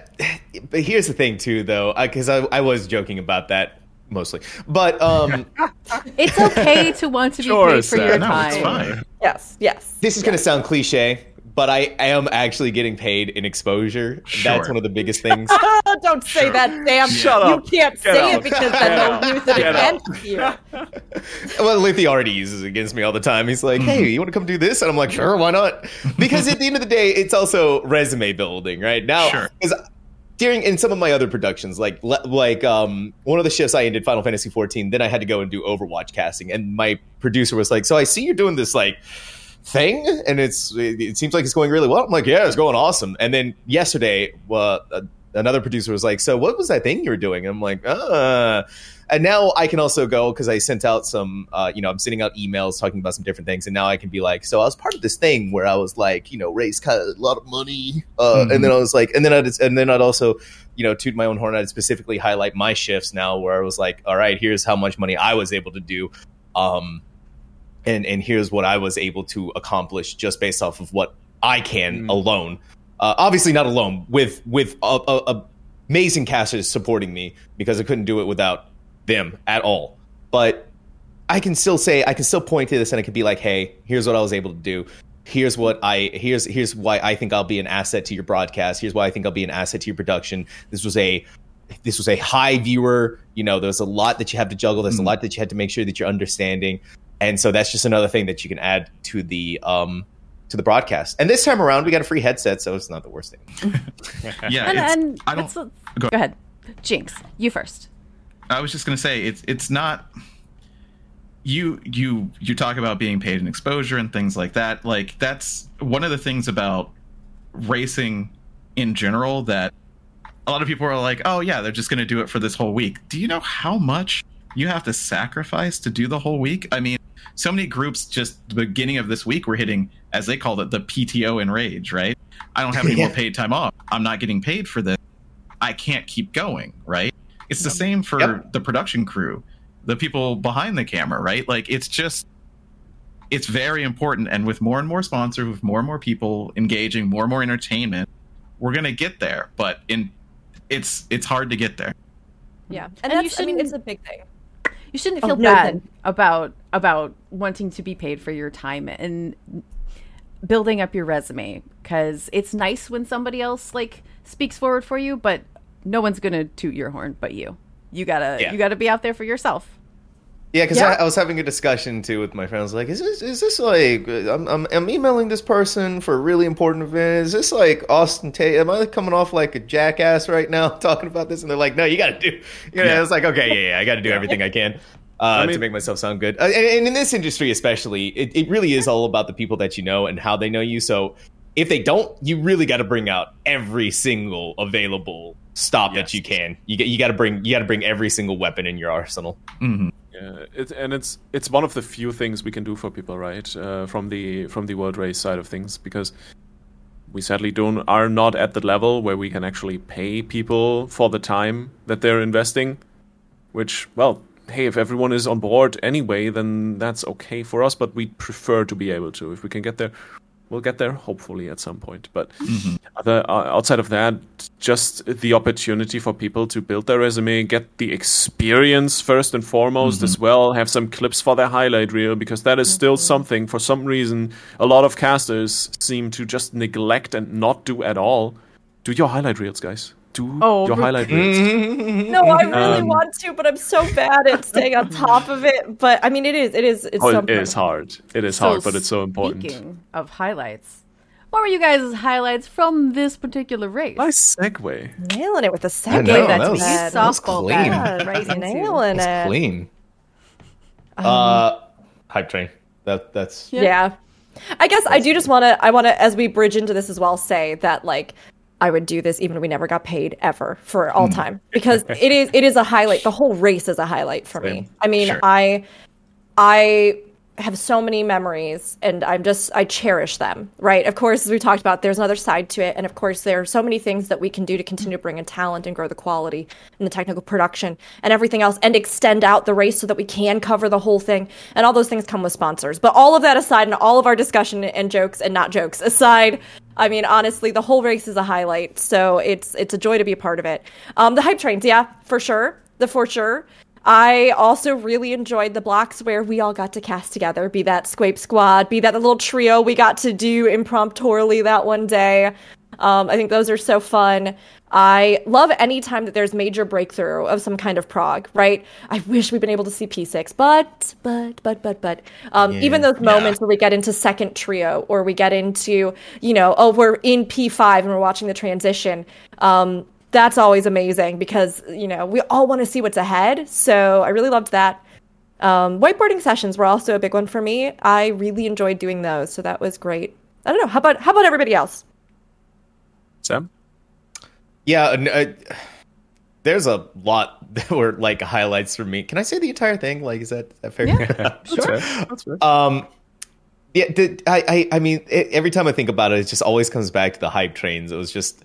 but here's the thing, too, though, because I, I was joking about that mostly. But um, [laughs] It's okay to want to be Sure, paid for Sam. your no, time. it's fine. yes yes this is going to sound cliche, but I am actually getting paid in exposure. That's one of the biggest things. [laughs] Don't say that sam Shut you up. can't Get say out. it because then Get they'll out. use it Get out. against you [laughs] well, Lithy already uses it against me all the time. He's like, "Hey, you want to come do this?" And I'm like, "Sure, why not?" Because at the end of the day, it's also resume building, right? Now, Sure. During in some of my other productions, like like um one of the shifts I did Final Fantasy 14, then I had to go and do Overwatch casting, and my producer was like, "So I see you're doing this like." thing and it's it, it seems like it's going really well i'm like yeah it's going awesome and then yesterday uh, another producer was like so what was that thing you were doing and i'm like uh and now i can also go because i sent out some uh, you know i'm sending out emails talking about some different things and now i can be like so i was part of this thing where i was like you know raised kind of a lot of money uh, and then i was like and then i'd and then i'd also you know toot my own horn i'd specifically highlight my shifts now where i was like all right here's how much money i was able to do um and and here's what I was able to accomplish just based off of what I can alone. Uh, obviously, not alone with with a, a, a amazing casters supporting me because I couldn't do it without them at all. But I can still say I can still point to this and I could be like, hey, here's what I was able to do. Here's what I here's here's why I think I'll be an asset to your broadcast. Here's why I think I'll be an asset to your production. This was a this was a high viewer. You know, there's a lot that you have to juggle. There's a lot that you had to make sure that you're understanding. And so that's just another thing that you can add to the um to the broadcast. And this time around, we got a free headset, so it's not the worst thing. [laughs] Yeah, And, it's, and I don't. let's- go- go ahead. Jinx, you first. I was just gonna say it's it's not. You you you talk about being paid in exposure and things like that. Like that's one of the things about racing in general that a lot of people are like, oh yeah, they're just gonna do it for this whole week. Do you know how much you have to sacrifice to do the whole week? I mean, so many groups just the beginning of this week were hitting, as they called it, the PTO in rage, Right? I don't have any [laughs] more paid time off. I'm not getting paid for this. I can't keep going. Right? It's the same for Yep. the production crew, the people behind the camera, right? Like it's just it's very important and with more and more sponsors, with more and more people engaging, more and more entertainment, we're going to get there, but in it's it's hard to get there. yeah And and, you that's i mean it's a big thing You shouldn't Oh, feel no, bad then. about about wanting to be paid for your time and building up your resume because it's nice when somebody else like speaks forward for you, but no one's gonna toot your horn but you. You gotta Yeah. you gotta be out there for yourself. Yeah, because Yeah. I, I was having a discussion too with my friends. Like, is this is this like I'm, I'm I'm emailing this person for a really important event? Is this like Austin Tate? Am I coming off like a jackass right now [laughs] talking about this? And they're like, No, you got to do. You know, Yeah. I was like, Okay, yeah, yeah I got to do everything I can uh, to mean- make myself sound good. Uh, and, and in this industry, especially, it, it really is all about the people that you know and how they know you. So if they don't, you really got to bring out every single available stop that you can. You get you got to bring you got to bring every single weapon in your arsenal. Yeah, it, and it's it's one of the few things we can do for people, right? Uh, from the from the world race side of things, because we sadly don't are not at the level where we can actually pay people for the time that they're investing. Which, well, hey, if everyone is on board anyway, then that's okay for us. But we prefer to be able to. If we can get there, we'll get there hopefully at some point. But other, uh, outside of that, just the opportunity for people to build their resume, get the experience first and foremost as well, have some clips for their highlight reel because that is still something. For some reason, a lot of casters seem to just neglect and not do at all. Do your highlight reels, guys. Do Oh, your highlight reels. No, I really Um, want to, but I'm so bad at staying on top of it. But I mean, it is, it is, it's Oh, something. is hard. It is So hard, but it's so important. Speaking of highlights, what were you guys' highlights from this particular race? Nice segue. Nailing it with the I second. know, that that was- me. You that was softball clean. that right into- Nailing It's it. clean. uh, hype train. That that's Yeah. I guess I do just want to, I want to, as we bridge into this as well, say that like, I would do this even if we never got paid ever for all hmm. time because it is it is a highlight. The whole race is a highlight for me. I mean, Sure. I I have so many memories and I'm just I cherish them. Right? Of course, as we talked about, there's another side to it, and of course, there are so many things that we can do to continue to bring in talent and grow the quality and the technical production and everything else, and extend out the race so that we can cover the whole thing. And all those things come with sponsors. But all of that aside, and all of our discussion and jokes and not jokes aside. I mean, honestly, the whole race is a highlight, so it's it's a joy to be a part of it. Um, the hype trains, yeah, for sure, the for sure. I also really enjoyed the blocks where we all got to cast together, be that Squape Squad, be that the little trio we got to do impromptually that one day. Um, I think those are so fun. I love any time that there's major breakthrough of some kind of prog, right? I wish we'd been able to see P6, but, but, but, but, but. Um, even those moments where we get into second trio or we get into, you know, oh, we're in P5 and we're watching the transition. Um, that's always amazing because you know we all want to see what's ahead so i really loved that um, whiteboarding sessions were also a big one for me i really enjoyed doing those so that was great i don't know how about how about everybody else Sam? yeah. and, uh, there's a lot [laughs] that were like highlights for me. Can I say the entire thing? Like, is that, is that fair? Yeah, [laughs] Sure. That's fair. Um, yeah, the, I, I, I mean, it, every time I think about it, it just always comes back to the hype trains. It was just,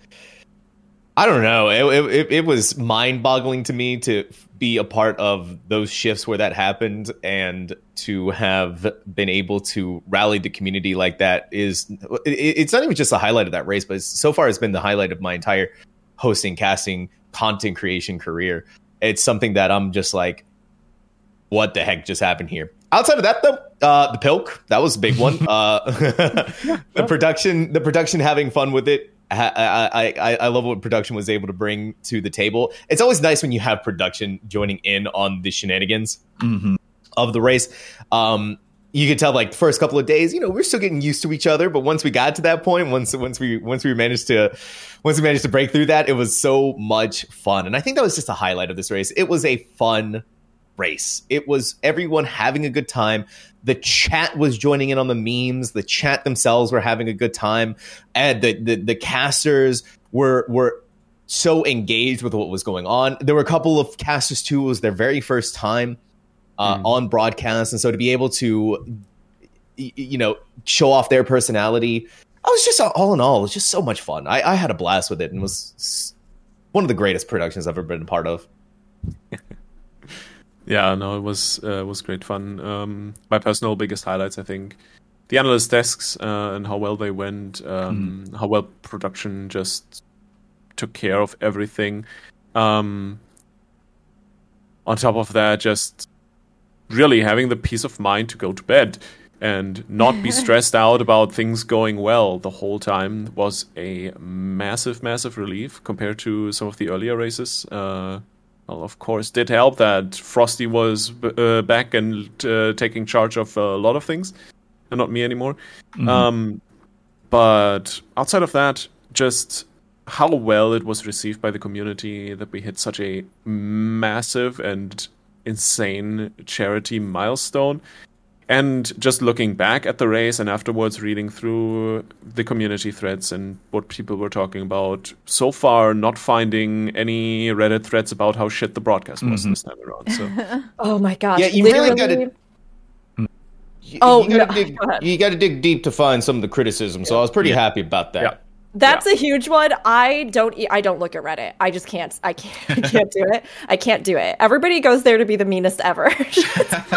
I don't know, it, it, it was mind boggling to me to be a part of those shifts where that happened and to have been able to rally the community like that is, it, it's not even just the highlight of that race, but so far it's been the highlight of my entire hosting, casting, content creation career. It's something that I'm just like, what the heck just happened here? Outside of that, though, uh, the Pilk that was a big one. Uh, [laughs] the production, the production, having fun with it. I, I, I, love what production was able to bring to the table. It's always nice when you have production joining in on the shenanigans of the race. Um, you could tell, like the first couple of days, you know, we're still getting used to each other. But once we got to that point, once once we once we managed to once we managed to break through that, it was so much fun. And I think that was just a highlight of this race. It was a fun race. It was everyone having a good time. The chat was joining in on the memes. The chat themselves were having a good time, and the the, the casters were were so engaged with what was going on. There were a couple of casters too. It was their very first time uh, on broadcast, and so to be able to you know show off their personality, I was just all in all, it was just so much fun. I, I had a blast with it, and was one of the greatest productions I've ever been a part of. [laughs] Yeah, no, it was uh, was great fun. Um, my personal biggest highlights, I think, the analyst desks uh, and how well they went, um, how well production just took care of everything. Um, on top of that, just really having the peace of mind to go to bed and not be [laughs] stressed out about things going well the whole time was a massive, massive relief compared to some of the earlier races. Uh, well, of course, did help that Frosty was uh, back and uh, taking charge of a lot of things, and not me anymore. Um, but outside of that, just how well it was received by the community that we hit such a massive and insane charity milestone. And just looking back at the race and afterwards reading through the community threads and what people were talking about, so far not finding any Reddit threads about how shit the broadcast was mm-hmm. this time around. So [laughs] Oh my gosh. Yeah, you really literally- gotta- You, Oh, you gotta no, dig. go. You got to dig deep to find some of the criticism. So I was pretty Yeah. happy about that. Yeah. That's a huge one. I don't. I don't look at Reddit. I just can't. I can't. [laughs] I can't do it. I can't do it. Everybody goes there to be the meanest ever. [laughs]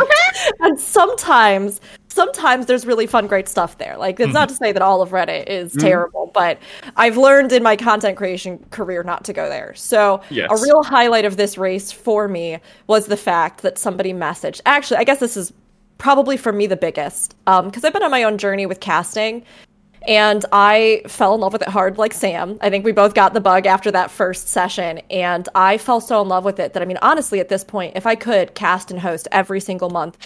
[laughs] and sometimes, sometimes there's really fun, great stuff there. Like it's not mm-hmm. to say that all of Reddit is mm-hmm. terrible, but I've learned in my content creation career not to go there. So Yes. a real highlight of this race for me was the fact that somebody messaged. Actually, I guess this is probably for me the biggest um, because I've been on my own journey with casting and I fell in love with it hard like Sam. I think we both got the bug after that first session and I fell so in love with it that I mean honestly at this point if I could cast and host every single month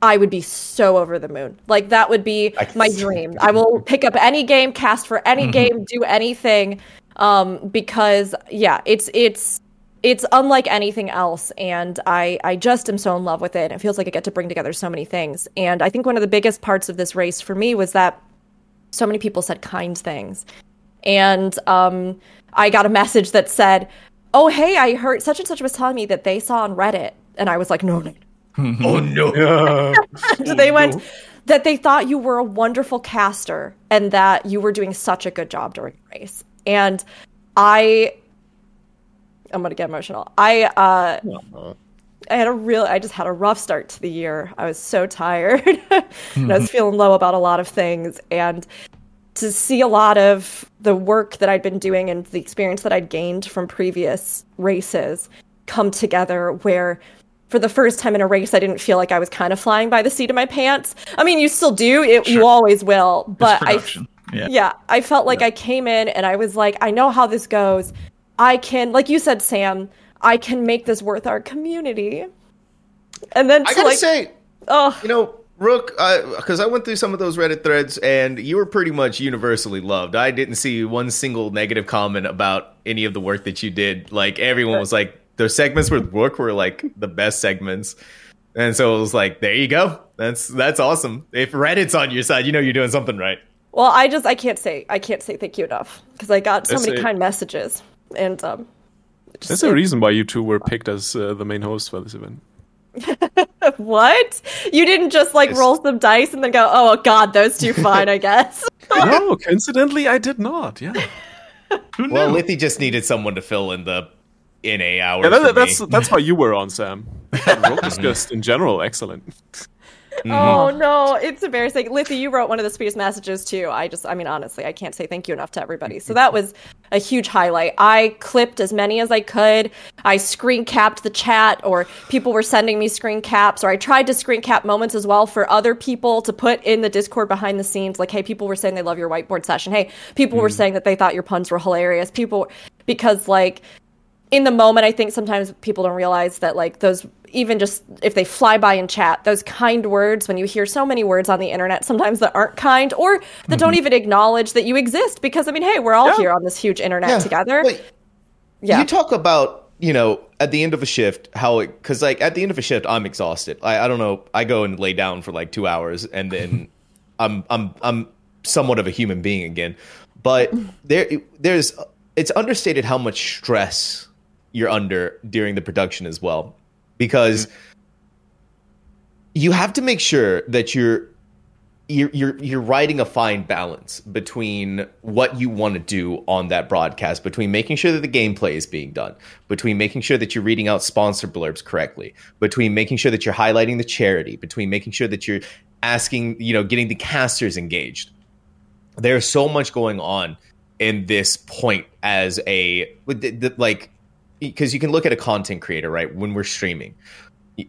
I would be so over the moon. Like that would be my dream. I will pick up any game, cast for any game, do anything um because yeah, it's it's it's unlike anything else and I I just am so in love with it. and It feels like I get to bring together so many things. And I think one of the biggest parts of this race for me was that so many people said kind things. And um, I got a message that said, Oh, hey, I heard such and such was telling me that they saw on Reddit. And I was like, No, no. [laughs] Oh no! [laughs] And [laughs] they went, That they thought you were a wonderful caster and that you were doing such a good job during the race. And I. I'm gonna get emotional. I uh I had a real I just had a rough start to the year. I was so tired. [laughs] and I was mm-hmm. feeling low about a lot of things and to see a lot of the work that I'd been doing and the experience that I'd gained from previous races come together where for the first time in a race I didn't feel like I was kind of flying by the seat of my pants. I mean, you still do, it, you always will, but I. Yeah. yeah, I felt like I came in and I was like, I know how this goes. I can, like you said, Sam, I can make this worth our community. And then I gotta like, say, oh, you know, Rook, because I went through some of those Reddit threads, and you were pretty much universally loved. I didn't see one single negative comment about any of the work that you did. Like everyone was like, those segments with Rook were like the best segments, and so it was like, there you go. That's that's awesome. If Reddit's on your side, you know you're doing something right. well, I just, I can't say, I can't say thank you enough because I got so That's many it. kind messages. And, um, just- there's a reason why you two were picked as uh, the main host for this event. [laughs] what? You didn't just like It's- roll some dice and then go, oh, God, those two [laughs] fine, I guess. no, [laughs] coincidentally, I did not. Yeah, Well, Lithy just needed someone to fill in the NA hours. yeah that, that's me. that's why you were on, Sam. Rook is just in general excellent. Mm-hmm. Oh no, it's embarrassing. Lithy, you wrote one of the sweetest messages too. I just, I mean, honestly, I can't say thank you enough to everybody. So that was a huge highlight. I clipped as many as I could. I screen capped the chat, or people were sending me screen caps, or I tried to screen cap moments as well for other people to put in the Discord behind the scenes. Like, hey, people were saying they love your whiteboard session. Hey, people were mm. saying that they thought your puns were hilarious. People, because like in the moment i think sometimes people don't realize that like those even just if they fly by in chat those kind words when you hear so many words on the internet sometimes that aren't kind or that don't mm-hmm. even acknowledge that you exist because i mean hey we're all Yeah. here on this huge internet Yeah. together Wait, yeah You talk about, you know, at the end of a shift, how it, because like at the end of a shift, I'm exhausted. I, I don't know. I go and lay down for like two hours and then [laughs] I'm, I'm, I'm somewhat of a human being again. But [laughs] there, there's, it's understated how much stress you're under during the production as well. Because mm-hmm. you have to make sure that you're you're you're you're writing a fine balance between what you want to do on that broadcast, between making sure that the gameplay is being done, between making sure that you're reading out sponsor blurbs correctly, between making sure that you're highlighting the charity, between making sure that you're asking, you know, getting the casters engaged. There's so much going on in this point as a with the- the- like because you can look at a content creator, right? When we're streaming,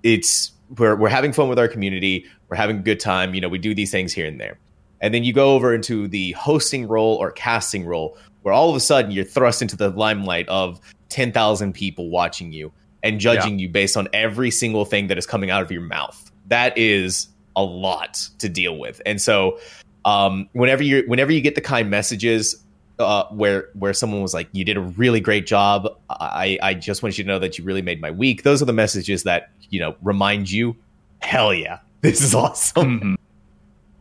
it's we're we're having fun with our community, we're having a good time, you know, we do these things here and there. And then you go over into the hosting role or casting role where all of a sudden you're thrust into the limelight of ten thousand people watching you and judging you based on every single thing that is coming out of your mouth. That is a lot to deal with, and so um, whenever you whenever you get the kind messages uh, where where someone was like, "You did a really great job. I I just want you to know that you really made my week." Those are the messages that you know remind you, "Hell yeah, [laughs] this is awesome." Mhm.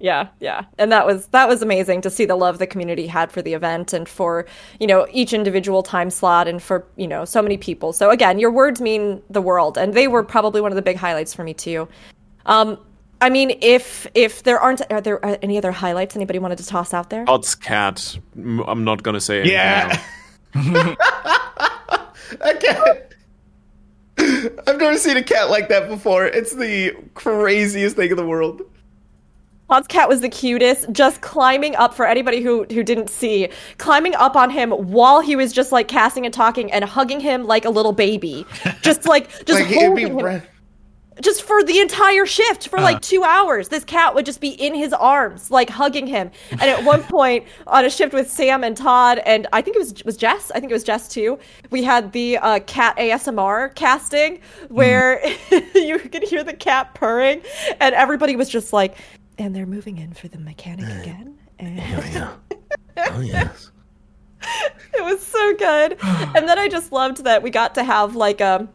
Yeah, yeah. And that was that was amazing to see the love the community had for the event and for, you know, each individual time slot and for, you know, so many people. So again, your words mean the world and they were probably one of the big highlights for me too. Um I mean, if if there aren't are there uh, any other highlights anybody wanted to toss out there? Todd's cat. I'm not gonna say anything Yeah. else. [laughs] I can't. I've never seen a cat like that before. It's the craziest thing in the world. Todd's cat was the cutest, just climbing up for anybody who who didn't see, climbing up on him while he was just like casting and talking and hugging him like a little baby, just like just Like, it'd be holding him. ra- just for the entire shift for like two hours. This cat would just be in his arms like hugging him. And at one [laughs] point on a shift with sam and todd and i think it was was jess? I think it was jess too. We had the uh, cat asmr casting where [laughs] you could hear the cat purring and everybody was just like and they're moving in for the mechanic again? And [laughs] Oh yes. it was so good. [sighs] and then I just loved that we got to have like a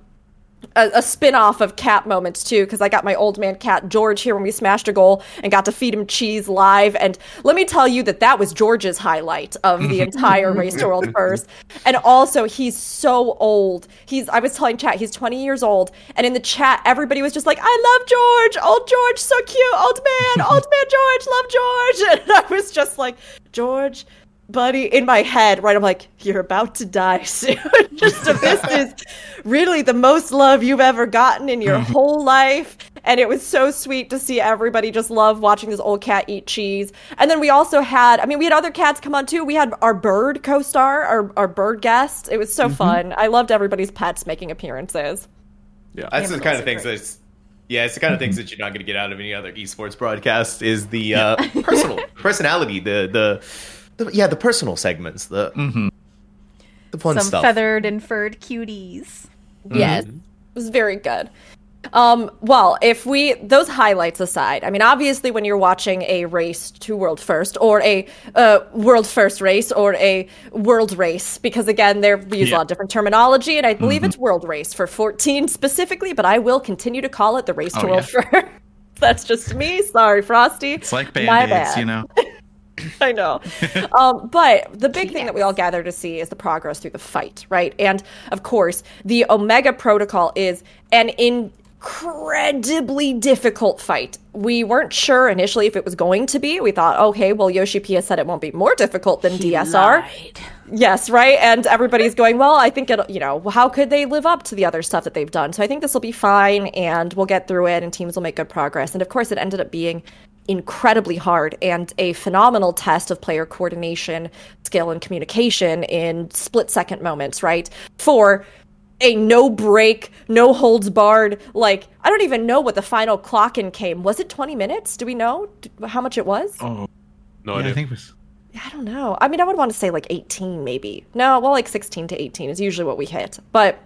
a, a spin-off of cat moments too because i got my old man cat george here when we smashed a goal and got to feed him cheese live. And let me tell you that that was george's highlight of the [laughs] entire race to world first. And also he's so old. He's i was telling chat he's 20 years old. And in the chat everybody was just like i love george! Old george so cute! Old man! Old man george! Love george! [laughs] And i was just like george buddy in my head right? I'm like you're about to die [laughs] soon just if this is really the most love you've ever gotten in your hmm. whole life. And it was so sweet to see everybody just love watching this old cat eat cheese. And then we also had i mean we had other cats come on too. We had our bird co-star our, our bird guest. It was so mm-hmm. fun. I loved everybody's pets making appearances. Yeah. That's the kind of things great. that's yeah, it's the kind of things mm-hmm. that you're not going to get out of any other esports broadcast. Is the uh, [laughs] personal personality, the, the the yeah, the personal segments, the the fun Some stuff. feathered and furred cuties. Yes. It was very good. Um, well, if we those highlights aside, I mean, obviously, when you're watching a race to world first, or a uh, world first race, or a world race, because again, there we use a lot of different terminology, and I believe it's world race for 14 specifically, but I will continue to call it the race to Oh, world [laughs] first. That's just me. Sorry, Frosty. It's like My band aids, you know. [laughs] [laughs] I know. um, but the big thing that we all gather to see is the progress through the fight, right? And of course, the Omega Protocol is an incredibly difficult fight. We weren't sure initially if it was going to be. We thought, okay, well, Yoshi Pia said it won't be more difficult than DSR. Lied. Yes, right? And everybody's going, well, I think it, you know, how could they live up to the other stuff that they've done? So I think this will be fine and we'll get through it and teams will make good progress. And of course, it ended up being incredibly hard and a phenomenal test of player coordination, skill, and communication in split second moments, right? For a no break, no holds barred, like, I don't even know what the final clock in came. Was it 20 minutes? Do we know how much it was? Oh, No yeah, idea. I think it was. I don't know. I mean, I would want to say like 18, maybe. No, well, like 16 to 18 is usually what we hit. But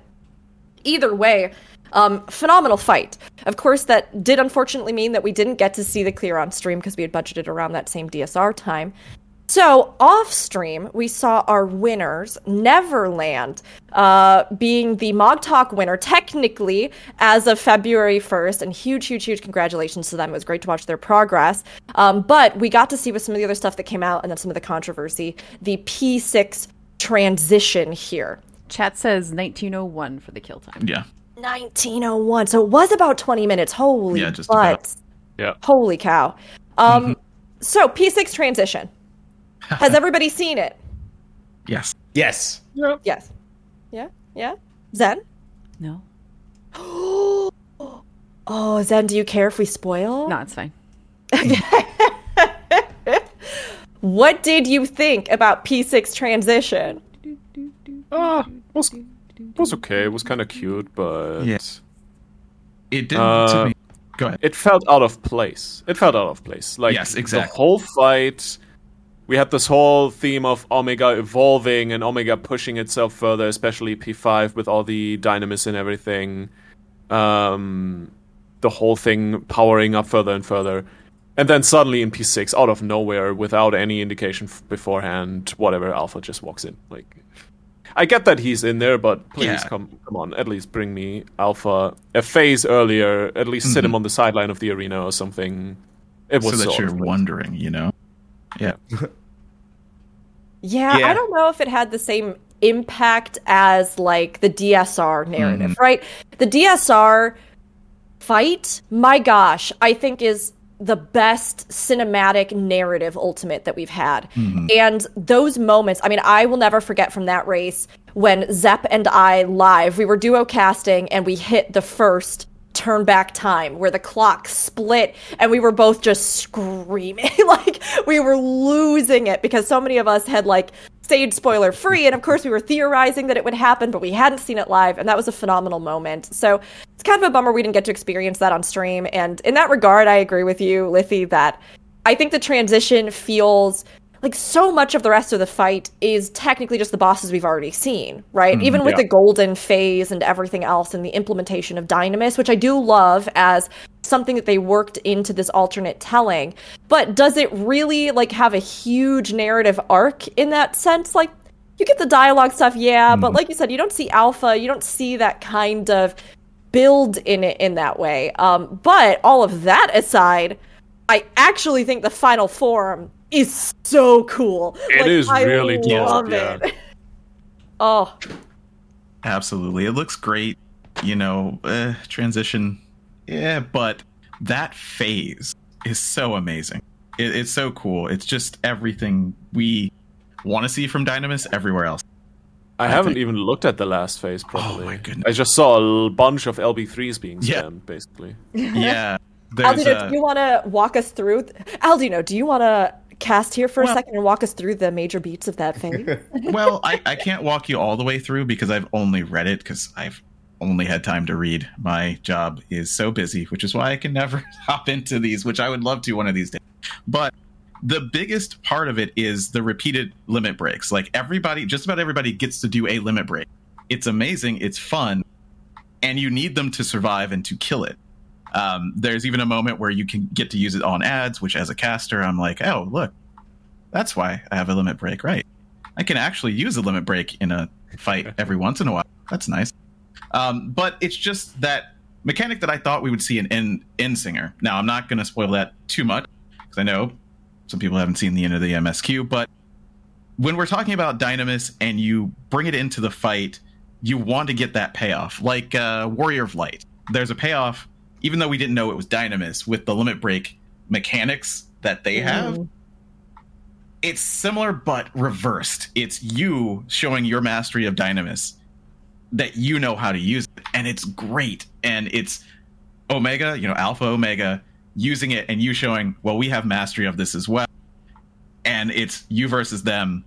either way, um, phenomenal fight. Of course, that did unfortunately mean that we didn't get to see the clear on stream because we had budgeted around that same DSR time. So off stream, we saw our winners, Neverland, uh, being the MogTalk winner, technically as of February 1st, and huge, huge, huge congratulations to them. It was great to watch their progress. Um, but we got to see with some of the other stuff that came out and then some of the controversy, the P6 transition here. Chat says 1901 for the kill time. Yeah. 1901. So it was about 20 minutes. Holy Yeah, just butts. Yeah. Holy cow. Um, so P6 transition. [laughs] Has everybody seen it? Yes. yes. Yes. Yeah? Yeah? Zen? No, [gasps] Oh, Zen, do you care if we spoil? no, it's fine. [laughs] What did you think about P6 transition? Ah, was was okay. It was kind of cute, but Yeah. It didn't Uh, to me. Go ahead. it felt out of place. It felt out of place. Like Yes, exactly. the whole fight we had this whole theme of Omega evolving and Omega pushing itself further, especially P5 with all the dynamis and everything. Um, the whole thing powering up further and further. And then suddenly in P6, out of nowhere, without any indication f- beforehand, whatever, Alpha just walks in. Like, I get that he's in there, but please Yeah. come, come on, at least bring me Alpha a phase earlier. At least sit him on the sideline of the arena or something. It was so that you're wondering, you know. Yeah. Yeah, [laughs] Yeah. I don't know if it had the same impact as like the DSR narrative, Mm-hmm. right? The DSR fight, my gosh, I think is the best cinematic narrative ultimate that we've had. Mm-hmm. And those moments, I mean, I will never forget from that race when Zepp and I live, we were duo casting and we hit the first turn back time where the clock split and we were both just screaming [laughs] like we were losing it because so many of us had like stayed spoiler free and of course we were theorizing that it would happen but we hadn't seen it live and that was a phenomenal moment so it's kind of a bummer we didn't get to experience that on stream and in that regard i agree with you Lithy that i think the transition feels like so much of the rest of the fight is technically just the bosses we've already seen, right? Mm-hmm. Even with yeah. the golden phase and everything else and the implementation of Dynamis, which I do love as something that they worked into this alternate telling. But does it really like have a huge narrative arc in that sense? Like you get the dialogue stuff, yeah, but like you said, you don't see alpha, you don't see that kind of build in it in that way. Um, but all of that aside, I actually think the final form is so cool. It It is is really dope, love yeah. Oh, Absolutely. It looks great, you know, uh, transition. Yeah, but that phase is so amazing. It, it's so cool. It's just everything we want to see from Dynamis everywhere else. I haven't think- even looked at the last phase properly. my goodness. I just saw a l- bunch of LB3s being Yeah. basically. [laughs] Yeah. There's Aldino, uh, do you want to walk us through? Aldino, do you want to cast here for a second and walk us through the major beats of that phase? [laughs] well, I, I can't walk you all the way through because I've only read it because I've only had time to read. My job is so busy, which is why I can never [laughs] hop into these, which I would love to one of these days. But the biggest part of it is the repeated limit breaks. Like everybody, just about everybody gets to do a limit break. It's amazing, it's fun, and you need them to survive and to kill it. Um, there's even a moment where you can get to use it on ads, which as a caster, I'm like, oh, look, that's why I have a limit break, right? I can actually use a limit break in a fight every once in a while. That's nice. Um, but it's just that mechanic that I thought we would see in in, Endsinger. Now, I'm not going to spoil that too much because I know some people haven't seen the end of the MSQ. But when we're talking about Dynamis and you bring it into the fight, you want to get that payoff. Like uh, Warrior of Light, there's a payoff, even though we didn't know it was Dynamis, with the limit break mechanics that they have it's similar but reversed. It's you showing your mastery of Dynamis that you know how to use it, and it's great. And it's Omega, you know, Alpha Omega using it, and you showing, well, we have mastery of this as well. And it's you versus them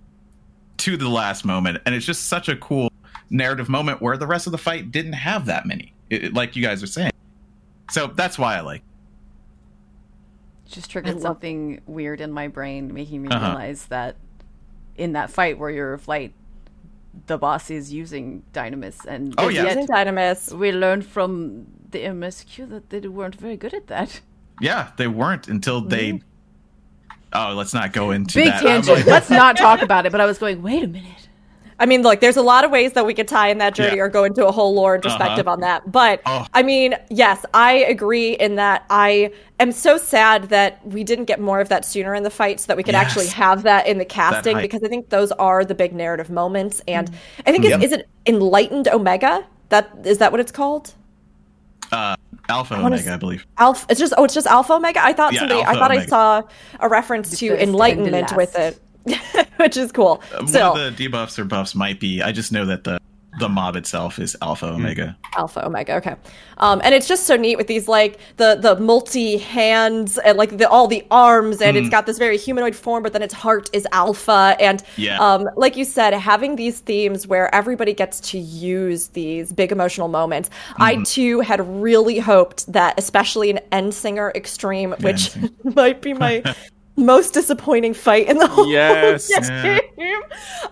to the last moment, and it's just such a cool narrative moment where the rest of the fight didn't have that many, it, it- like you guys are saying. So that's why I like. just triggered love- something weird in my brain, making me Uh-huh. realize that in that fight Warrior of Light, the boss is using Dynamis, and Oh, yeah. Using Dynamis. we learned from the MSQ that they weren't very good at that. Yeah, they weren't until they. Mm-hmm. Oh, let's not go into Big that. Tangent. like- Let's not talk about it. But I was going, wait a minute. I mean, look, there's a lot of ways that we could tie in that journey Yeah. or go into a whole lore and perspective Uh-huh. on that. But Oh. I mean, yes, I agree in that I am so sad that we didn't get more of that sooner in the fight so that we could Yes. actually have that in the casting because I think those are the big narrative moments. And I think, Yep. is, is it Enlightened Omega? That is that what it's called? uh, Alpha wanna Omega, s- I believe. Alpha. It's just oh, it's just Alpha Omega. I thought Yeah, somebody. I Alpha thought I saw a reference to first and the enlightenment with it, [laughs] which is cool. Still, One of the debuffs or buffs might be. I just know that the the mob itself is Alpha Omega. Alpha Omega. Okay, um, and it's just so neat with these like the the multi hands and like the all the arms, and it's got this very humanoid form, but then its heart is Alpha, and Yeah. um, like you said, having these themes where everybody gets to use these big emotional moments. I too had really hoped that, especially in Endsinger Extreme, which [laughs] might be my [laughs] most disappointing fight in the [laughs] whole Yes. [laughs] game.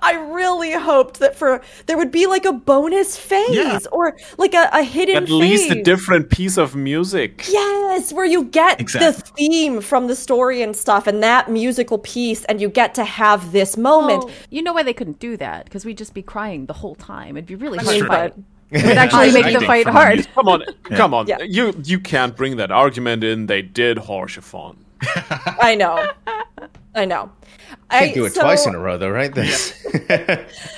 I really hoped that for there would be like a bonus phase Yeah. or like a, a hidden At least a different piece of music. Yes, where you get Exactly. the theme from the story and stuff and that musical piece and you get to have this moment. Well, you know why they couldn't do that? Because we'd just be crying the whole time. It'd be really hard to fight. [laughs] but It would actually I- make the fight hard. Come on, come on. Yeah. You you can't bring that argument in. They did Haurchefant. [laughs] I know. I know. Can't I do it so- twice in a row, though, right? This. [laughs]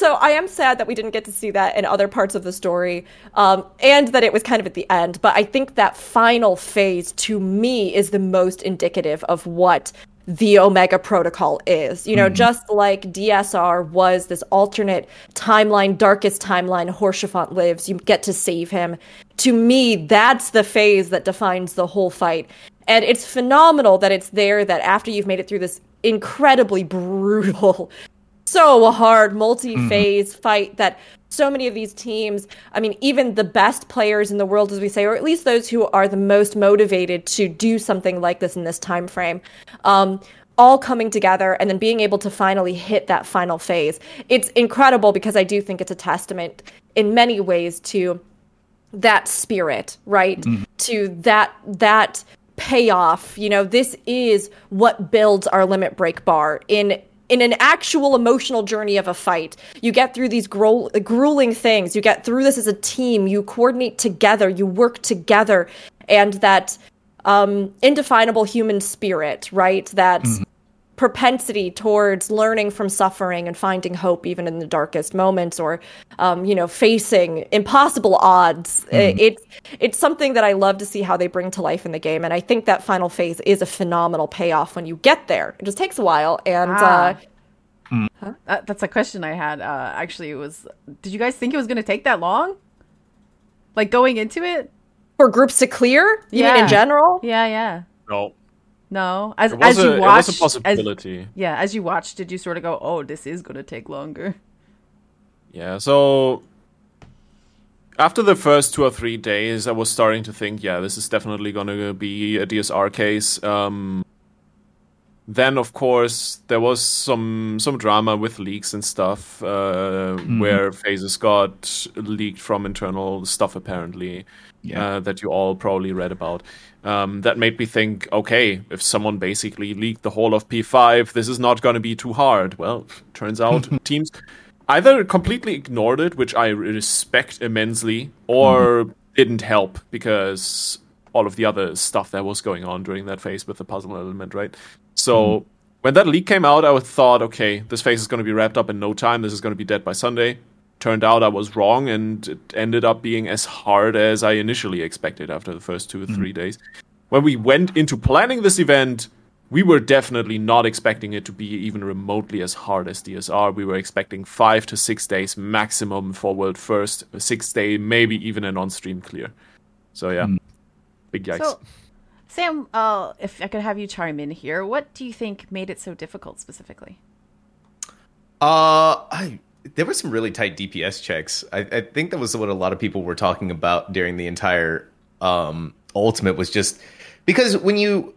So I am sad that we didn't get to see that in other parts of the story, um, and that it was kind of at the end. But I think that final phase, to me, is the most indicative of what the Omega Protocol is. You know, just like DSR was this alternate timeline, darkest timeline, Haurchefant lives. You get to save him. To me, that's the phase that defines the whole fight. And it's phenomenal that it's there that after you've made it through this incredibly brutal [laughs] so hard multi-phase fight that so many of these teams i mean even the best players in the world as we say or at least those who are the most motivated to do something like this in this time frame um, all coming together and then being able to finally hit that final phase. It's incredible because i do think it's a testament in many ways to that spirit right? To that that payoff you know this is what builds our limit break bar in in an actual emotional journey of a fight. You get through these gruel- grueling things. You get through this as a team. You coordinate together. You work together. And that um indefinable human spirit right? That propensity towards learning from suffering and finding hope even in the darkest moments or um, you know facing impossible odds I- it's it's something that i love to see how they bring to life in the game and i think that final phase is a phenomenal payoff when you get there it just takes a while and Ah. uh, Uh, that's a question I had. Uh, actually, it was. Did you guys think it was going to take that long? Like going into it? for groups to clear you mean Yeah. in general Yeah, yeah. No, No, as it was, as a, you it watched, was a possibility. As, yeah, as you watched, did you sort of go, "Oh, this is going to take longer"? Yeah, so after the first two or three days, I was starting to think, yeah, this is definitely going to be a DSR case. Um, then, of course, there was some some drama with leaks and stuff, uh, where phases got leaked from internal stuff, apparently, Yeah. uh, that you all probably read about. Um, that made me think, okay, if someone basically leaked the whole of P5, this is not going to be too hard. Well, turns out [laughs] teams either completely ignored it, which I respect immensely, or didn't help because all of the other stuff that was going on during that phase with the puzzle element, right? So when that leak came out, I thought, okay, this phase is going to be wrapped up in no time. This is going to be dead by Sunday. Turned out I was wrong, and it ended up being as hard as I initially expected after the first two or three days. When we went into planning this event, we were definitely not expecting it to be even remotely as hard as DSR. We were expecting five to six days maximum for World First, a six day, maybe even an on stream clear. So, yeah, big yikes. So, Sam, uh, if I could have you chime in here, what do you think made it so difficult specifically? Uh, I there were some really tight DPS checks. I, I think that was what a lot of people were talking about during the entire um, ultimate was just because when you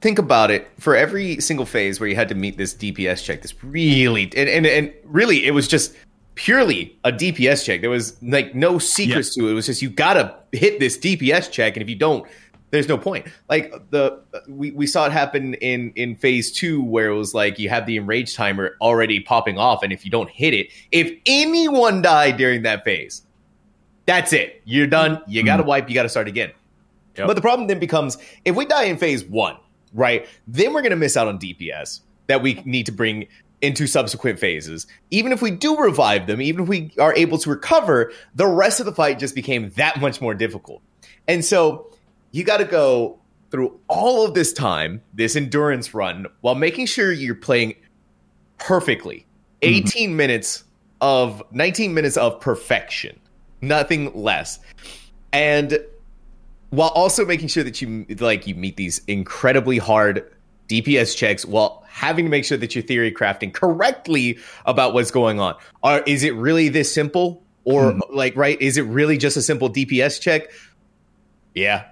think about it, for every single phase where you had to meet this DPS check, this really and and, and really it was just purely a DPS check. There was like no secrets to it. It was just you gotta hit this DPS check, and if you don't, there's no point. Like the we, we saw it happen in in phase two where it was like you have the enrage timer already popping off, and if you don't hit it, if anyone died during that phase, that's it. You're done. You got to mm-hmm. wipe. You got to start again. Yep. But the problem then becomes if we die in phase one, right? Then we're going to miss out on DPS that we need to bring into subsequent phases. Even if we do revive them, even if we are able to recover, the rest of the fight just became that much more difficult. And so you got to go through all of this time, this endurance run, while making sure you're playing perfectly. Mm-hmm. 18 minutes of 19 minutes of perfection, nothing less. And while also making sure that you like you meet these incredibly hard DPS checks while having to make sure that you're theory crafting correctly about what's going on. Are is it really this simple? Or mm-hmm. like right, is it really just a simple DPS check? Yeah.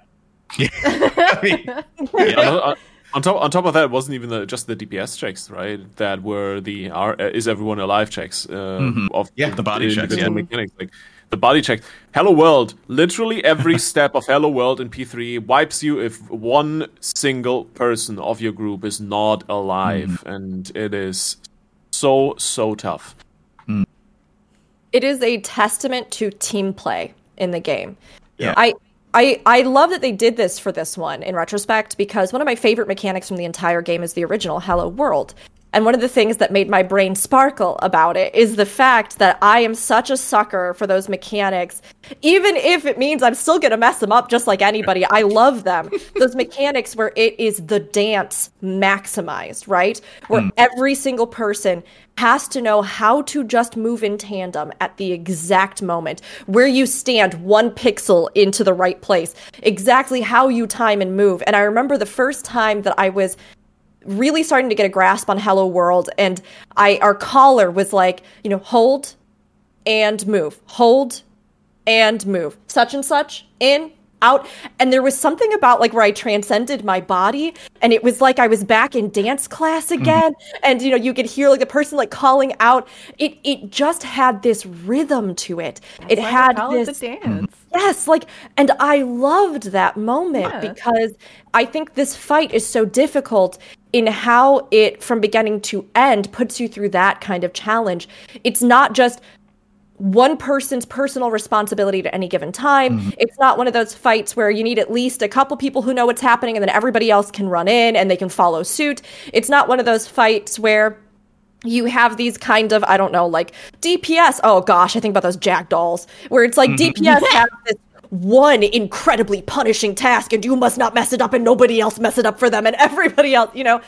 [laughs] I mean, Yeah, On top, on top of that, it wasn't even the, just the DPS checks, right? That were the are, uh, is everyone alive checks uh, of Yeah, the body checks, individual yeah. mechanics, like the body check. Hello World, literally every [laughs] step of Hello World in P3 wipes you if one single person of your group is not alive, Mm-hmm. and it is so so tough. it is a testament to team play in the game. Yeah. I I I love that they did this for this one in retrospect because one of my favorite mechanics from the entire game is the original Hello World. And one of the things that made my brain sparkle about it is the fact that I am such a sucker for those mechanics. Even if it means I'm still going to mess them up just like anybody, I love them. [laughs] those mechanics where it is the dance maximized, right? Where hmm. every single person has to know how to just move in tandem at the exact moment, where you stand one pixel into the right place, exactly how you time and move. And I remember the first time that I was really starting to get a grasp on Hello World, and I our caller was like, you know, hold and move, hold and move, such and such, in, out. And there was something about like where I transcended my body, and it was like I was back in dance class mm-hmm. again. And you know, you could hear like the person like calling out. It it just had this rhythm to it. it had call it this the dance. Yes, like, and I loved that moment Yeah. because I think this fight is so difficult in how it, from beginning to end, puts you through that kind of challenge. It's not just one person's personal responsibility at any given time. Mm-hmm. It's not one of those fights where you need at least a couple people who know what's happening and then everybody else can run in and they can follow suit. It's not one of those fights where you have these kind of I don't know like DPS. Oh gosh, I think about those Jack dolls where it's like mm-hmm. DPS [laughs] has this one incredibly punishing task and you must not mess it up and nobody else mess it up for them and [laughs] everybody else, you know.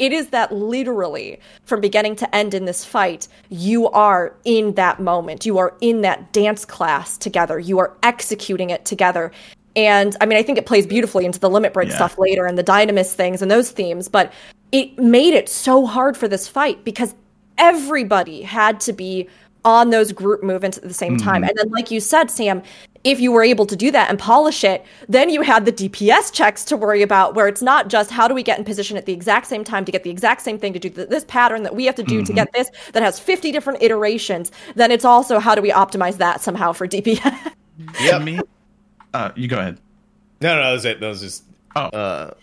It is that literally from beginning to end in this fight, you are in that moment. You are in that dance class together. You are executing it together. And I mean, I think it plays beautifully into the limit break Yeah. stuff later and the Dynamis things and those themes, but it made it so hard for this fight because everybody had to be on those group movements at the same mm-hmm. time. And then, like you said, Sam, if you were able to do that and polish it, then you had the DPS checks to worry about where it's not just how do we get in position at the exact same time to get the exact same thing to do th- this pattern that we have to do to get this that has 50 different iterations. Then it's also how do we optimize that somehow for DPS? yeah, me, uh, you go ahead. No, no, that was it. That was just. Oh. Uh,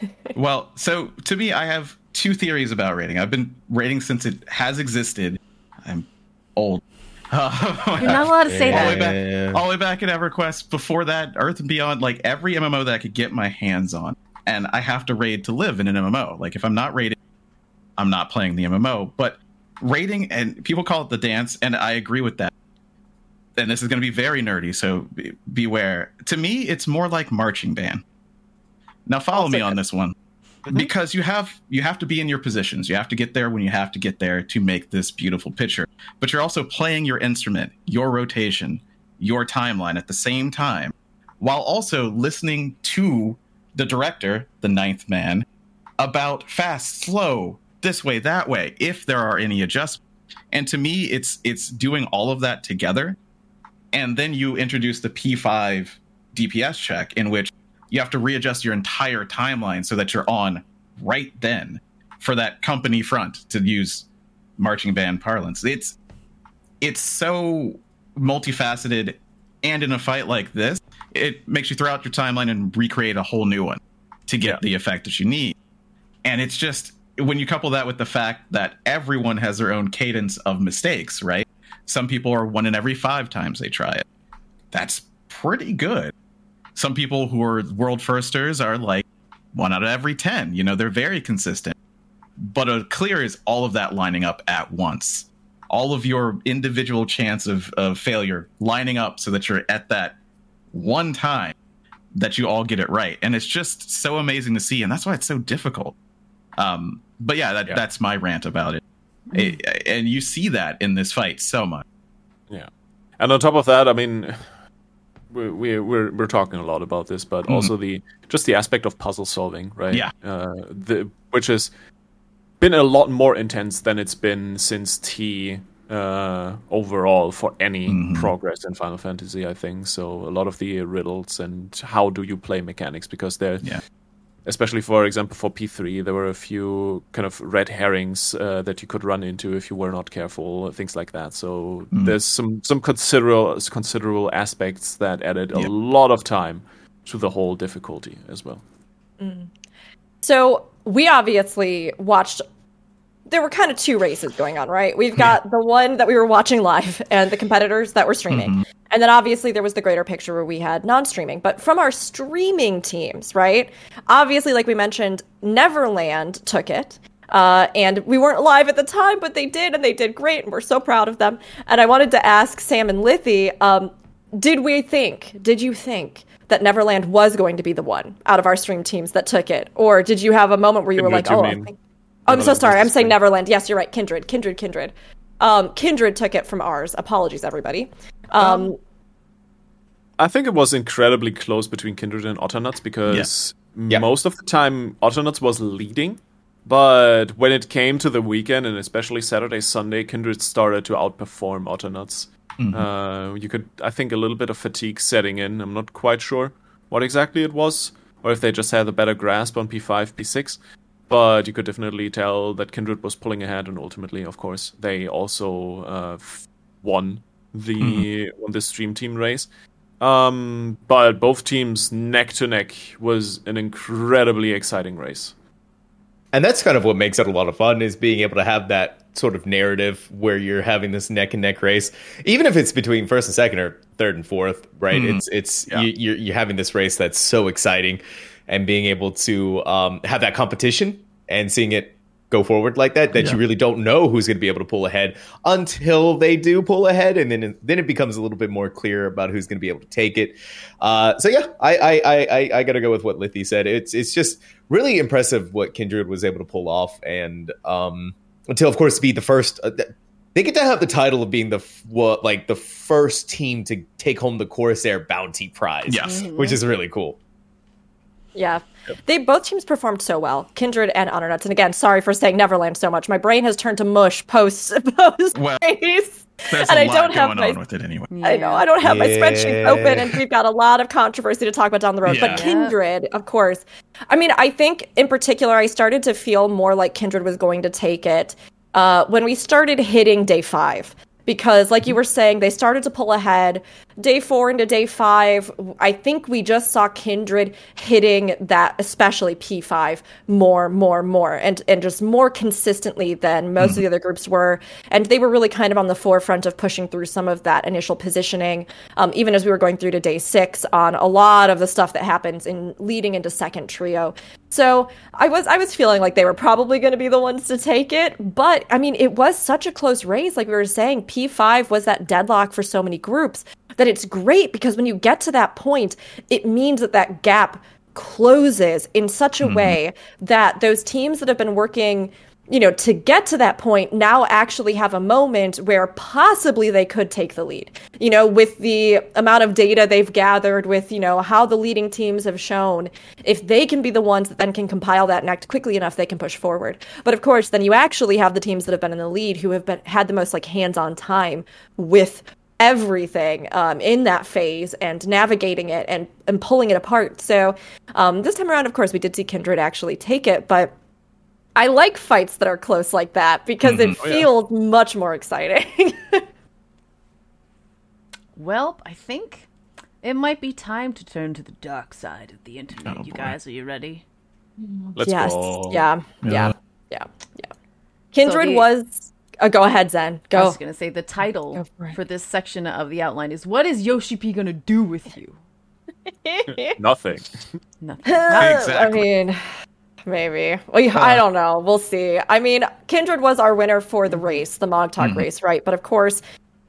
[laughs] Well, so to me, I have two theories about raiding. I've been raiding since it has existed. I'm old. Oh, You're not allowed to say all the way that. back, Yeah. all the way back at EverQuest. Before that, Earth and Beyond, like every MMO that I could get my hands on, and I have to raid to live in an MMO. Like if I'm not raiding, I'm not playing the MMO. But raiding, and people call it the dance, and I agree with that. And this is going to be very nerdy, so be- beware. To me, it's more like marching band. Now follow me on this one Mm-hmm. because you have you have to be in your positions. You have to get there when you have to get there to make this beautiful picture. But you're also playing your instrument, your rotation, your timeline at the same time, while also listening to the director, the ninth man, about fast, slow, this way, that way, if there are any adjustments. And to me, it's it's doing all of that together. And then you introduce the P5 DPS check in which you have to readjust your entire timeline so that you're on right then for that company front to use marching band parlance. It's it's so multifaceted and in a fight like this, it makes you throw out your timeline and recreate a whole new one to get Yeah. the effect that you need. And it's just when you couple that with the fact that everyone has their own cadence of mistakes, right? Some people are one in every five times they try it. That's pretty good. Some people who are world firsters are like one out of every 10. You know, they're very consistent. But a clear is all of that lining up at once. All of your individual chance of, of failure lining up so that you're at that one time that you all get it right. And it's just so amazing to see. And that's why it's so difficult. Um, but yeah, that, Yeah. that's my rant about it. It- And you see that in this fight so much. Yeah, and on top of that, I mean, we we we're we're talking a lot about this, but also the just the aspect of puzzle solving, right? Yeah. uh, the which has been a lot more intense than it's been since T uh, overall for any progress in Final Fantasy. I think so. A lot of the riddles and how do you play mechanics because they're Yeah. Especially for example for P3, there were a few kind of red herrings uh, that you could run into if you were not careful, things like that. So hmm. there's some some considerable considerable aspects that added a lot of time to the whole difficulty as well. Mm. So we obviously watched. There were kind of two races going on, right? We've got the one that we were watching live and the competitors that were streaming. Mm-hmm. And then obviously there was the greater picture where we had non streaming. But from our streaming teams, right? Obviously, like we mentioned, Neverland took it. Uh, and we weren't live at the time, but they did, and they did great, and we're so proud of them. And I wanted to ask Sam and Lithy, um, did we think, did you think that Neverland was going to be the one out of our stream teams that took it? Or did you have a moment where you were like, Kindred, oh, I mean? think- oh, I'm so sorry. I'm saying. Neverland. Yes, you're right. Kindred, Kindred, Kindred. Um, Kindred took it from ours. Apologies, everybody. Um, I think it was incredibly close between Kindred and Otternuts because Yeah. most of the time Otternuts was leading. But when it came to the weekend and especially Saturday, Sunday, Kindred started to outperform Otternuts. Uh, you could, I think, a little bit of fatigue setting in. I'm not quite sure what exactly it was, or if they just had a better grasp on P5, P6. But you could definitely tell that Kindred was pulling ahead, and ultimately, of course, they also uh, f- won the won the stream team race. Um, but both teams neck to neck was an incredibly exciting race. and that's kind of what makes it a lot of fun is being able to have that sort of narrative where you're having this neck and neck race even if it's between first and second or third and fourth right it's it's Yeah. you, you're, you're having this race that's so exciting and being able to um, have that competition and seeing it go forward like that that you really don't know who's going to be able to pull ahead until they do pull ahead and then then it becomes a little bit more clear about who's going to be able to take it. Uh, so yeah I I, I I I gotta go with what Lithy said. It's it's just really impressive what Kindred was able to pull off and um until of course be the first uh, th- they get to have the title of being the what like the first team to take home the Corsair bounty prize Yes. which is really cool Yeah. They both teams performed so well, Kindred and Otternuts. And again, sorry for saying Neverland so much. My brain has turned to mush post [laughs] post Well, race. And a I lot don't have my with it anyway. I know I don't have my spreadsheet open, and we've got a lot of controversy to talk about down the road. Yeah. But Kindred, of course. I mean, I think in particular, I started to feel more like Kindred was going to take it uh, when we started hitting day five. Because, like you were saying, they started to pull ahead. Day four into day five, I think we just saw Kindred hitting that, especially P5, more, more, more, and and just more consistently than most of the other groups were. And they were really kind of on the forefront of pushing through some of that initial positioning, um, even as we were going through to day six on a lot of the stuff that happens in leading into second trio. So I was I was feeling like they were probably going to be the ones to take it, but I mean it was such a close race. Like we were saying, P5 was that deadlock for so many groups that it's great because when you get to that point, it means that that gap closes in such a mm-hmm. way that those teams that have been working you know, to get to that point now actually have a moment where possibly they could take the lead. You know, with the amount of data they've gathered, with, you know, how the leading teams have shown, if they can be the ones that then can compile that and act quickly enough, they can push forward. But of course, then you actually have the teams that have been in the lead who have been had the most like hands on time with everything um, in that phase and navigating it and, and pulling it apart. So um, this time around, of course, we did see Kindred actually take it, but I like fights that are close like that because it Oh, yeah. feels much more exciting. [laughs] Well, I think it might be time to turn to the dark side of the internet. Oh, you boy. guys, are you ready? Let's yes. go. Yeah. Yeah. Yeah. Yeah. Yeah. Kindred the- was. Oh, go ahead, Zen. Go. I was going to say the title for for this section of the outline is "What is Yoshi P going to do with you?" [laughs] Nothing. [laughs] Nothing. [laughs] I mean, maybe. Well, yeah, I uh. don't know. We'll see. I mean, Kindred was our winner for the mm-hmm. race, the MogTalk mm-hmm. race, right? But of course,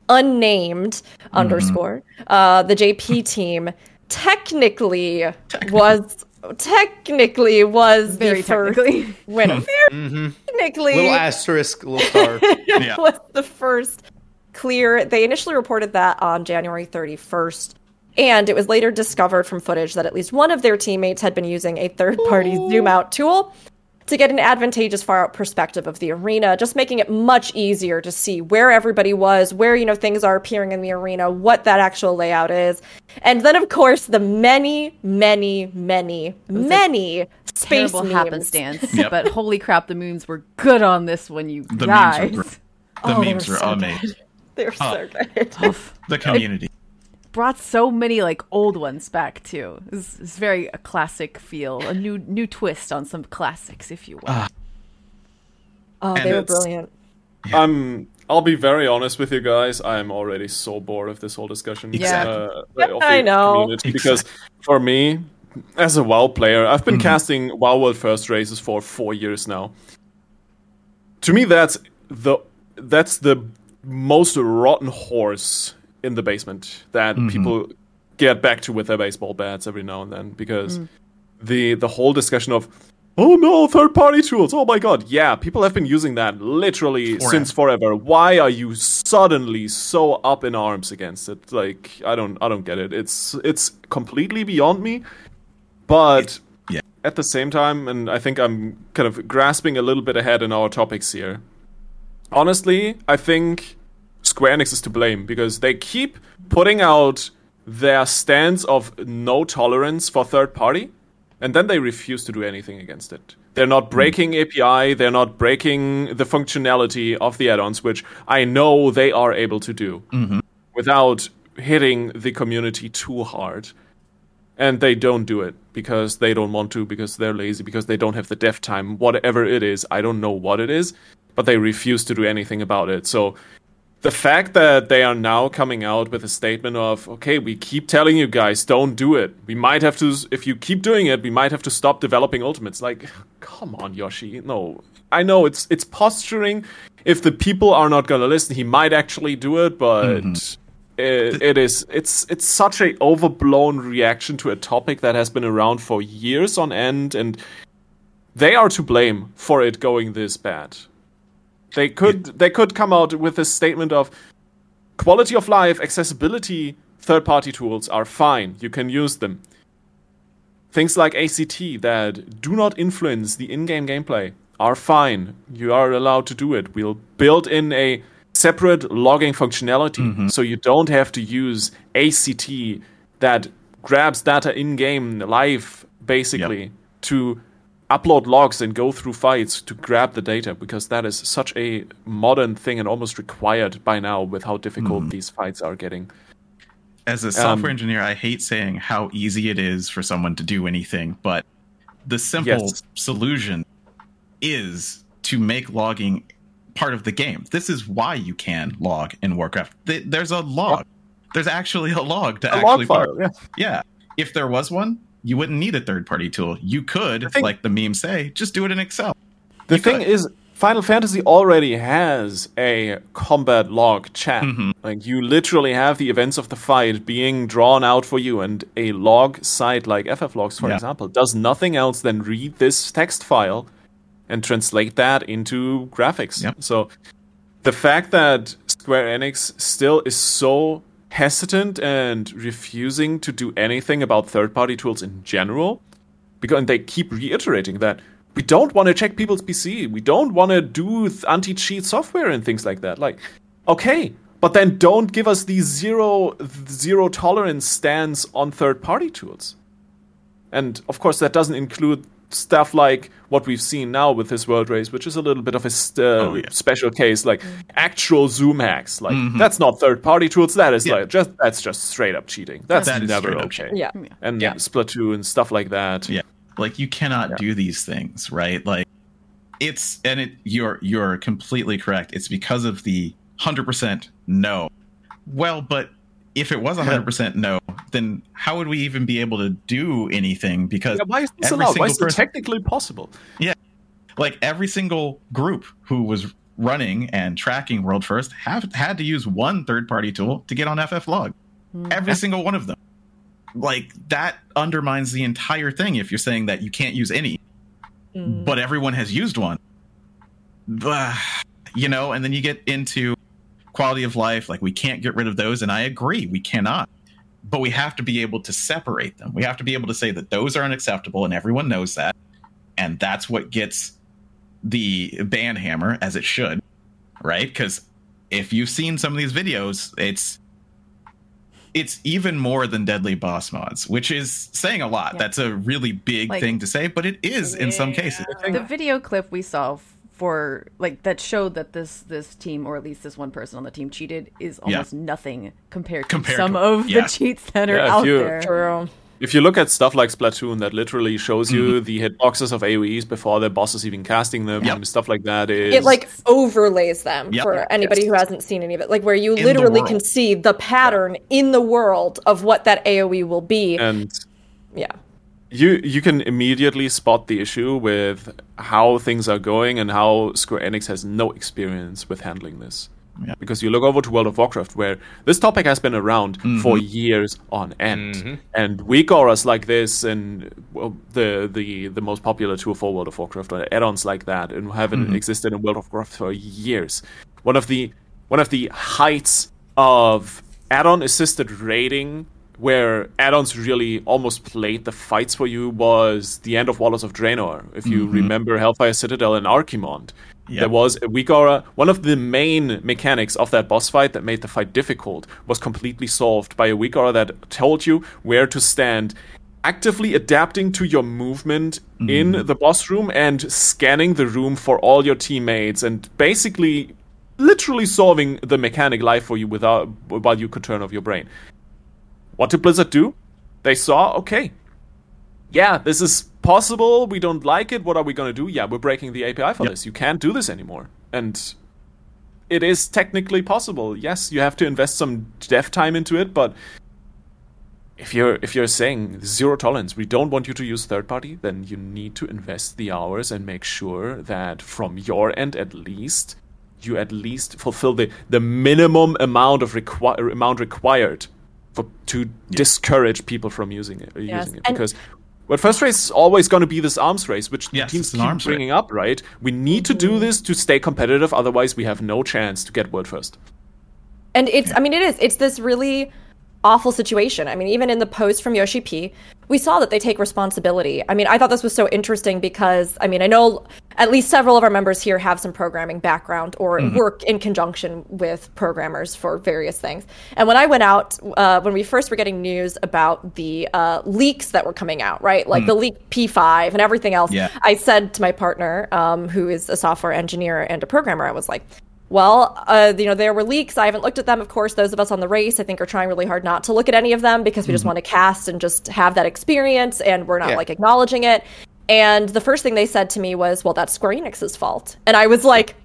unnamed underscore, mm-hmm. uh, the JP team technically was technically was Very the first technically. [laughs] winner. Hmm. Very mm-hmm. technically little asterisk little star [laughs] Yeah. was the first clear. They initially reported that on January 31st. And it was later discovered from footage that at least one of their teammates had been using a third party zoom out tool to get an advantageous far out perspective of the arena, just making it much easier to see where everybody was, where, you know, things are appearing in the arena, what that actual layout is. And then, of course, the many, many, many, many space Terrible memes. happenstance. Yep. But holy crap, the memes were good on this one, you The guys. memes were great. The Oh, memes were were so amazing. [laughs] They're so good. [laughs] The community. Brought so many like old ones back too. It's, it's very a classic feel, a new new twist on some classics, if you will. Ah. Oh, they were brilliant. I'm. I'll be very honest with you guys. I am already so bored of this whole discussion. Exactly. uh, Yeah, [laughs] I know. community, Because for me, as a WoW player, I've been casting WoW World First races for four years now. To me, that's the that's the most rotten horse in the basement that mm-hmm. people get back to with their baseball bats every now and then because mm. the the whole discussion of oh no third party tools oh my god. Yeah people have been using that literally Forever. since forever. Why are you suddenly so up in arms against it? Like i don't i don't get it. It's it's completely beyond me but yeah. at the same time and i think i'm kind of grasping a little bit ahead in our topics here honestly i think Square Enix is to blame because they keep putting out their stance of no tolerance for third party, and then they refuse to do anything against it. They're not hmm. breaking API, they're not breaking the functionality of the add ons, which I know they are able to do mm-hmm. without hitting the community too hard. And they don't do it because they don't want to, because they're lazy, because they don't have the dev time, whatever it is. I don't know what it is, but they refuse to do anything about it. So the fact that they are now coming out with a statement of okay we keep telling you guys don't do it. We might have to if you keep doing it we might have to stop developing ultimates. Like come on yoshi. No. I know it's it's posturing. If the people are not going to listen he might actually do it but mm-hmm. it, it is it's it's such a overblown reaction to a topic that has been around for years on end and they are to blame for it going this bad they could they could come out with a statement of quality of life, accessibility, third party tools are fine. You can use them. Things like ACT that do not influence the in-game gameplay are fine. You are allowed to do it. We'll build in a separate logging functionality mm-hmm. so you don't have to use ACT that grabs data in-game live basically to upload logs and go through fights to grab the data because that is such a modern thing and almost required by now with how difficult these fights are getting. As a software Um, engineer, I hate saying how easy it is for someone to do anything, but the simple Yes. solution is to make logging part of the game. This is why you can log in Warcraft. There's a log. There's actually a log to A actually log file, yeah. Yeah. If there was one, you wouldn't need a third party tool. You could, think- like the memes say, just do it in Excel. The You thing could. is, Final Fantasy already has a combat log chat. Mm-hmm. Like you literally have the events of the fight being drawn out for you, and a log site like FFlogs, for Yeah. example, does nothing else than read this text file and translate that into graphics. Yep. So the fact that Square Enix still is so hesitant and refusing to do anything about third-party tools in general because and they keep reiterating that we don't want to check people's PC. We don't want to do th- anti-cheat software and things like that. Like, okay, but then don't give us the zero zero tolerance stance on third-party tools. And of course, that doesn't include stuff like what we've seen now with this world race, which is a little bit of a st- uh, Oh, yeah. special case, like actual Zoom hacks. Like that's not third-party tools. That is Mm-hmm. Yeah. like just that's just straight up cheating. That's That is never straight up okay. cheating. Yeah. And Yeah. Splatoon and stuff like that. Yeah. Like you cannot do these things, right? Like it's and it you're you're completely correct. It's because of the 100% no. Well, but if it was 100% no, then how would we even be able to do anything because Yeah, why is this every allowed? Why is it person- technically possible? Yeah. Like every single group who was running and tracking World First have had to use one third party tool to get on FF log. Hmm. Every single one of them. Like that undermines the entire thing if you're saying that you can't use any, hmm. but everyone has used one. Bah, You know, and then you get into quality of life, like we can't get rid of those, and I agree, we cannot. But we have to be able to separate them. We have to be able to say that those are unacceptable, and everyone knows that. and that's what gets the ban hammer as it should, right? Because if you've seen some of these videos, it's it's even more than deadly boss mods, which is saying a lot. Yeah. That's a really big Like- thing to say, but it is in some cases. the video clip we saw f- for like that showed that this this team or at least this one person on the team cheated is Yeah. almost nothing compared to Compared some to- of yeah. the cheats that are Yeah, out you- there. True. If you look at stuff like Splatoon, that literally shows you Mm-hmm. the hitboxes of AoEs before the boss is even casting them, Yep. and stuff like that is It like overlays them Yep. for anybody who hasn't seen any of it. Like where you the literally can see the pattern in the world of what that AoE will be. and yeah. You you can immediately spot the issue with how things are going and how Square Enix has no experience with handling this. Yeah. Because you look over to World of Warcraft, where this topic has been around mm-hmm. for years on end, mm-hmm. and WeakAuras like this, and well, the the the most popular tool for World of Warcraft, or add-ons like that, and haven't mm-hmm. existed in World of Warcraft for years. One of the one of the heights of add-on assisted raiding where add-ons really almost played the fights for you was the end of Warlords of Draenor. If you mm-hmm. remember Hellfire Citadel and Archimonde, Yep. there was a WeakAura. One of the main mechanics of that boss fight that made the fight difficult was completely solved by a WeakAura that told you where to stand. Actively adapting to your movement in mm-hmm. the boss room and scanning the room for all your teammates, and basically, literally solving the mechanic life for you without while you could turn off your brain. What did Blizzard do? They saw, okay, yeah, this is possible. We don't like it. What are we going to do? Yeah, we're breaking the API for Yep. this. You can't do this anymore. And it is technically possible. Yes, you have to invest some dev time into it, but if you're if you're saying zero tolerance, we don't want you to use third party, then you need to invest the hours and make sure that from your end at least you at least fulfill the, the minimum amount of requi- amount required for to discourage people from using it, uh, Yes, using it and- because well, first race is always going to be this arms race, which the Yes, teams keep arms race. bringing up. Right? We need to do this to stay competitive. Otherwise, we have no chance to get world first. And it's, I mean, it is. It's this really awful situation. I mean, even in the post from Yoshi P, we saw that they take responsibility. I mean, I thought this was so interesting because, I mean, I know at least several of our members here have some programming background or work in conjunction with programmers for various things. And when I went out, uh, when we first were getting news about the uh, leaks that were coming out, right? Like the leak P5 and everything else, Yeah. I said to my partner, um, who is a software engineer and a programmer, I was like, well, uh, you know, there were leaks. I haven't looked at them. Of course, those of us on the race, I think, are trying really hard not to look at any of them because we just want to cast and just have that experience, and we're not Yeah. like acknowledging it. And the first thing they said to me was, "Well, that's Square Enix's fault," and I was like,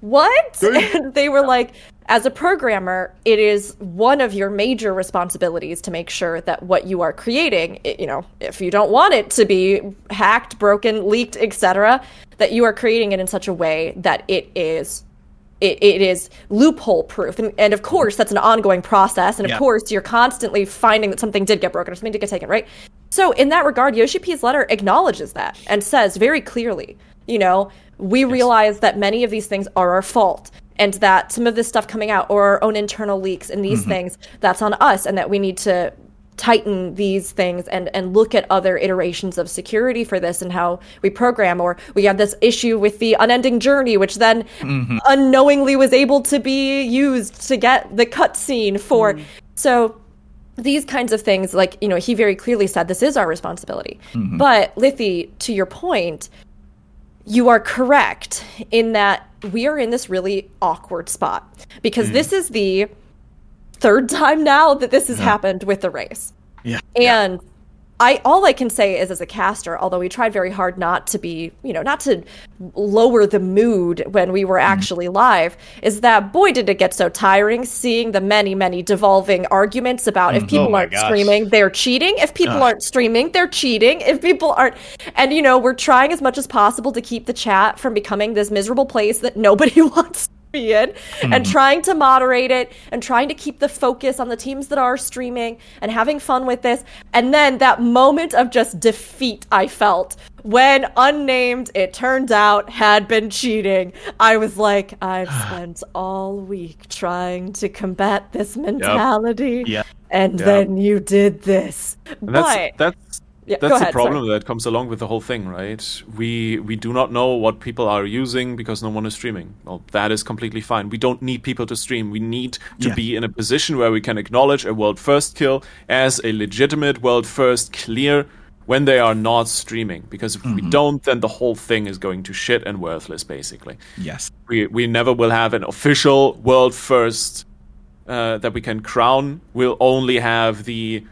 "What?" [laughs] And they were like, "As a programmer, it is one of your major responsibilities to make sure that what you are creating, you know, if you don't want it to be hacked, broken, leaked, etc., that you are creating it in such a way that it is." It, it is loophole proof. And, and of course, that's an ongoing process. And of Yeah. course, you're constantly finding that something did get broken or something did get taken, right? So, in that regard, Yoshi P's letter acknowledges that and says very clearly, you know, we realize that many of these things are our fault. And that some of this stuff coming out, or our own internal leaks and these mm-hmm. things, that's on us, and that we need to tighten these things and and look at other iterations of security for this and how we program. Or we have this issue with the unending journey which then mm-hmm. unknowingly was able to be used to get the cutscene for mm. so these kinds of things like you know he very clearly said this is our responsibility. Mm-hmm. But Lithy to your point you are correct in that we are in this really awkward spot because mm. this is the third time now that this has happened with the race. Yeah. And I all I can say is as a caster, although we tried very hard not to be, you know, not to lower the mood when we were mm-hmm. actually live, is that boy did it get so tiring seeing the many, many devolving arguments about if mm. people Oh aren't gosh. streaming, they're cheating. If people aren't streaming, they're cheating. If people aren't and you know, we're trying as much as possible to keep the chat from becoming this miserable place that nobody [laughs] wants in and hmm. trying to moderate it and trying to keep the focus on the teams that are streaming and having fun with this. And then that moment of just defeat I felt when unnamed, it turned out, had been cheating. I was like, I've [sighs] spent all week trying to combat this mentality. Yeah. And then you did this. And that's But that's Yeah, that's go the problem sorry. that comes along with the whole thing, right? We we do not know what people are using because no one is streaming. Well, that is completely fine. We don't need people to stream. We need to Yeah. be in a position where we can acknowledge a world first kill as a legitimate world first clear when they are not streaming. Because if we don't, then the whole thing is going to shit and worthless, basically Yes. we we never will have an official world first uh, that we can crown. We'll only have the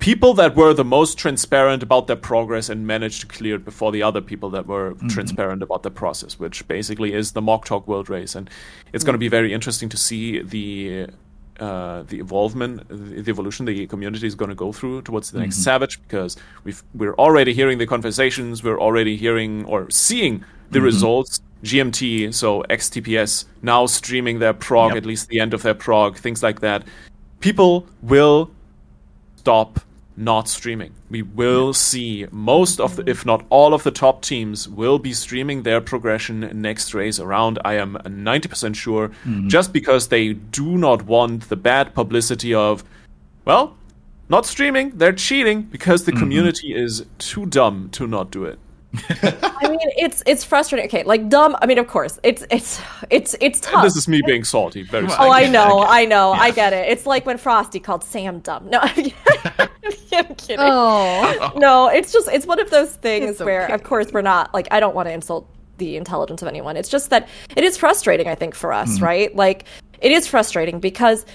people that were the most transparent about their progress and managed to clear it before the other people that were mm-hmm. transparent about the process, which basically is the MogTalk World Race, and it's going to be mm. very interesting to see the. Uh, the involvement, the evolution the community is going to go through towards the next mm-hmm. Savage, because we've we're already hearing the conversations, we're already hearing or seeing the mm-hmm. results. GMT, so XTPS, now streaming their prog, Yep. at least the end of their prog, things like that. People will stop not streaming. We will see most of the, if not all of the top teams will be streaming their progression next race around. I am 90% sure, mm-hmm. just because they do not want the bad publicity of, well, not streaming, they're cheating because the mm-hmm. community is too dumb to not do it. I mean, it's it's frustrating. Okay, like dumb. I mean, of course, it's it's it's it's tough. And this is me being salty, very Well, Oh. I know, I know, I get it. It's like when Frosty called Sam dumb. No, [laughs] I'm kidding. Oh. No, it's just it's one of those things It's where, okay. of course, we're not like I don't want to insult the intelligence of anyone. It's just that it is frustrating. I think for us, hmm. right? Like it is frustrating because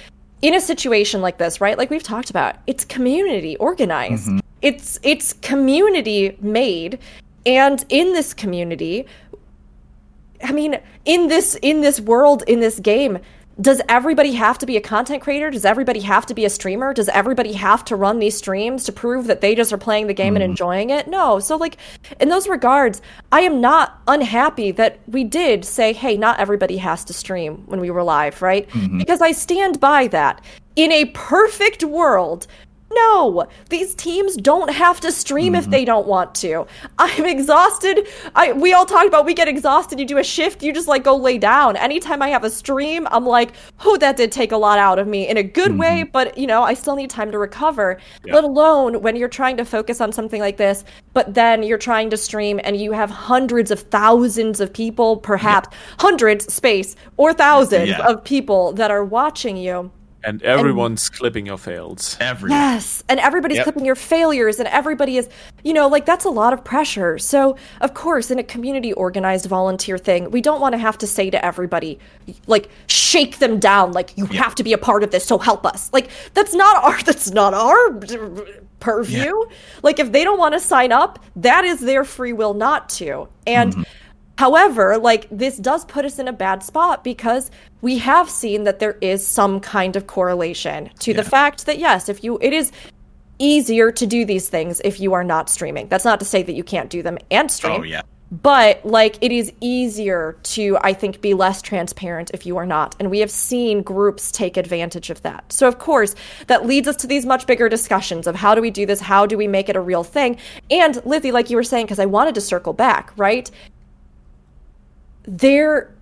in a situation like this, right? Like we've talked about, it's community organized. Mm-hmm. It's it's community made, and in this community, I mean, in this in this world, in this game, does everybody have to be a content creator? Does everybody have to be a streamer? Does everybody have to run these streams to prove that they just are playing the game and hmm. enjoying it? No. So like in those regards, I am not unhappy that we did say, "Hey, not everybody has to stream when we were live," right? Mm-hmm. Because I stand by that. In a perfect world, no, these teams don't have to stream if mm-hmm. they don't want to. I'm exhausted. I we all talked about we get exhausted. You do a shift, you just like go lay down. Anytime I have a stream, I'm like, oh, that did take a lot out of me in a good way, mm-hmm. but you know, I still need time to recover. Let alone when you're trying to focus on something like this, but then you're trying to stream and you have hundreds of thousands of people, perhaps hundreds space or thousands Yeah. of people that are watching you. And everyone's clipping your fails. Every Yes, and everybody's Yep. clipping your failures, and everybody is, you know, like that's a lot of pressure. So, of course, in a community organized volunteer thing, we don't want to have to say to everybody, like, shake them down, like you have to be a part of this, so help us. Like that's not our that's not our purview. Like if they don't want to sign up, that is their free will not to. And mm-hmm. However, like this does put us in a bad spot because we have seen that there is some kind of correlation to the fact that yes, if you it is easier to do these things if you are not streaming. That's not to say that you can't do them and oh, stream. Oh yeah. But like it is easier to I think be less transparent if you are not. And we have seen groups take advantage of that. So of course, that leads us to these much bigger discussions of how do we do this? How do we make it a real thing? And Lizzie, like you were saying because I wanted to circle back, right? There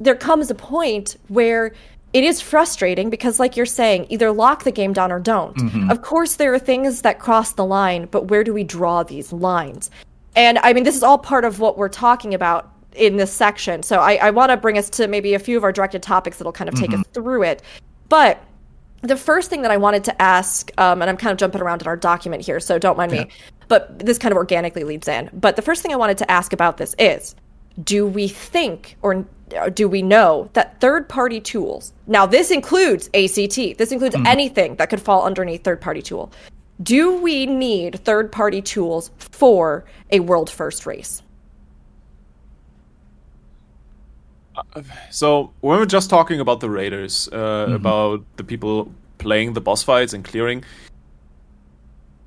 there comes a point where it is frustrating because like you're saying either lock the game down or don't. Of course there are things that cross the line but where do we draw these lines? And i mean this is all part of what we're talking about in this section. So i, I want to bring us to maybe a few of our directed topics that'll kind of take us through it. But the first thing that I wanted to ask, um, and I'm kind of jumping around in our document here, so don't mind me, but this kind of organically leads in. But the first thing I wanted to ask about this is do we think or or do we know that third party tools, now this includes ACT, this includes anything that could fall underneath third party tool, do we need third party tools for a world first race? So when we're just talking about the raiders, uh, about the people playing the boss fights and clearing,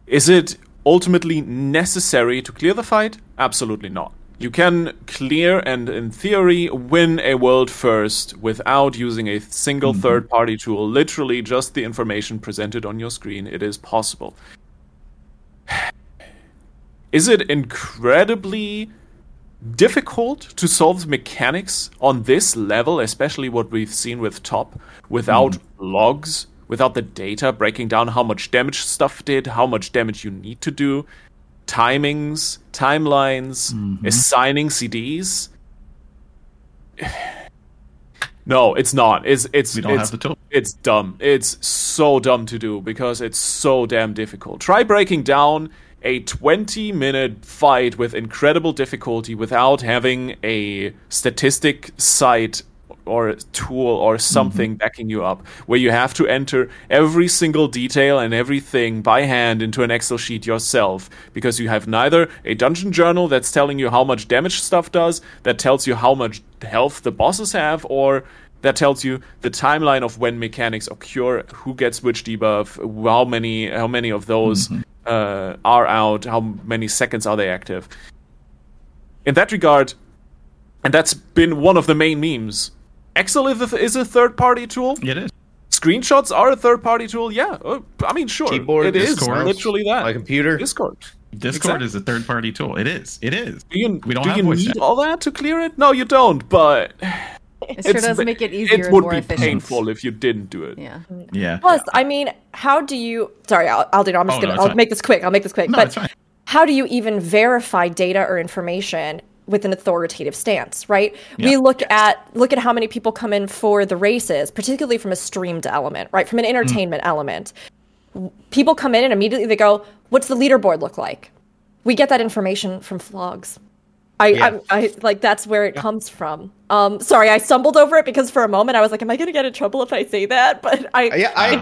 is it ultimately necessary to clear the fight? Absolutely not. You can clear and, in theory, win a world first without using a single mm-hmm. third party tool. Literally, just the information presented on your screen. It is possible. [sighs] Is it incredibly difficult to solve mechanics on this level, especially what we've seen with TOP, without mm-hmm. logs, without the data breaking down how much damage stuff did, how much damage you need to do, timings, timelines, Mm-hmm. assigning CDs. [sighs] No, it's not. It's it's it's, have the tool. It's dumb. It's so dumb to do because it's so damn difficult. Try breaking down a 20 minute fight with incredible difficulty without having a statistic site or a tool or something backing you up where you have to enter every single detail and everything by hand into an excel sheet yourself because you have neither a dungeon journal that's telling you how much damage stuff does that tells you how much health the bosses have or that tells you the timeline of when mechanics occur, who gets which debuff, how many how many of those uh, are out, how many seconds are they active. In that regard, and that's been one of the main memes. Excel is a, third party tool. It is. Screenshots are a third party tool. Yeah, uh, I mean, sure, Keyboard, it is Discord. literally that. My computer. Discord. Discord Exactly. is a third party tool. It is. It is. Do you, We don't do have you voice need chat. all that to clear it? No, you don't. But It sure does make it easier It and would more be efficient. painful if you didn't do it. Yeah. Yeah. Plus, I mean, how do you? Sorry, I'll, I'll do. I'm just Oh, gonna. it's I'll fine. make this quick. I'll make this quick. No, but it's fine. how do you even verify data or information with an authoritative stance? Right. We Yeah. look at look at how many people come in for the races, particularly from a streamed element, right? From an entertainment mm. element, people come in and immediately they go, "What's the leaderboard look like?" We get that information from vlogs. I, Yeah. I, I like that's where it comes from. Um, sorry, I stumbled over it because for a moment I was like, "Am I going to get in trouble if I say that?" [laughs] But I, uh, Yeah, I.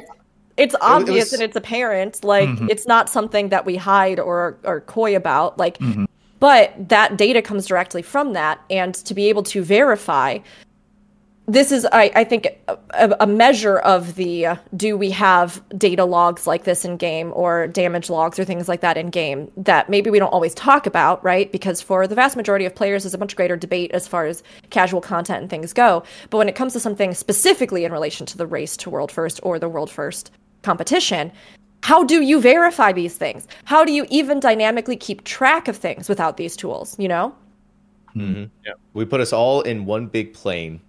it's obvious was- and it's apparent. Like mm-hmm. it's not something that we hide or or coy about. Like, mm-hmm. But that data comes directly from that, and to be able to verify. This is, I, I think, a, a- measure of the uh, do we have data logs like this in game or damage logs or things like that in game that maybe we don't always talk about, right? Because for the vast majority of players, there's a much greater debate as far as casual content and things go. But when it comes to something specifically in relation to the race to world first or the world first competition, how do you verify these things? How do you even dynamically keep track of things without these tools? You know? Mm-hmm. yeah. We put us all in one big plane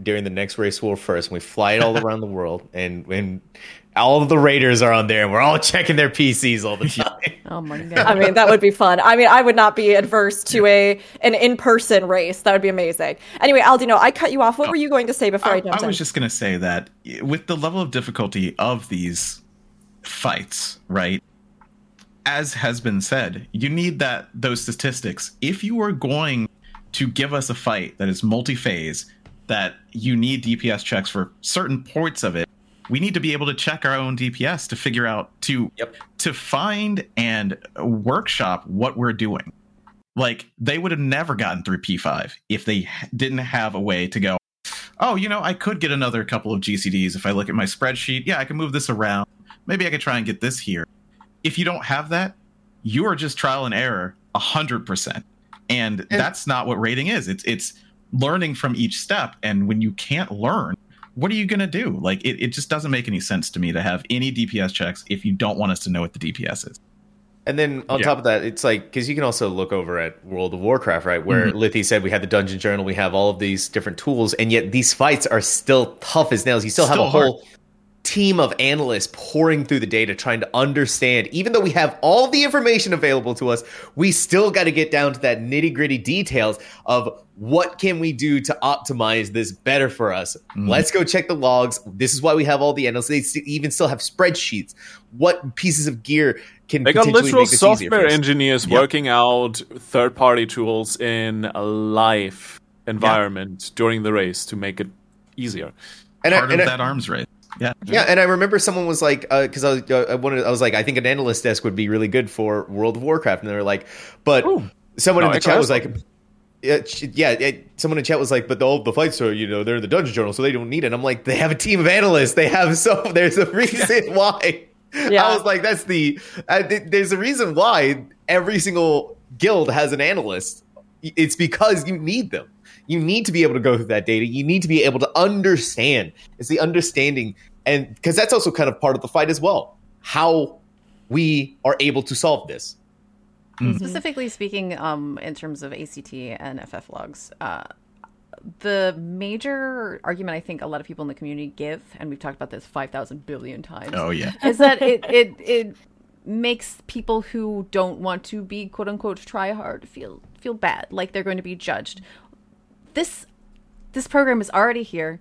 during the next race war first, and we fly it all [laughs] around the world, and and all of the raiders are on there, and we're all [laughs] checking their PCs all the time. [laughs] Oh my god. I mean, that would be fun. I mean, I would not be adverse to a an in person race. That would be amazing. Anyway, Aldino, I cut you off. What oh. were you going to say before I, I, jumped I was in? just going to say that eh, with the level of difficulty of these fights, right? As has been said, you need that those statistics. If you are going to give us a fight that is multi-phase, that you need DPS checks for certain ports of it, we need to be able to check our own DPS to figure out to Yep. to find and workshop what we're doing. Like they would have never gotten through P5 if they didn't have a way to go, oh, you know, I could get another couple of GCDs if I look at my spreadsheet. Yeah, I can move this around. Maybe I could try and get this here. If you don't have that, you are just trial and error a hundred percent. And that's not what raiding is. It's it's learning from each step. And when you can't learn, what are you gonna do? Like it, it just doesn't make any sense to me to have any DPS checks if you don't want us to know what the DPS is. And then on Yeah. top of that, it's like because you can also look over at World of Warcraft, right? Where Mhm. Lithy said we had the dungeon journal, we have all of these different tools, and yet these fights are still tough as nails. You still have Still a whole team of analysts pouring through the data, trying to understand. Even though we have all the information available to us, we still got to get down to that nitty gritty details of what can we do to optimize this better for us. Mhm. Let's go check the logs. This is why we have all the analysts. They s- even still have spreadsheets. What pieces of gear can They got potentially literal make this software engineers Yep. working out third party tools in a live environment during the race to make it easier. And I- Part and of I- that arms race. Yeah. Yeah, and I remember someone was like, because I was, uh, I wanted, I was like, I think an analyst desk would be really good for World of Warcraft, and they were like, but Ooh. someone No, in the I chat was like, yeah, yeah, it, someone in chat was like, but the, all the fights are, you know, they're in the dungeon journal, so they don't need it. I'm like, they have a team of analysts. They have so [laughs] there's a reason [laughs] why. Yeah. I was like, that's the uh, th- there's a reason why every single guild has an analyst. It's because you need them. You need to be able to go through that data. You need to be able to understand. It's the understanding, and because that's also kind of part of the fight as well. How we are able to solve this. Specifically speaking, um, in terms of ACT and FF logs, uh, the major argument I think a lot of people in the community give, and we've talked about this five thousand billion times, Oh yeah. is that it it it makes people who don't want to be quote unquote try hard feel feel bad, like they're going to be judged. This this program is already here.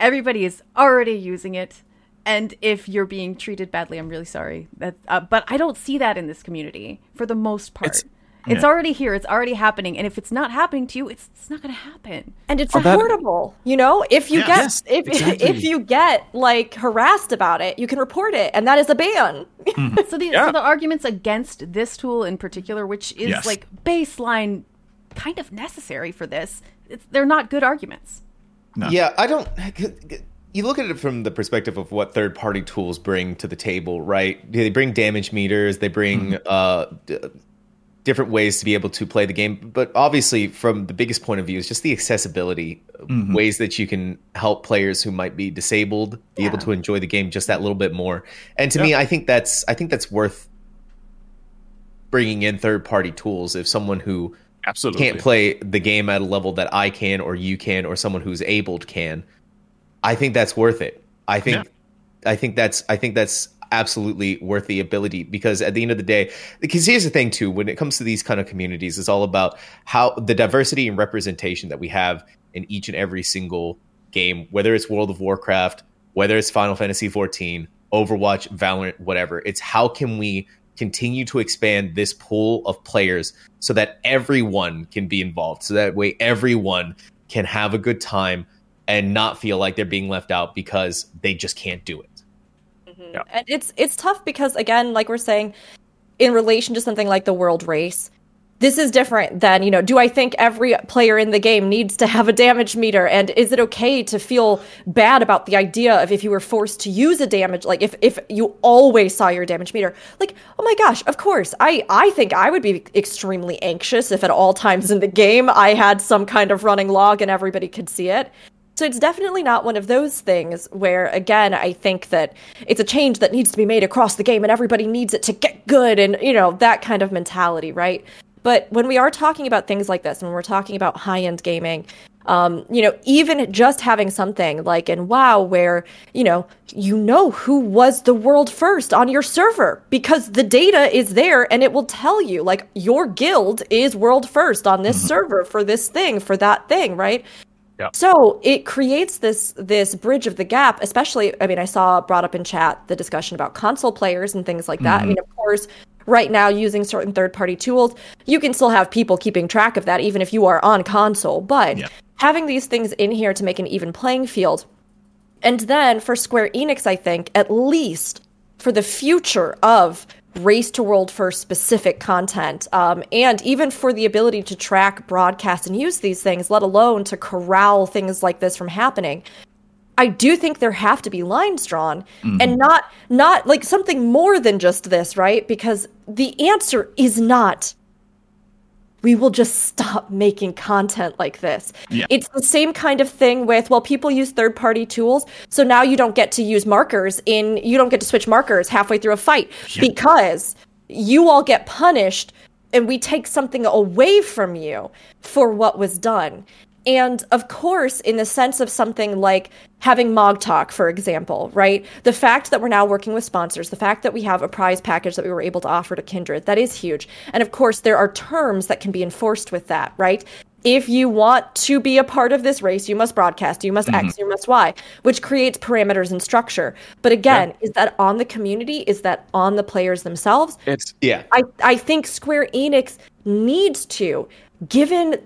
Everybody is already using it. And if you're being treated badly, I'm really sorry. That, uh, but I don't see that in this community for the most part. It's, yeah. already here. It's already happening. And if it's not happening to you, it's, it's not going to happen. And it's Oh, that- affordable, you know. If you Yeah. get Yes, if [laughs] exactly. if you get like harassed about it, you can report it, and that is a ban. [laughs] So the, Yeah. so the arguments against this tool in particular, which is Yes. like baseline kind of necessary for this, it's, they're not good arguments. No. Yeah, I don't. You look at it from the perspective of what third-party tools bring to the table, right? They bring damage meters, they bring uh, d- different ways to be able to play the game. But obviously, from the biggest point of view, is just the accessibility, ways that you can help players who might be disabled be able to enjoy the game just that little bit more. And to me, I think that's I think that's worth bringing in third-party tools. If someone who Absolutely. can't play the game at a level that I can or you can or someone who's abled can, I think that's worth it. I think I think that's I think that's absolutely worth the ability because at the end of the day because here's the thing too when it comes to these kind of communities it's all about how the diversity and representation that we have in each and every single game whether it's World of Warcraft whether it's Final Fantasy 14 Overwatch Valorant whatever it's how can we continue to expand this pool of players so that everyone can be involved so that way everyone can have a good time and not feel like they're being left out because they just can't do it. Mm-hmm. And it's it's tough because again, like we're saying, in relation to something like the world race, this is different than, you know, do I think every player in the game needs to have a damage meter? And is it okay to feel bad about the idea of if you were forced to use a damage like if if you always saw your damage meter? Like, oh my gosh, of course. I I think I would be extremely anxious if at all times in the game I had some kind of running log and everybody could see it. So it's definitely not one of those things where, again, I think that it's a change that needs to be made across the game and everybody needs it to get good and, you know, that kind of mentality, right? But when we are talking about things like this, when we're talking about high end gaming, um, you know, even just having something like in WoW where, you know, you know who was the world first on your server because the data is there and it will tell you, like, your guild is world first on this server for this thing, for that thing, right? Yeah. So it creates this this bridge of the gap, especially I mean, I saw brought up in chat the discussion about console players and things like that. I mean, of course, right now using certain third party tools, you can still have people keeping track of that even if you are on console. But Yeah. having these things in here to make an even playing field. And then for Square Enix, I think, at least for the future of race to world for specific content, um, and even for the ability to track, broadcast, and use these things, let alone to corral things like this from happening. I do think there have to be lines drawn and mm-hmm. not not like something more than just this, right? Because the answer is not we will just stop making content like this. Yeah. It's the same kind of thing with well people use third party tools, so now you don't get to use markers in you don't get to switch markers halfway through a fight because you all get punished and we take something away from you for what was done. And of course, in the sense of something like having Mog Talk, for example, right? The fact that we're now working with sponsors, the fact that we have a prize package that we were able to offer to Kindred, that is huge. And of course, there are terms that can be enforced with that, right? If you want to be a part of this race, you must broadcast, you must X, mm-hmm. you must Y, which creates parameters and structure. But again, is that on the community? Is that on the players themselves? It's yeah I, I think Square Enix needs to, given,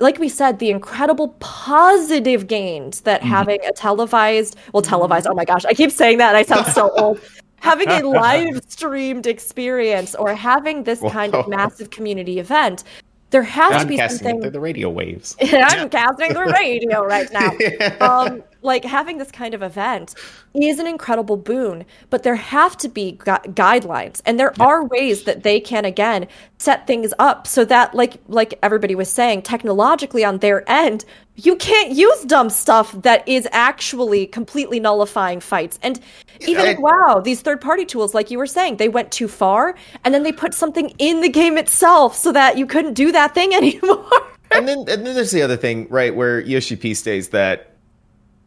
like we said, the incredible positive gains that having a televised, well, televised, oh my gosh, I keep saying that, and I sound so [laughs] old. Having a [laughs] live streamed experience or having this kind of massive community event, there has to i'm be casting it something. through the radio waves [laughs] I'm casting the radio right now. Um, like having this kind of event is an incredible boon, but there have to be gu- guidelines, and there are ways that they can again set things up so that, like like everybody was saying, technologically on their end, you can't use dumb stuff that is actually completely nullifying fights. And even I- wow, these third party tools, like you were saying, they went too far, and then they put something in the game itself so that you couldn't do that thing [laughs] anymore. and then and then there's the other thing, right, where Yoshi P states that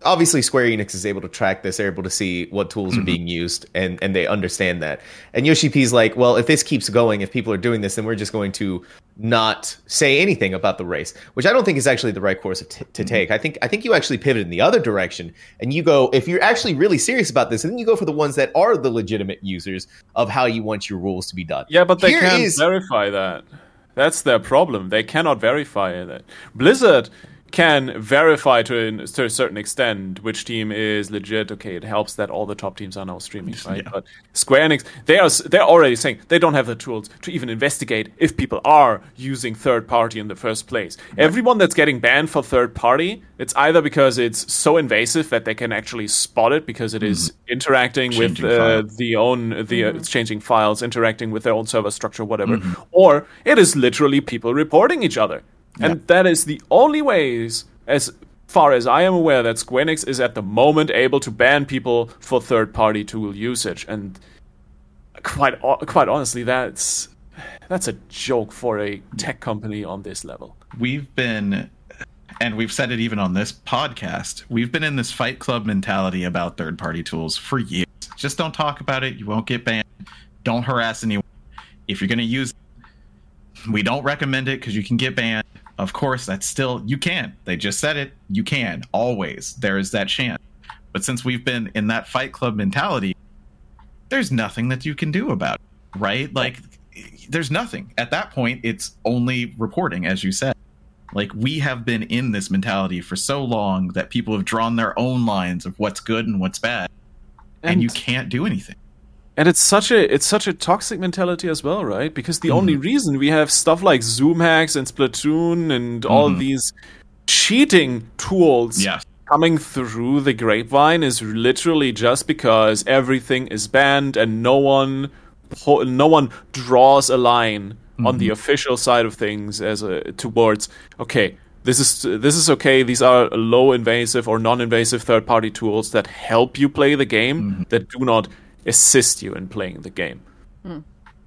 obviously Square Enix is able to track this, they're able to see what tools Mm-hmm. are being used, and and they understand that. And Yoshi P's like, well, if this keeps going, if people are doing this, then we're just going to not say anything about the race, which I don't think is actually the right course t- Mm-hmm. to take. I think I think you actually pivot in the other direction, and you go if you're actually really serious about this, and then you go for the ones that are the legitimate users of how you want your rules to be done. Yeah, but they Here can't is- verify that. That's their problem. They cannot verify that. Blizzard can verify to, an, to a certain extent which team is legit. Okay, it helps that all the top teams are now streaming, [laughs] right? Yeah. But Square Enix, they are they're already saying they don't have the tools to even investigate if people are using third party in the first place. Everyone that's getting banned for third party, it's either because it's so invasive that they can actually spot it because it is interacting with uh, the own the uh, it's changing files, interacting with their own server structure, whatever, Mm-hmm. or it is literally people reporting each other, and that is the only ways, as far as I am aware, that Square Enix is at the moment able to ban people for third-party tool usage, and quite quite honestly, that's that's a joke for a tech company on this level. we've been and we've said it even on this podcast we've been in this fight club mentality about third party tools for years. Just don't talk about it. You won't get banned. Don't harass anyone. If you're going to use it, we don't recommend it because you can get banned of course that's still you can. They just said it. You can always. There is that chance. But since we've been in that fight club mentality there's nothing that you can do about it right? Like there's nothing. At that point it's only reporting as you said. Like we have been in this mentality for so long that people have drawn their own lines of what's good and what's bad and, you can't do anything And it's such a it's such a toxic mentality as well, right? Because the only mm-hmm. reason we have stuff like Zoom hacks and Splatoon and all mm-hmm. these cheating tools Yes. coming through the grapevine is literally just because everything is banned and no one no one draws a line on the mm-hmm. official side of things as a towards okay this is this is okay these are low invasive or non-invasive third party tools that help you play the game that do not assist you in playing the game hmm.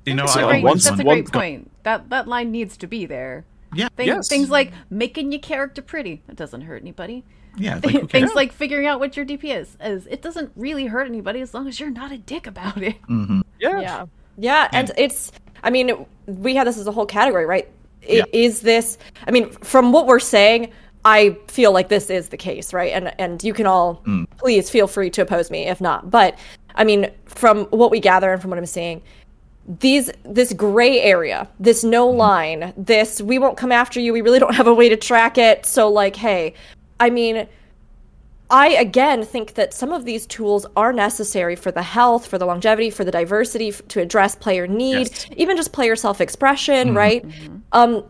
you know That's I a great, one- that's a great point. That that line needs to be there. yeah Thing, Yes. Things like making your character pretty. That doesn't hurt anybody. yeah like, who [laughs] cares? Things like figuring out what your DPS is. is. It doesn't really hurt anybody as long as you're not a dick about it. [laughs] Mm-hmm. yeah Yeah. Yeah, and it's I mean, we have this as a whole category, right? I- Is this I mean, from what we're saying, I feel like this is the case, right? And and you can all mm. please feel free to oppose me if not. But I mean, from what we gather and from what I'm seeing, these this gray area, this no mm-hmm. line, this we won't come after you, we really don't have a way to track it. So like, hey, I mean, I again think that some of these tools are necessary for the health, for the longevity, for the diversity, f- to address player need, Yes. even just player self expression, mm-hmm. right? Mm-hmm. Um,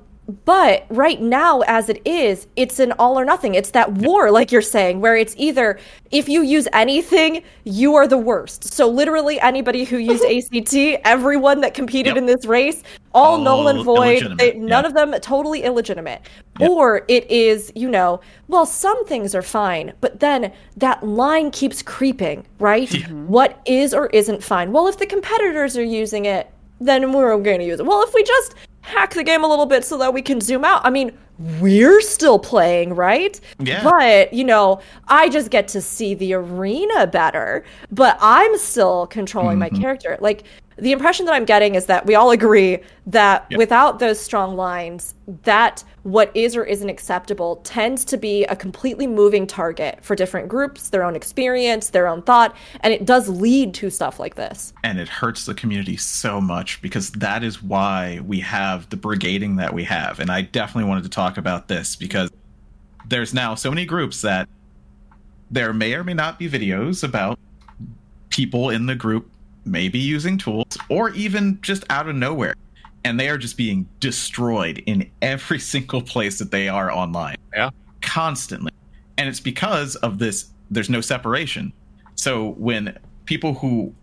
but right now, as it is, it's an all or nothing. It's that war, like you're saying, where it's either if you use anything, you are the worst. So literally, anybody who used [laughs] ACT, everyone that competed Yep. in this race, all null and void. They, none yeah. of them totally illegitimate. Or it is, you know, well, some things are fine, but then that line keeps creeping, right? Mm-hmm. What is or isn't fine? Well, if the competitors are using it, then we're going to use it. Well, if we just hack the game a little bit so that we can zoom out, I mean, we're still playing, right? Yeah. But, you know, I just get to see the arena better, but I'm still controlling my mm-hmm. character. Like, the impression that I'm getting is that we all agree that without those strong lines, that what is or isn't acceptable tends to be a completely moving target for different groups, their own experience, their own thought, and it does lead to stuff like this. and it hurts the community so much because that is why we have the brigading that we have and i definitely wanted to talk about this because there's now so many groups that there may or may not be videos about people in the group maybe using tools or even just out of nowhere. And they are just being destroyed in every [laughs] single place that they are online. Yeah. constantly. And it's because of this there's no separation. So when people who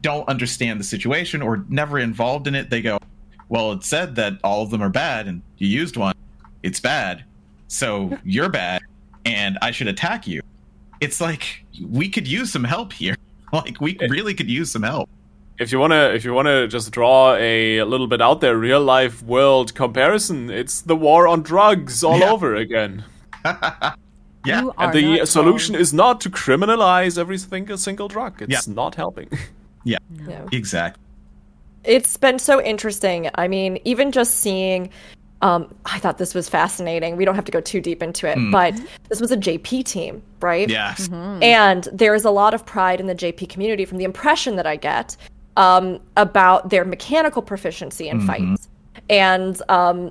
don't understand the situation or never involved in it they go well it said that all of them are bad and you used one. It's bad. So [laughs] you're bad and i should attack you. It's like we could use some help here [laughs] like we really could use some help if you wanna if you wanna just draw a little bit out there real life world comparison, it's the war on drugs all Yeah. over again. [laughs] Yeah. You And the solution wrong. is not to criminalize every single single drug. It's Yeah. not helping. [laughs] Yeah. no. Exactly. it's been so interesting. I mean, even just seeing, um, I thought this was fascinating. We don't have to go too deep into it, but this was a JP team, right? Yes. And there is a lot of pride in the JP community from the impression that I get um, about their mechanical proficiency in fights. And um,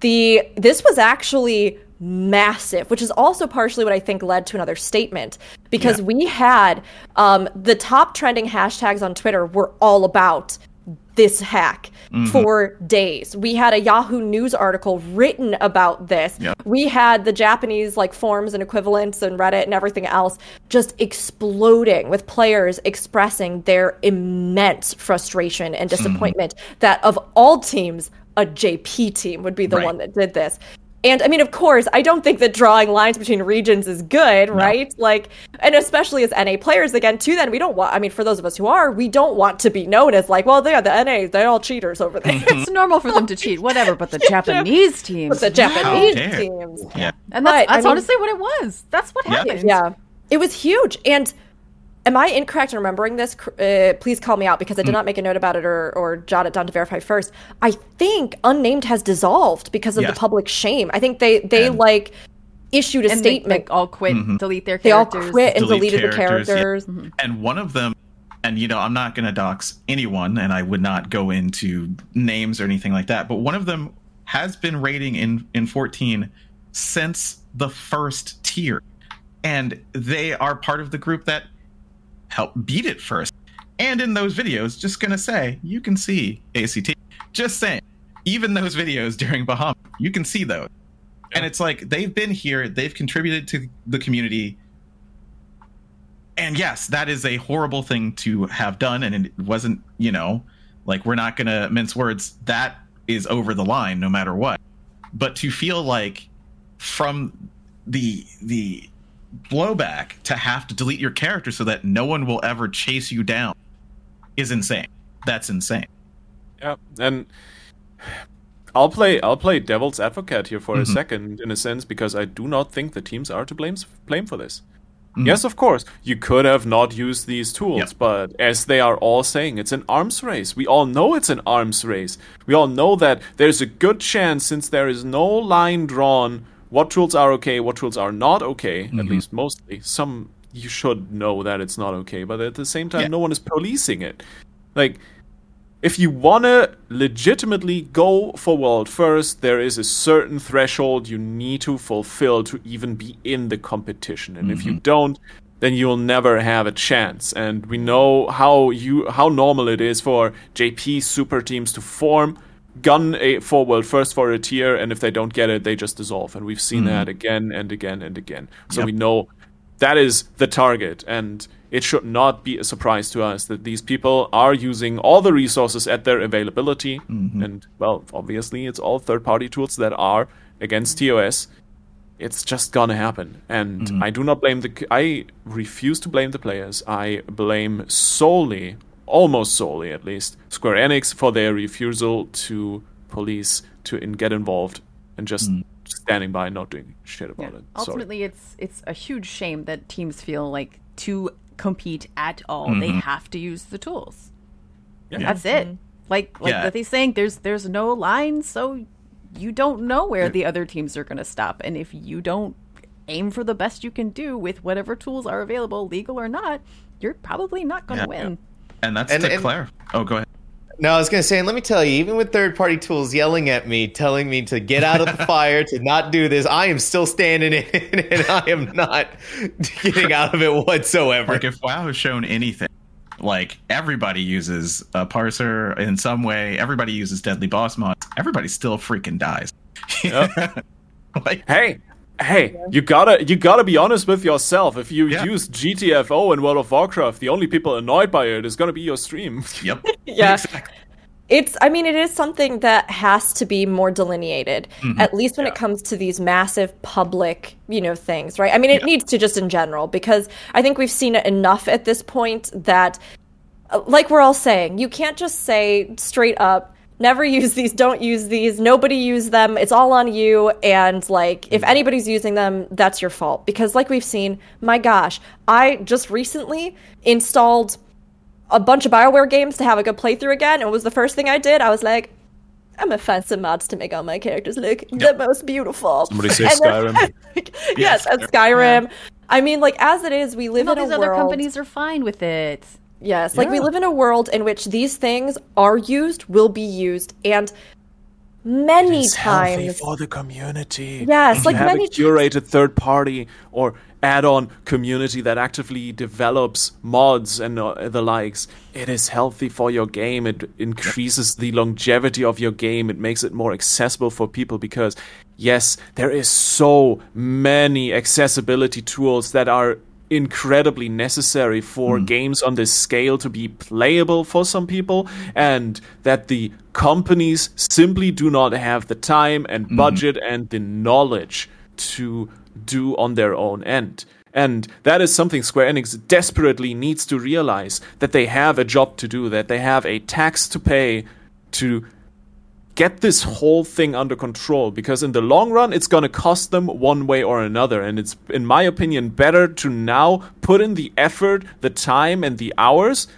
the this was actually massive, which is also partially what I think led to another statement because Yeah. we had um, the top trending hashtags on Twitter were all about this hack mm-hmm. for days. We had a Yahoo News article written about this. Yep. We had the Japanese like forums and equivalents and Reddit and everything else just exploding with players expressing their immense frustration and mm-hmm. disappointment that of all teams, a JP team would be the Right. one that did this. And I mean, of course, I don't think that drawing lines between regions is good, right? Like, and especially as NA players, again, too, then we don't want, I mean, for those of us who are, we don't want to be known as like, well, they are the NA, they're all cheaters over there. [laughs] It's normal for them to cheat, whatever. But the [laughs] Japanese teams, the Japanese dare. teams. Yeah. and that's, But, I mean- honestly what it was. That's what Yeah. happened. Yeah. It was huge. And am I incorrect in remembering this? Uh, please call me out because I did hmm. not make a note about it or, or jot it down to verify first. I think Unnamed has dissolved because of the public shame. I think they, they And- like issued a and they statement. like, all quit, mm-hmm. delete their characters. they all characters. quit and Delete deleted the characters, yeah. characters. Mm-hmm. And one of them, and you know, I'm not going to dox anyone, and I would not go into names or anything like that. But one of them has been raiding in in 14 since the first tier, and they are part of the group that helped beat it first. And in those videos, just gonna say, you can see ACT. Just saying, even those videos during Bahamut, you can see those. And it's like they've been here, they've contributed to the community. And yes, that is a horrible thing to have done. And it wasn't, you know, like we're not gonna mince words. That is over the line no matter what. But to feel like from the the blowback to have to delete your character so that no one will ever chase you down is insane. That's insane. Yeah, and I'll play I'll play devil's advocate here for a Mhm. second, in a sense, because I do not think the teams are to blame blame for this. Mhm. Yes, of course, you could have not used these tools, but as they are all saying, it's an arms race. We all know it's an arms race. We all know that there's a good chance, since there is no line drawn, what tools are okay, what tools are not okay, at mm-hmm. least mostly. Some you should know that it's not okay, but at the same time, Yeah. no one is policing it. Like, if you want to legitimately go for world first, there is a certain threshold you need to fulfill to even be in the competition. And if you mm-hmm. don't, then you'll never have a chance. And we know how you how normal it is for JP super teams to form, gun a for world first for a tier, and if they don't get it, they just dissolve. And we've seen mm-hmm. that again and again and again. So Yep. we know that is the target and it should not be a surprise to us that these people are using all the resources at their availability. Mm-hmm. And well obviously it's all third party tools that are against TOS it's just gonna happen. And mm-hmm. I do not blame the I refuse to blame the players. I blame solely almost solely at least Square Enix for their refusal to police to in, get involved and just mm. standing by and not doing shit about Yeah. it Sorry. Ultimately, it's it's a huge shame that teams feel like to compete at all, they mm-hmm. have to use the tools. Yeah. That's it. Mm-hmm. Like like Yeah. what they saying, there's there's no line, so you don't know where the other teams are going to stop, and if you don't aim for the best you can do with whatever tools are available, legal or not, you're probably not going to Yeah. win. And that's And- to and- Claire. Oh, go ahead. No, I was going to say, and let me tell you, even with third party tools yelling at me, telling me to get out of the [laughs] fire, to not do this, I am still standing in it [laughs] and I am not getting out of it whatsoever. Like if WoW has shown anything, like everybody uses a parser in some way, everybody uses deadly boss mods, everybody still freaking dies. [laughs] like Hey, hey, you gotta you gotta be honest with yourself. If you Yeah. use GTFO in World of Warcraft, the only people annoyed by it is gonna be your stream. [laughs] Yep. [laughs] Yeah. Exactly. It's, I mean, it is something that has to be more delineated, mm-hmm. at least when it comes to these massive public, you know, things, right? I mean, it Yeah. needs to just in general, because I think we've seen it enough at this point that uh, like we're all saying, you can't just say straight up, never use these, don't use these, nobody use them, it's all on you. And like, if anybody's using them, that's your fault. Because, like we've seen, my gosh, I just recently installed a bunch of Bioware games to have a good playthrough again. And it was the first thing I did. I was like, I'm gonna find some mods to make all my characters look the most beautiful. Somebody say [laughs] And then- Skyrim. [laughs] yes, and Skyrim. I mean, like as it is, we live And all in a these other world. companies are fine with it. Yes, like we live in a world in which these things are used, will be used, and many times. for the community. Yes, like many a curated third party or add-on community that actively develops mods and uh, the likes. It is healthy for your game. It increases the longevity of your game. It makes it more accessible for people because yes, there is so many accessibility tools that are incredibly necessary for hmm. games on this scale to be playable for some people and that the companies simply do not have the time and hmm. budget and the knowledge to do on their own end. And that is something Square Enix desperately needs to realize that they have a job to do, that they have a tax to pay to get this whole thing under control because in the long run it's going to cost them one way or another. And it's in my opinion better to now put in the effort the time and the hours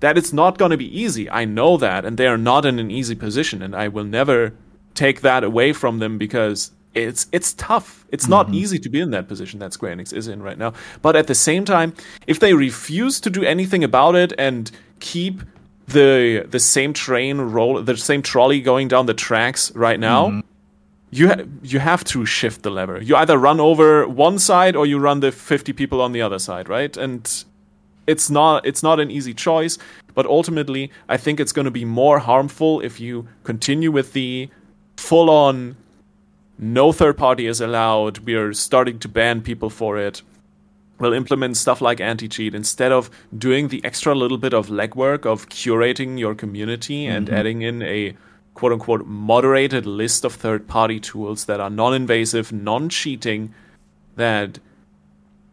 that it's not going to be easy. I know that and they are not in an easy position and i will never take that away from them because it's it's tough. It's not mm-hmm. easy to be in that position that square enix is in right now. But at the same time if they refuse to do anything about it and keep the the same train roll the same trolley going down the tracks right now mm-hmm. you ha- you have to shift the lever. You either run over one side or you run the 50 people on the other side right? And it's not it's not an easy choice but ultimately i think it's going to be more harmful if you continue with the full on no third party is allowed we're starting to ban people for it will implement stuff like anti-cheat instead of doing the extra little bit of legwork of curating your community and mm-hmm. adding in a quote unquote moderated list of third party tools that are non-invasive non-cheating that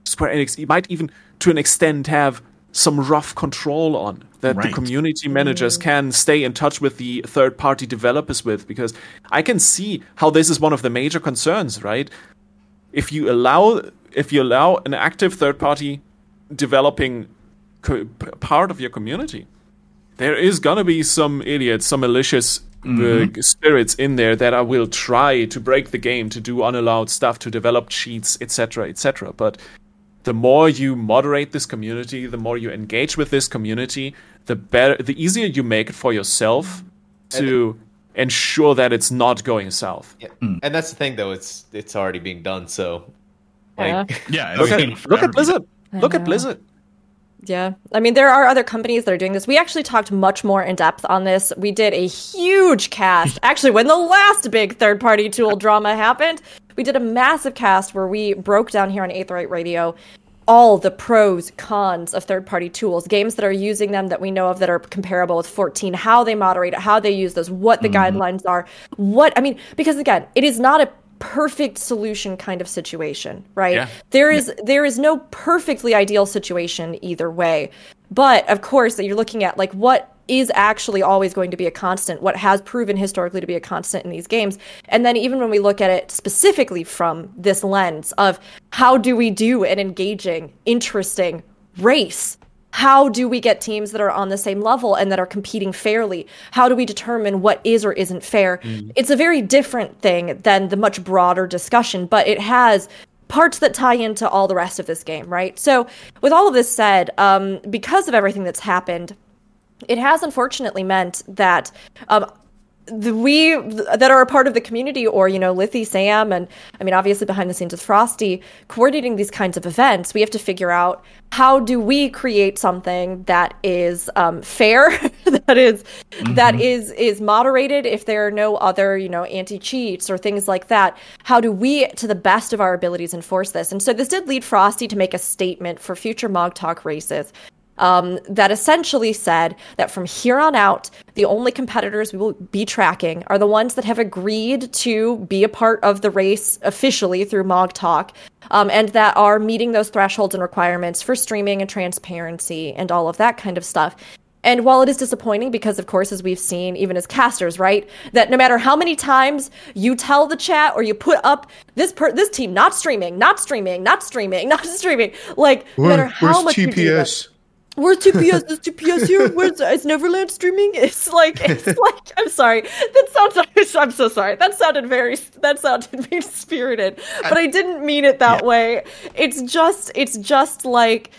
Square Enix might even to an extent have some rough control on that the community managers mm. can stay in touch with the third party developers with because I can see how this is one of the major concerns, right? If you allow if you allow an active third party developing co- part of your community, there is gonna be some idiots, some malicious uh, spirits in there that I will try to break the game, to do unallowed stuff, to develop cheats, etc., etc. But the more you moderate this community, the more you engage with this community, the better, the easier you make it for yourself to ensure that it's not going south. Yeah. Hmm. And that's the thing, though. It's it's already being done. So, Yeah. like, [laughs] Yeah, Look it's at look at forever. Blizzard. Look at Blizzard. Yeah. I mean, there are other companies that are doing this. We actually talked much more in depth on this. We did a huge cast. [laughs] Actually, when the last big third party tool drama happened, we did a massive cast where we broke down here on Aetheryte Radio all the pros, cons of third party tools, games that are using them that we know of that are comparable with 14, how they moderate it, how they use those, what the mm-hmm. guidelines are, what, I mean, because again, it is not a perfect solution kind of situation, right? Yeah. There is there is no perfectly ideal situation either way. But of course, that you're looking at like what is actually always going to be a constant, what has proven historically to be a constant in these games. And then even when we look at it specifically from this lens of how do we do an engaging, interesting race? How do we get teams that are on the same level and that are competing fairly? How do we determine what is or isn't fair? It's a very different thing than the much broader discussion, but it has parts that tie into all the rest of this game, right? So, with all of this said, um, because of everything that's happened, it has unfortunately meant that um, the, we that are a part of the community, or you know, Lithy, Sam, and I mean, obviously behind the scenes with Frosty, coordinating these kinds of events, we have to figure out how do we create something that is um, fair, [laughs] that is that is is moderated. If there are no other, you know, anti cheats or things like that, how do we, to the best of our abilities, enforce this? And so this did lead Frosty to make a statement for future Mog Talk races um, that essentially said that from here on out, the only competitors we will be tracking are the ones that have agreed to be a part of the race officially through Mog Talk, um, and that are meeting those thresholds and requirements for streaming and transparency and all of that kind of stuff. And while it is disappointing, because of course, as we've seen, even as casters, right, that no matter how many times you tell the chat or you put up this per- this team not streaming, not streaming, not streaming, [laughs] not streaming, like no matter how much you do that- Where's TPS? Is TPS here? Where's is Neverland streaming? It's like it's [laughs] like I'm sorry. That sounds. [laughs] I'm so sorry. That sounded very. That sounded [laughs] mean spirited, but I didn't mean it that way. It's just. It's just like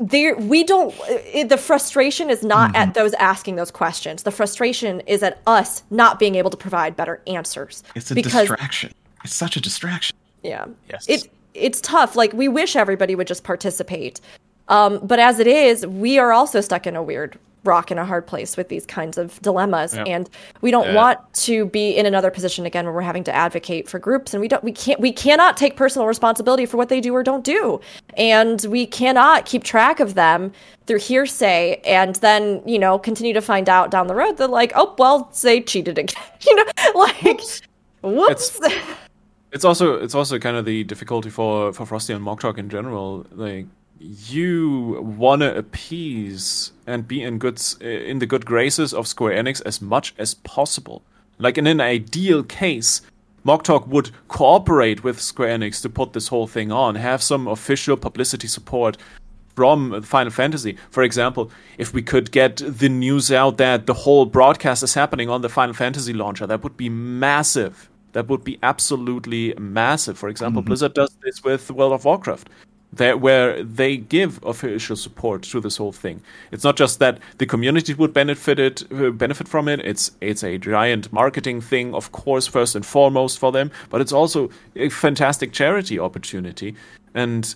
there. We don't. It, the frustration is not at mm-hmm. those asking those questions. The frustration is at us not being able to provide better answers. It's a because distraction. It's such a distraction. yeah. Yes. It it's tough. Like we wish everybody would just participate. Um, but as it is, we are also stuck in a weird rock in a hard place with these kinds of dilemmas. And we don't Yeah. want to be in another position again where we're having to advocate for groups. And we don't we can't we cannot take personal responsibility for what they do or don't do. And we cannot keep track of them through hearsay and then you know continue to find out down the road that like oh well they cheated again [laughs] you know [laughs] like whoops, it's also it's also kind of the difficulty for for Frosty and MogTalk in general. Like you want to appease and be in good eh, in the good graces of Square Enix as much as possible. Like in an ideal case, MogTalk would cooperate with Square Enix to put this whole thing on, have some official publicity support from Final Fantasy. For example, if we could get the news out that the whole broadcast is happening on the Final Fantasy launcher, that would be massive. That would be absolutely massive. For example, mm-hmm. Blizzard does this with World of Warcraft. Where they give official support to this whole thing. It's not just that the community would benefit it, uh, benefit from it. It's it's a giant marketing thing, of course, first and foremost for them. But it's also a fantastic charity opportunity. And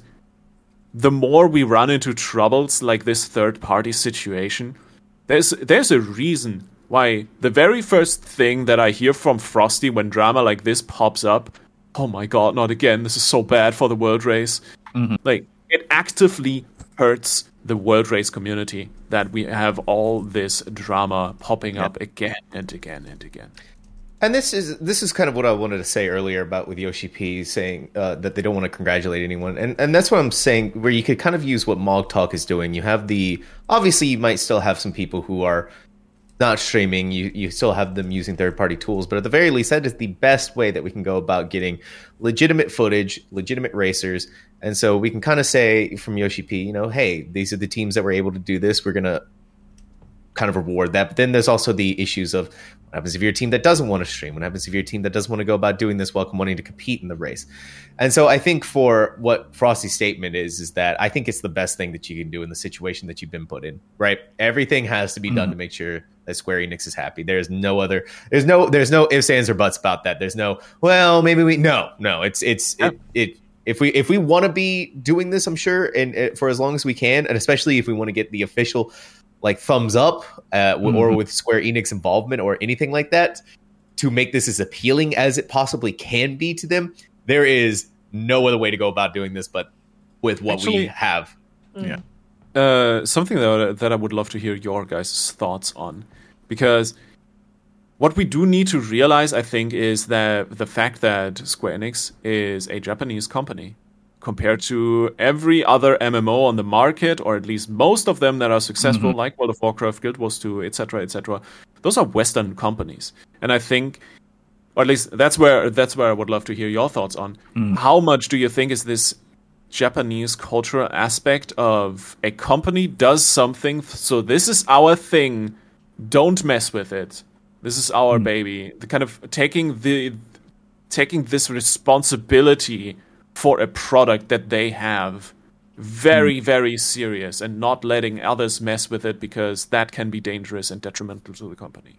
the more we run into troubles like this third party situation, there's there's a reason why the very first thing that I hear from Frosty when drama like this pops up, oh my god, not again, this is so bad for the world race. Like it actively hurts the world race community that we have all this drama popping up again and again and again. And this is this is kind of what I wanted to say earlier about with Yoshi P saying uh, that they don't want to congratulate anyone, and and that's what I'm saying. Where you could kind of use what Mog Talk is doing. You have the obviously you might still have some people who are not streaming. You you still have them using third party tools, but at the very least, that is the best way that we can go about getting legitimate footage, legitimate racers, and so we can kind of say from Yoshi P, you know, hey, these are the teams that were able to do this. We're gonna kind of reward that. But then there's also the issues of what happens if you're a team that doesn't want to stream? What happens if you're a team that doesn't want to go about doing this welcome wanting to compete in the race? And so I think for what Frosty's statement is, is that I think it's the best thing that you can do in the situation that you've been put in, right? Everything has to be done mm-hmm. to make sure Square Enix is happy. There's no other, there's no, there's no ifs, ands, or buts about that. There's no, well, maybe we, no, no, it's, it's, it, it, if we if we want to be doing this, I'm sure, and uh, for as long as we can, and especially if we want to get the official like thumbs up uh, w- or with Square Enix involvement or anything like that to make this as appealing as it possibly can be to them, there is no other way to go about doing this but with what we Actually- have. Yeah. Uh, something that that I would love to hear your guys' thoughts on, because what we do need to realize, I think, is that the fact that Square Enix is a Japanese company compared to every other MMO on the market, or at least most of them that are successful, like World of Warcraft, Guild Wars 2, etc., etc. Those are Western companies, and I think or at least that's where that's where I would love to hear your thoughts on. How much do you think is this Japanese cultural aspect of a company does something, so this is our thing, don't mess with it. This is our hmm. baby. The kind of taking the taking this responsibility for a product that they have very hmm. very serious and not letting others mess with it because that can be dangerous and detrimental to the company.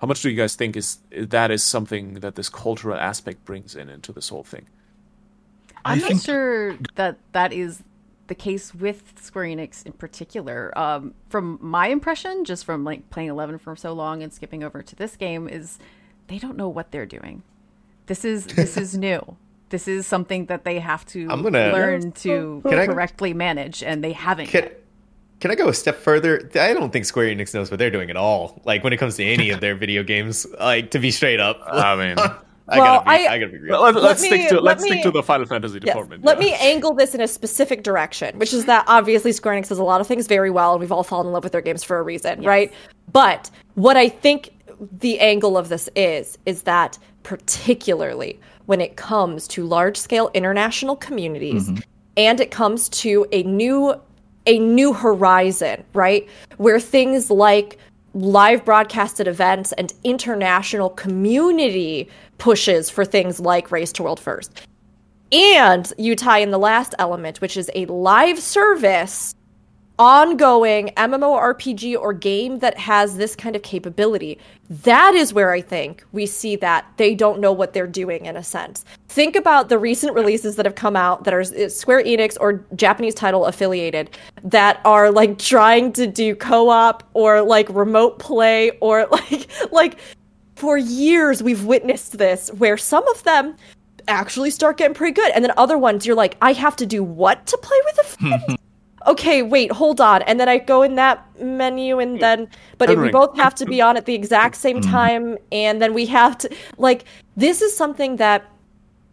How much do you guys think is that is something that this cultural aspect brings in into this whole thing? I'm I not sure that that is the case with Square Enix in particular. Um, from my impression, just from like playing Eleven for so long and skipping over to this game, is they don't know what they're doing. This is this is [laughs] new. This is something that they have to I'm gonna- learn to Can I- correctly manage, and they haven't. Can, yet. can I go a step further? I don't think Square Enix knows what they're doing at all. Like when it comes to any of their [laughs] video games, like to be straight up. I mean, [laughs] I Well, gotta be, I- I, gotta be real. Let, us me- stick to let let's me- stick to the Final Fantasy Yes. department. Let yeah. me angle this in a specific direction, which is that obviously Square Enix does a lot of things very well, and we've all fallen in love with their games for a reason, right? But what I think the angle of this is, is that particularly when it comes to large scale international communities mm-hmm. and it comes to a new a new horizon, right? Where things like live broadcasted events and international community pushes for things like Race to World First. And you tie in the last element, which is a live service, ongoing MMORPG or game that has this kind of capability. That is where I think we see that they don't know what they're doing in a sense. Think about the recent releases that have come out that are Square Enix or Japanese title affiliated that are like trying to do co-op or like remote play or [laughs] like like for years we've witnessed this where some of them actually start getting pretty good and then other ones you're like I have to do what to play with a [laughs] friend? Okay, wait, hold on. And then I go in that menu and hmm. then but if we both have to be on at the exact same mm-hmm. time and then we have to like this is something that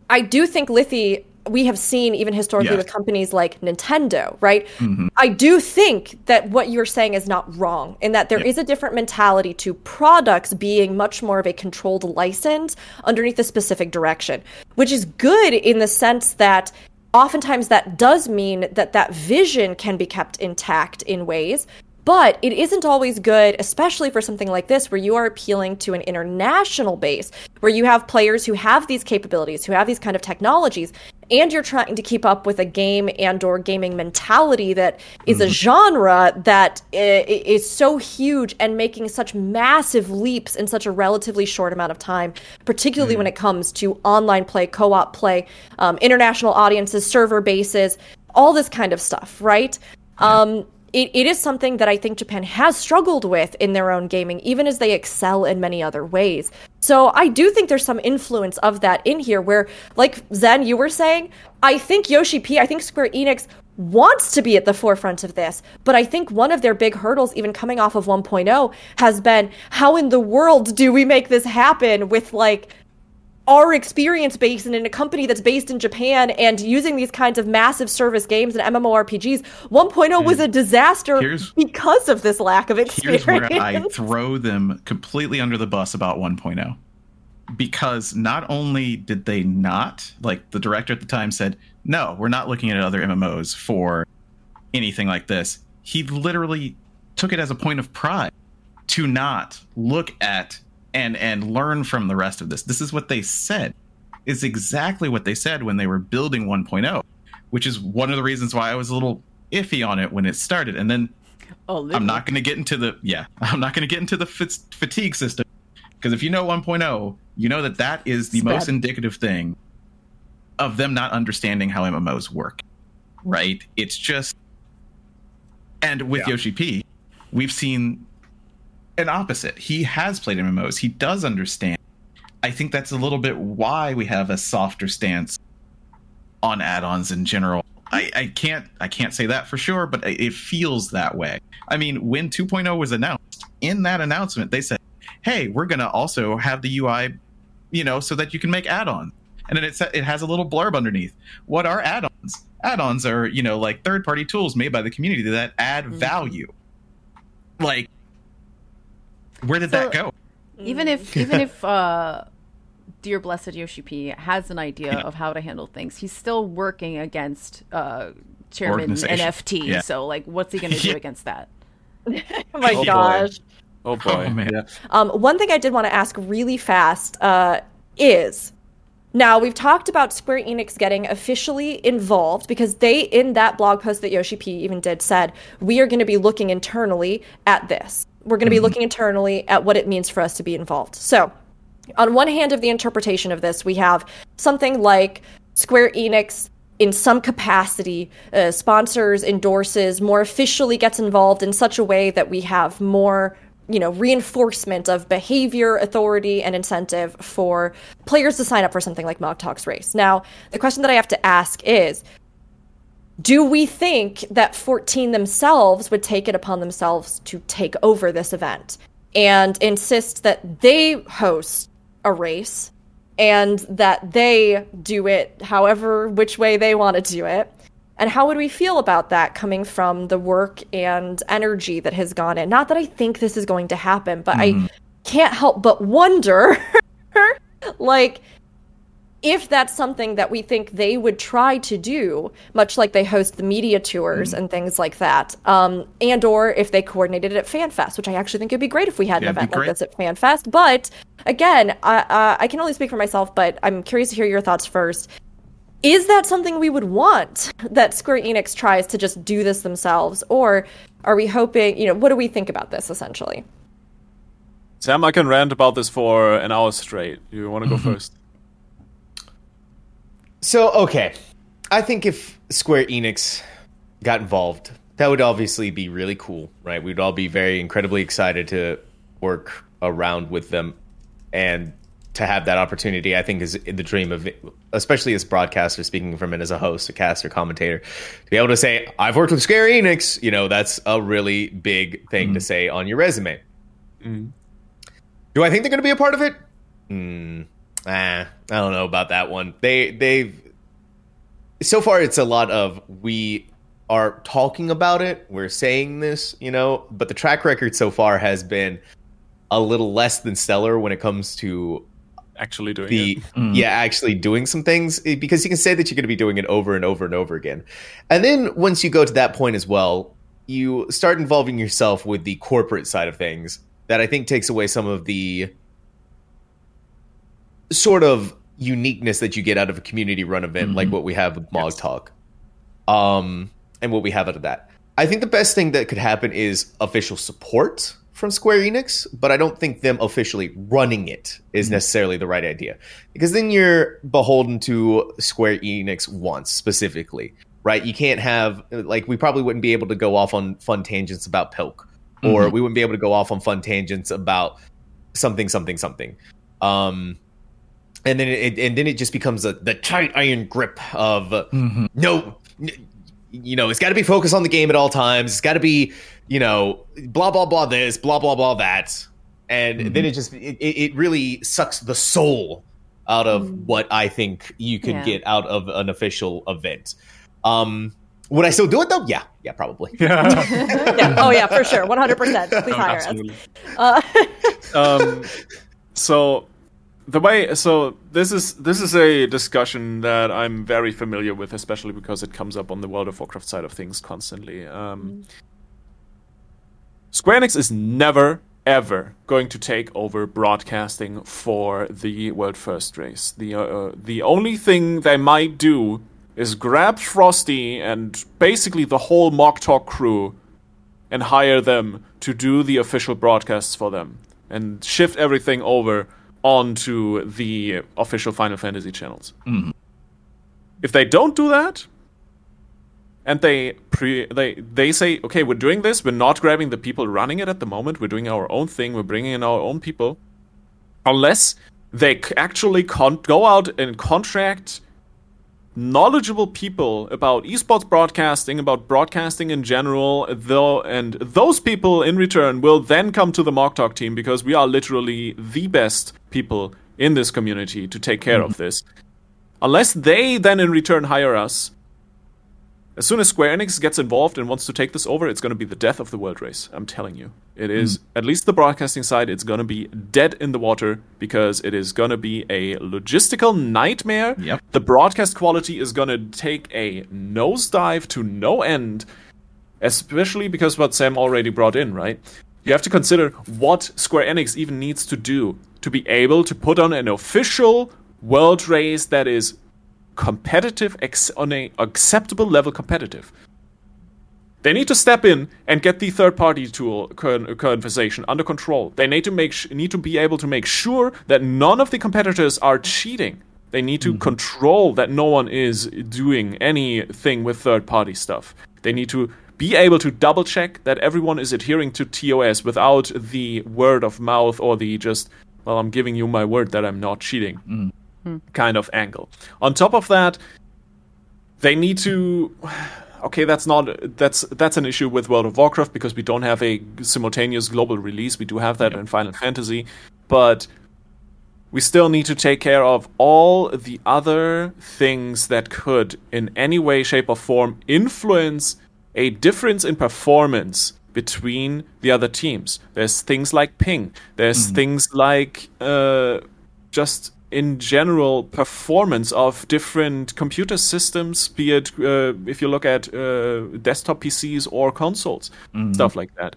I do think Lithy we have seen even historically Yes. with companies like Nintendo, right? Mm-hmm. I do think that what you're saying is not wrong, in that there is a different mentality to products being much more of a controlled license underneath a specific direction, which is good in the sense that oftentimes that does mean that that vision can be kept intact in ways but it isn't always good, especially for something like this, where you are appealing to an international base, where you have players who have these capabilities, who have these kind of technologies, and you're trying to keep up with a game and/or gaming mentality that is a genre that is so huge and making such massive leaps in such a relatively short amount of time, particularly when it comes to online play, co-op play, um, international audiences, server bases, all this kind of stuff, right? Um, it, it is something that I think Japan has struggled with in their own gaming, even as they excel in many other ways. So I do think there's some influence of that in here where, like Zen, you were saying, I think Yoshi P, I think Square Enix wants to be at the forefront of this, but I think one of their big hurdles, even coming off of 1.0, has been how in the world do we make this happen with like our experience base and in a company that's based in Japan and using these kinds of massive service games and MMORPGs, 1.0 was a hmm. disaster Here's- because of this lack of experience. Here's where I [laughs] throw them completely under the bus about 1.0. Because not only did they not, like the director at the time said, no, we're not looking at other MMOs for anything like this. He literally took it as a point of pride to not look at and and learn from the rest of this. This is what they said. Is exactly what they said when they were building 1.0, which is one of the reasons why I was a little iffy on it when it started. And then Oh, I'm not going to get into the yeah. [laughs] I'm not going to get into the fatigue system because if you know 1.0, you know that that is the most indicative thing of them not understanding how MMOs work. Right? It's just and with Yeah. Yoshi P, we've seen an opposite. He has played MMOs. He does understand. I think that's a little bit why we have a softer stance on add-ons in general. I, I can't I can't say that for sure, but it feels that way. I mean, when 2.0 was announced, in that announcement they said, "Hey, we're gonna also have the UI, you know, so that you can make add-ons." And then it sa- it has a little blurb underneath. What are add-ons? Add-ons are you know like third-party tools made by the community that add mm-hmm. value. Like, where did that go? even if even if [laughs] uh dear blessed yoshi p has an idea of how to handle things he's still working against uh chairman nft Yeah. so like what's he gonna [laughs] do Yeah. against that [laughs] oh my Oh, boy. gosh. Oh boy. Oh, man. Yeah. Um, one thing I did want to ask really fast uh, is now we've talked about Square Enix getting officially involved because they, in that blog post that Yoshi P even did, said we are going to be looking internally at this. We're going to be looking internally at what it means for us to be involved. So, on one hand of the interpretation of this, we have something like Square Enix in some capacity uh, sponsors, endorses, more officially gets involved in such a way that we have more you know reinforcement of behavior authority and incentive for players to sign up for something like MogTalk's Race. Now, the question that I have to ask is do we think that 14 themselves would take it upon themselves to take over this event and insist that they host a race and that they do it however which way they want to do it. And how would we feel about that coming from the work and energy that has gone in? Not that I think this is going to happen, but I mm-hmm. can't help but wonder [laughs] like if that's something that we think they would try to do, much like they host the media tours and things like that, um, and or if they coordinated it at FanFest, which I actually think it'd be great if we had Yeah, an event like this at FanFest. But again, I, uh, I can only speak for myself, but I'm curious to hear your thoughts first. Is that something we would want that Square Enix tries to just do this themselves, or are we hoping? You know, what do we think about this essentially? Sam, I can rant about this for an hour straight. You want to go Mm-hmm. first? So, okay. I think if Square Enix got involved, that would obviously be really cool, right? We'd all be very incredibly excited to work around with them and to have that opportunity, I think is the dream of especially as broadcaster speaking from it as a host, a caster, commentator, to be able to say, I've worked with Square Enix, you know, that's a really big thing to say on your resume. Do I think they're going to be a part of it? Mm, ah, I don't know about that one. They they've so far it's a lot of we are talking about it, we're saying this, you know, but the track record so far has been a little less than stellar when it comes to Actually doing the it. yeah actually doing some things eh, because you can say that you're going to be doing it over and over and over again and then once you go to that point as well you start involving yourself with the corporate side of things that i think takes away some of the sort of uniqueness that you get out of a community run event like what we have with MogTalk um and what we have out of that i think the best thing that could happen is official support from Square Enix, but I don't think them officially running it is necessarily the right idea. Because then you're beholden to Square Enix once specifically, right? You can't have, like, we probably wouldn't be able to go off on fun tangents about Pilk, or we wouldn't be able to go off on fun tangents about something, something, something. Um, and then it, and then it just becomes a, the tight iron grip of uh, no, n- you know, it's got to be focused on the game at all times. It's got to be, you know, blah blah blah this, blah blah blah that, and then it just it, it it really sucks the soul out of what I think you could Yeah. get out of an official event. Um, would I still do it though? Yeah, yeah, probably. Yeah. [laughs] Oh yeah, for sure, one hundred percent. Please hire us. Uh, [laughs] um, so the way so this is this is a discussion that I'm very familiar with, especially because it comes up on the World of Warcraft side of things constantly. Um, Square Enix is never ever going to take over broadcasting for the World First race. The uh, uh, the only thing they might do is grab Frosty and basically the whole MogTalk crew and hire them to do the official broadcasts for them and shift everything over onto the official Final Fantasy channels. Mm-hmm. If they don't do that, and they pre they they say, okay, we're doing this. We're not grabbing the people running it at the moment. We're doing our own thing. We're bringing in our own people, unless they actually con- go out and contract knowledgeable people about esports broadcasting, about broadcasting in general, though, and those people in return will then come to the MogTalk team because we are literally the best people in this community to take care of mm-hmm. this. Unless they then in return hire us, as soon as Square Enix gets involved and wants to take this over, it's going to be the death of the world race. I'm telling you. It is, hmm. at least the broadcasting side, it's going to be dead in the water because it is going to be a logistical nightmare. Yep. The broadcast quality is going to take a nosedive to no end, especially because what Sam already brought in, right? You have to consider what Square Enix even needs to do to be able to put on an official world race that is competitive ex- on a acceptable level competitive. They need to step in and get the third-party tool con- conversation under control. They need to make sh- need to be able to make sure that none of the competitors are cheating. They need to mm-hmm. control that no one is doing anything with third-party stuff. They need to be able to double check that everyone is adhering to TOS without the word of mouth or the just well, I'm giving you my word that I'm not cheating mm. Kind of angle. On top of that, they need to okay that's not that's that's an issue with world of warcraft because we don't have a simultaneous global release we do have that in final fantasy but we still need to take care of all the other things that could, in any way, shape, or form, influence a difference in performance between the other teams. There's things like ping. There's things like uh, just in general performance of different computer systems, be it uh, if you look at uh, desktop PCs or consoles, stuff like that.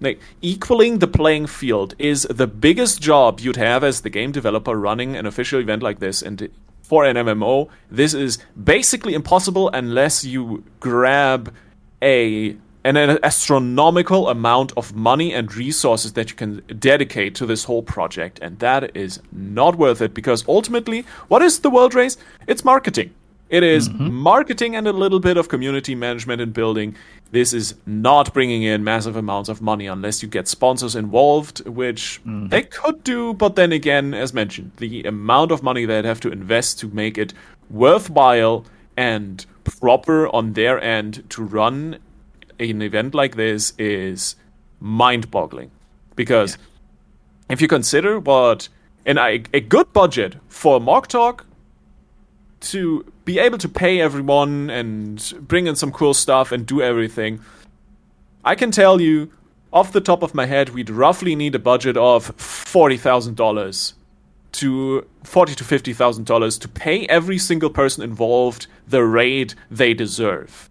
Like equaling the playing field is the biggest job you'd have as the game developer running an official event like this, and for an MMO, this is basically impossible unless you grab a an astronomical amount of money and resources that you can dedicate to this whole project, and that is not worth it because ultimately, what is the World Race? It's marketing. It is mm-hmm. marketing and a little bit of community management and building. This is not bringing in massive amounts of money unless you get sponsors involved, which mm-hmm. they could do. But then again, as mentioned, the amount of money they'd have to invest to make it worthwhile and proper on their end to run an event like this is mind boggling. Because if you consider what and a, a good budget for a MogTalk to be able to pay everyone and bring in some cool stuff and do everything, I can tell you off the top of my head, we'd roughly need a budget of forty thousand dollars to forty to fifty thousand dollars to pay every single person involved the rate they deserve,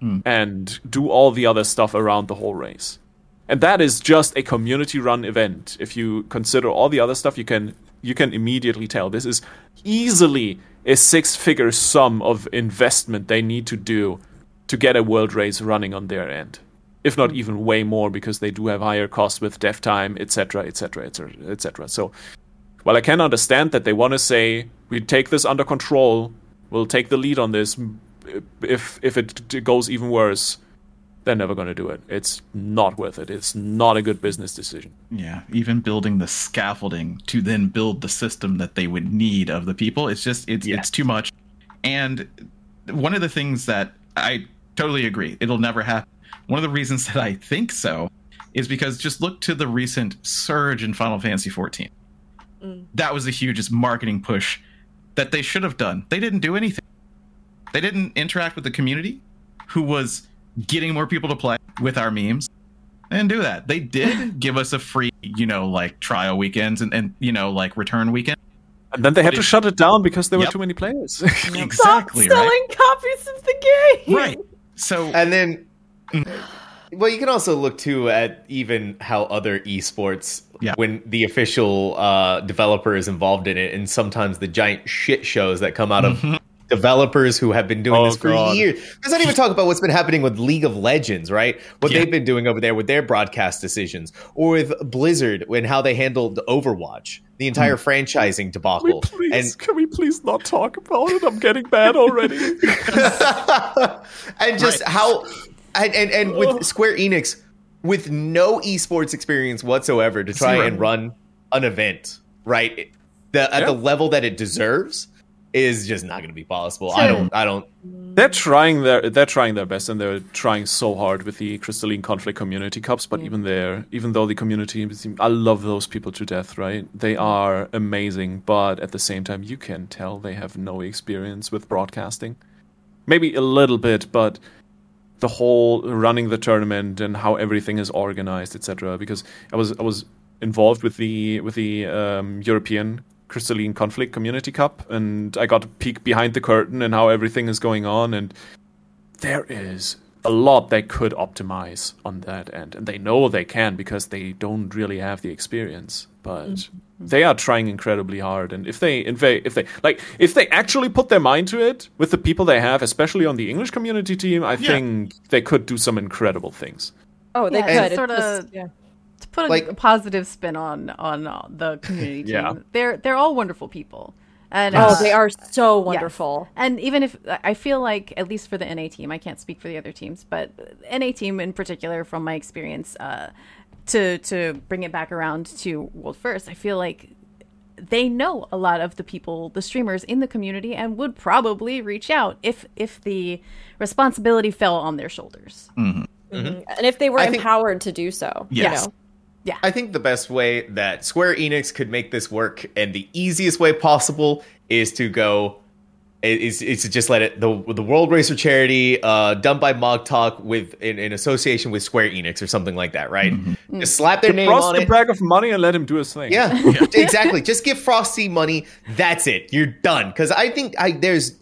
Hmm. and do all the other stuff around the whole race. And that is just a community-run event. If you consider all the other stuff, you can you can immediately tell this is easily a six-figure sum of investment they need to do to get a world race running on their end if not even way more because they do have higher costs with dev time etc etc etc etc so while i can understand that they want to say we take this under control we'll take the lead on this if if it goes even worse they're never going to do it it's not worth it it's not a good business decision Yeah, even building the scaffolding to then build the system that they would need of the people, it's just it's it's too much. And one of the things that I totally agree, it'll never happen. One of the reasons that I think so is because just look to the recent surge in Final Fantasy 14. Mm. That was the hugest marketing push that they should have done. They didn't do anything. They didn't interact with the community who was getting more people to play with our memes. They didn't do that. They did [laughs] give us a free, you know, like trial weekends and, and you know, like return weekend. and then they had to shut it down because there were too many players [laughs] Exactly, Stop selling right? copies of the game. Right. So And then, well, you can also look too at even how other esports, Yeah. when the official uh, developer is involved in it, and sometimes the giant shit shows that come out of developers who have been doing Oh, this for God. years. Let's not even talk about what's been happening with League of Legends, right? What Yeah. they've been doing over there with their broadcast decisions, or with Blizzard and how they handled Overwatch, the entire hmm. franchising debacle. please, and can we please not talk about it i'm getting bad already [laughs] [laughs] and just how and, and and with Square Enix with no esports experience whatsoever to try Zero. and run an event right the at the level that it deserves is just not going to be possible. I don't I don't They're trying their they're trying their best and they're trying so hard with the Crystalline Conflict Community Cups, but even there, even though the community I love those people to death, right? They are amazing, but at the same time you can tell they have no experience with broadcasting. Maybe a little bit, but the whole running the tournament and how everything is organized, etc. Because I was I was involved with the with the um, European Crystalline Conflict Community Cup, and I got a peek behind the curtain and how everything is going on, and there is a lot they could optimize on that end, and they know they can because they don't really have the experience, but. Mm-hmm. They are trying incredibly hard, and if they, if they, if they, like, if they actually put their mind to it with the people they have, especially on the English community team, I think they could do some incredible things. Oh, they Yeah, could. sorta- just- yeah. To put a, Like- a positive spin on on uh, the community [laughs] team. Yeah. They're they're all wonderful people. And Oh, uh, they are so yes. wonderful. And even if I feel like at least for the NA team, I can't speak for the other teams, but NA team in particular, from my experience, uh, to to bring it back around to World First, I feel like they know a lot of the people, the streamers in the community, and would probably reach out if if the responsibility fell on their shoulders. And if they were I think- empowered to do so, Yes. you know. Yeah. I think the best way that Square Enix could make this work and the easiest way possible is to go is, is to just let it the the World Racer charity uh, done by MogTalk with in, in association with Square Enix or something like that, right? Just slap their name Frost on a it. bag of money and let him do his thing. Yeah, [laughs] [laughs] exactly. Just give Frosty money. That's it. You're done. Because I think I there's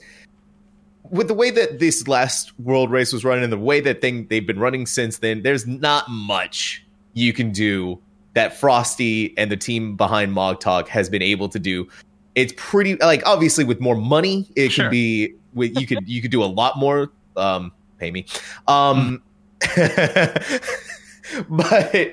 with the way that this last World Race was running and the way that thing they've been running since then. There's not much you can do that Frosty and the team behind MogTalk has been able to do. It's pretty like obviously with more money, it Sure. could be with you could you could do a lot more. Um, pay me. Um, [laughs] but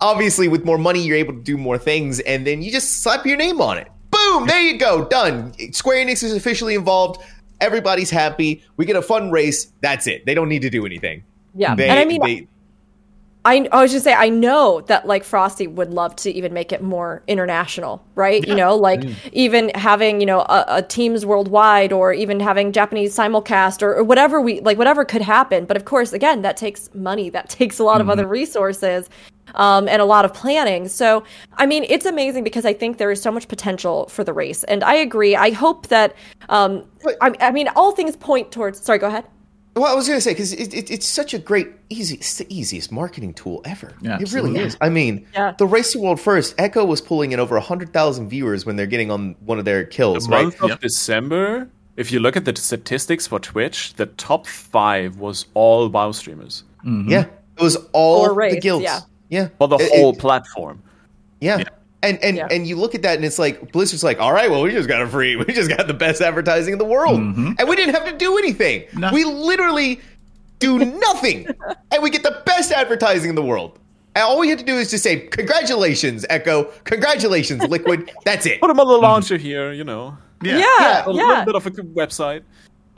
obviously with more money you're able to do more things and then you just slap your name on it. Boom! There you go. Done. Square enix is officially involved. Everybody's happy. We get a fun race. That's it. They don't need to do anything. Yeah, they, and I mean, they- I, I was just say I know that like Frosty would love to even make it more international, right? You know, like even having you know a, a teams worldwide, or even having Japanese simulcast, or, or whatever we like, whatever could happen. But of course, again, that takes money, that [laughs] takes a lot of other resources, um, and a lot of planning. So, I mean, it's amazing because I think there is so much potential for the race, and I agree. I hope that, um, I, I mean, all things point towards. Sorry, go ahead. Well i was gonna say because it, it, it's such a great easy it's the easiest marketing tool ever Yeah, it really absolutely. is i mean Yeah. the race to world first echo was pulling in over 100000 viewers when they're getting on one of their kills The right month of Yep. December, if you look at the statistics for Twitch, the top five was all WoW streamers mm-hmm. yeah it was all Or the race, guilds yeah. yeah for the It- whole it- platform. Yeah. Yeah. And and Yeah. and you look at that and it's like Blizzard's like, all right, well, we just got a free, [laughs] we just got the best advertising in the world, mm-hmm. and we didn't have to do anything. Nothing. We literally do [laughs] nothing, and we get the best advertising in the world. And all we had to do is just say, congratulations, Echo, congratulations, Liquid. [laughs] That's it. Put them on the mm-hmm. launcher here, you know. Yeah. Yeah, A yeah. little bit of a website.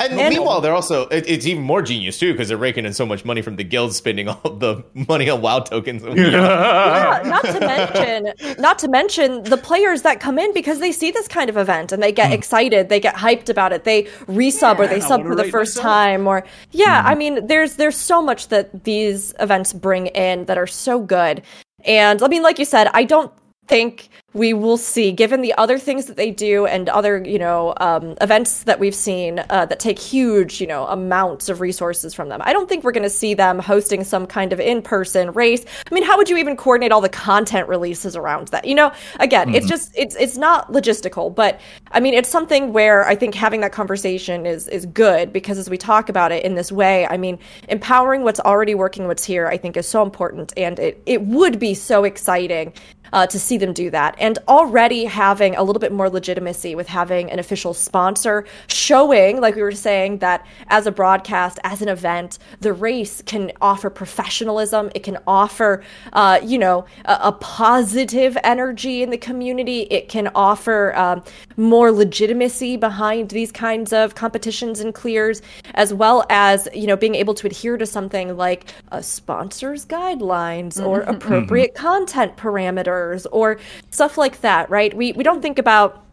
And, And- meanwhile, they're also it, it's even more genius too because they're raking in so much money from the guilds spending all the [laughs] money on WoW tokens. [laughs] Yeah, not to mention, not to mention the players that come in because they see this kind of event and they get hmm. excited, they get hyped about it, they resub or they sub for the first myself. time, or yeah, hmm. I mean, there's there's so much that these events bring in that are so good, and I mean, like you said, I don't think we will see, given the other things that they do and other, you know, um, events that we've seen uh, that take huge, you know, amounts of resources from them. I don't think we're going to see them hosting some kind of in-person race. I mean, how would you even coordinate all the content releases around that? You know, again, it's just it's it's not logistical, but I mean, it's something where I think having that conversation is is good because as we talk about it in this way, I mean, empowering what's already working, what's here, I think is so important, and it it would be so exciting uh, to see them do that. And already having a little bit more legitimacy with having an official sponsor showing, like we were saying, that as a broadcast, as an event, the race can offer professionalism. It can offer, uh, you know, a, a positive energy in the community. It can offer um, more legitimacy behind these kinds of competitions and clears, as well as, you know, being able to adhere to something like a sponsor's guidelines or appropriate content parameters or stuff like that, right? We, we don't think about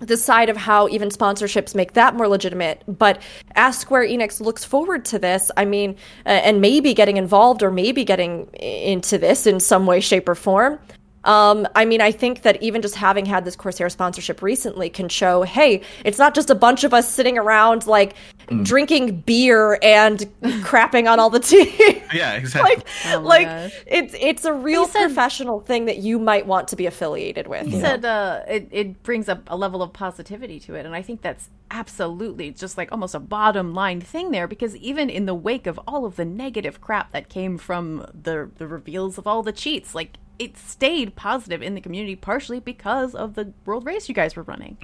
the side of how even sponsorships make that more legitimate. But as Square Enix looks forward to this, I mean, uh, and maybe getting involved or maybe getting into this in some way, shape, or form. Um, I mean, I think that even just having had this Corsair sponsorship recently can show, hey, it's not just a bunch of us sitting around like drinking beer and [laughs] crapping on all the team. [laughs] Yeah, [laughs] exactly. like, Oh like gosh. it's it's a real said- professional thing that you might want to be affiliated with. He you said uh, it, it brings up a level of positivity to it. And I think that's absolutely just like almost a bottom line thing there because even in the wake of all of the negative crap that came from the, the reveals of all the cheats, like it stayed positive in the community partially because of the world race you guys were running.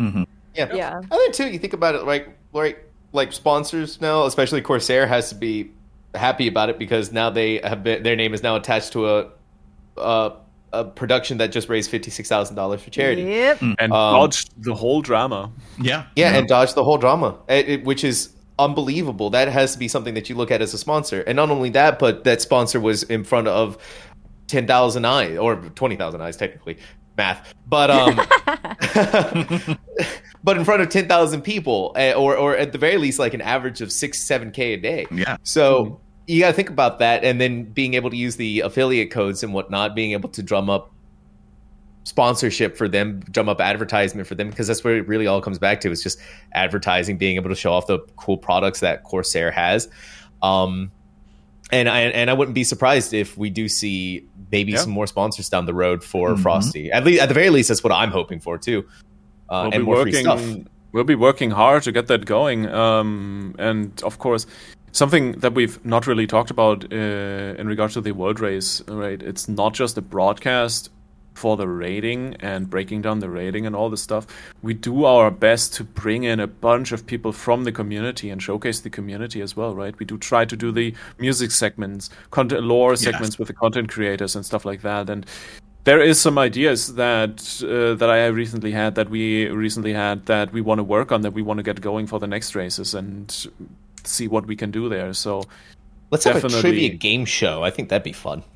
Yeah. Yeah. And then too. You think about it, like like like sponsors now, especially Corsair, has to be happy about it because now they have been their name is now attached to a a, a production that just raised fifty six thousand dollars for charity. Yep. And Um, dodged the whole drama. yeah. Yeah, and dodge the whole drama, it- it- which is unbelievable. That has to be something that you look at as a sponsor, and not only that, but that sponsor was in front of ten thousand eyes or twenty thousand eyes, technically math, but um, [laughs] [laughs] but in front of ten thousand people, eh, or or at the very least, like an average of six seven k a day. Yeah. So you got to think about that, and then being able to use the affiliate codes and whatnot, being able to drum up sponsorship for them, drum up advertisement for them, because that's where it really all comes back to. is just advertising, being able to show off the cool products that Corsair has. Um, and I and I wouldn't be surprised if we do see maybe Yeah. some more sponsors down the road for Mhm. Frosty. At least, at the very least, that's what I'm hoping for too. Uh, we'll and be more free stuff. working. We'll be working hard to get that going. Um, and of course, something that we've not really talked about uh, in regard to the world race, right? It's not just a broadcast for the rating and breaking down the rating and all this stuff. We do our best to bring in a bunch of people from the community and showcase the community as well, right? We do try to do the music segments, content lore segments with the content creators and stuff like that. And there is some ideas that uh, that I recently had that we recently had that we want to work on that we want to get going for the next races and see what we can do there. So Let's have a trivia game show. I think that'd be fun. [laughs]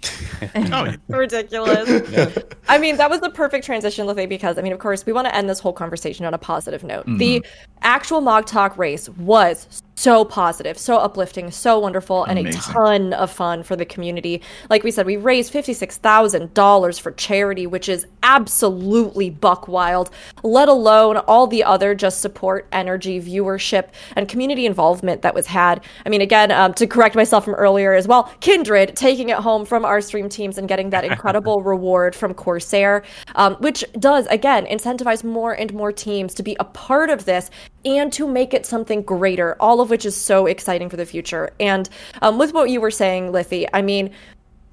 Oh, yeah. ridiculous. [laughs] I mean, that was the perfect transition, Lithy, because I mean, of course, we want to end this whole conversation on a positive note. Mm-hmm. The actual MogTalk race was so positive, so uplifting, so wonderful, and a ton of fun for the community. Like we said, we raised fifty-six thousand dollars for charity, which is absolutely buck wild. Let alone all the other just support, energy, viewership, and community involvement that was had. I mean, again, um, to correct myself from earlier as well, Kindred taking it home from our stream teams and getting that incredible [laughs] reward from Corsair, um, which does again incentivize more and more teams to be a part of this and to make it something greater. All of which is so exciting for the future. And um, with what you were saying, Lithy, I mean.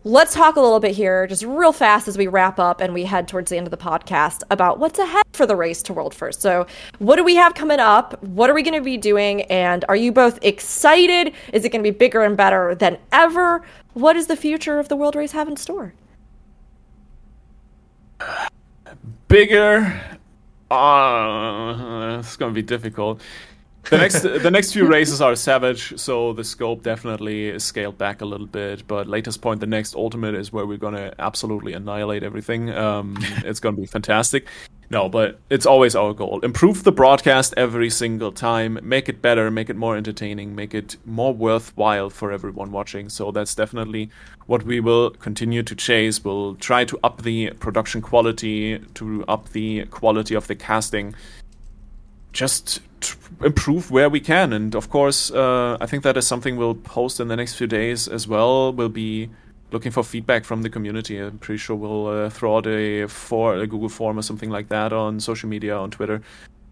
Let's talk a little bit here, just real fast as we wrap up and we head towards the end of the podcast about what's ahead for the race to World First. So, what do we have coming up? What are we going to be doing? And are you both excited? Is it going to be bigger and better than ever? What does the future of the World Race have in store? bigger. Uh, it's gonna be difficult. The [laughs] next, the next few races are savage, so the scope definitely is scaled back a little bit. But latest point, the next ultimate is where we're gonna absolutely annihilate everything. Um, [laughs] it's gonna be fantastic. No, but it's always our goal. Improve the broadcast every single time. Make it better. Make it more entertaining. Make it more worthwhile for everyone watching. So that's definitely what we will continue to chase. We'll try to up the production quality, to up the quality of the casting just improve where we can. And of course, uh, I think that is something we'll post in the next few days as well. We'll be looking for feedback from the community. I'm pretty sure we'll uh, throw out a for a Google form or something like that on social media on Twitter.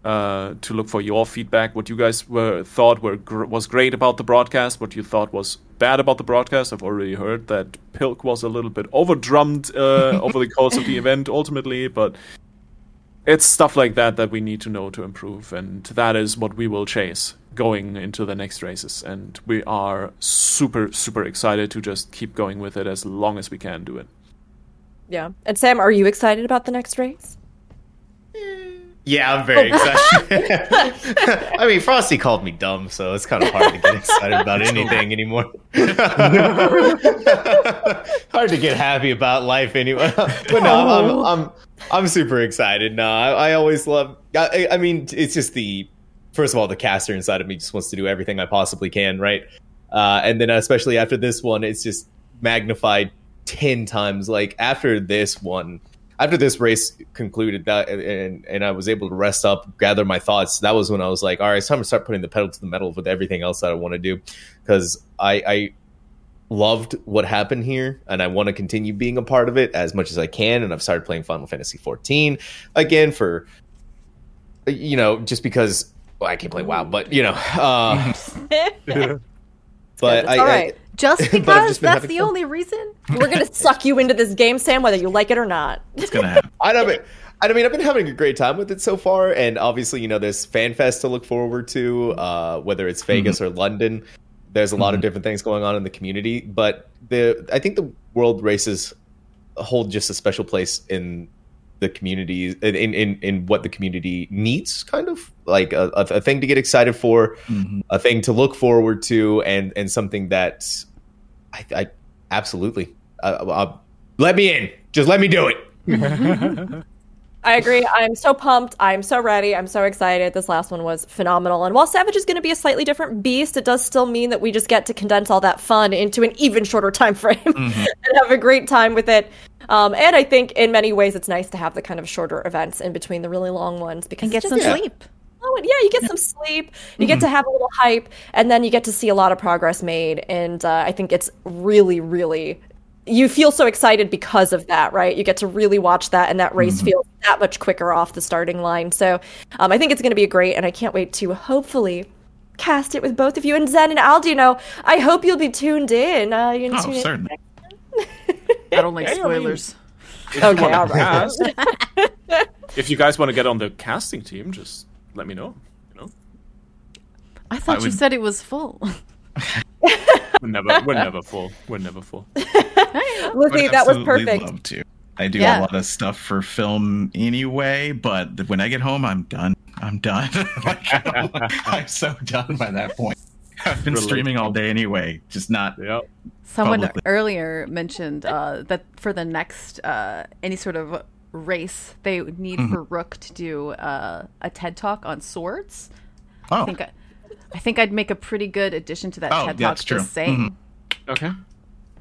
Uh, to look for your feedback, what you guys were thought were gr- was great about the broadcast, what you thought was bad about the broadcast. I've already heard that Pilk was a little bit overdrummed uh, [laughs] over the course of the event, ultimately, but it's stuff like that that we need to know to improve and that is what we will chase going into the next races and we are super super excited to just keep going with it as long as we can do it Yeah. And Sam, are you excited about the next race? Hmm. Yeah, I'm very excited. [laughs] I mean, Frosty called me dumb, so it's kind of hard to get excited about anything anymore. [laughs] hard to get happy about life anyway. [laughs] but no, I'm, I'm, I'm I'm super excited. No, I, I always love. I, I mean, it's just the first of all, the caster inside of me just wants to do everything I possibly can, right? Uh, and then especially after this one, it's just magnified ten times. Like after this one, after this race concluded that and and I was able to rest up, gather my thoughts, that was when I was like, all right, it's time to start putting the pedal to the metal with everything else that I want to do. Because I, I loved what happened here and I want to continue being a part of it as much as I can. And I've started playing Final Fantasy 14 again for you know, just because well, I can't play WoW, but you know, uh, [laughs] but I, all I- right. [laughs] Just because just that's the fun. only reason? [laughs] We're going to suck you into this game, Sam, whether you like it or not. It's gonna [laughs] happen. I don't. I mean, I've been having a great time with it so far, and obviously, you know, there's FanFest to look forward to, uh, whether it's Vegas or London. There's a lot of different things going on in the community, but the I think the world races hold just a special place in the community, in in in what the community needs, kind of like a, a, a thing to get excited for, Mhm. a thing to look forward to, and and something that I, I absolutely uh, uh, let me in, just let me do it. [laughs] I agree. I'm so pumped. I'm so ready. I'm so excited. This last one was phenomenal. And while Savage is going to be a slightly different beast, it does still mean that we just get to condense all that fun into an even shorter time frame [laughs] and have a great time with it. Um, and I think in many ways it's nice to have the kind of shorter events in between the really long ones because And get it's some just- sleep. Oh, yeah, you get some sleep. You get to have a little hype, and then you get to see a lot of progress made. And uh, I think it's really, really. You feel so excited because of that, right? You get to really watch that, and that race feels that much quicker off the starting line. So um, I think it's going to be great, and I can't wait to hopefully cast it with both of you. And Zen and Aldi, you know, I hope you'll be tuned in. Uh, you Oh, tune in. certainly. [laughs] I don't like spoilers. Okay, all right. Cast. if you guys want to get on the casting team, just let me know. You know, I thought I you would- said it was full. [laughs] we're never we're never full. We're never full. [laughs] Would Lizzie, that was absolutely perfect. Love to. I do Yeah. a lot of stuff for film anyway, but when I get home, I'm done. I'm done. [laughs] like, I'm so done by that point. I've been Relate. streaming all day anyway, just not. Yeah. Someone Publicly. earlier mentioned uh, that for the next uh, any sort of race, they need Mm-hmm. for Rook to do uh, a TED talk on swords. Oh, I think I, I think I'd make a pretty good addition to that Oh, TED talk. that's true. Just saying. Okay.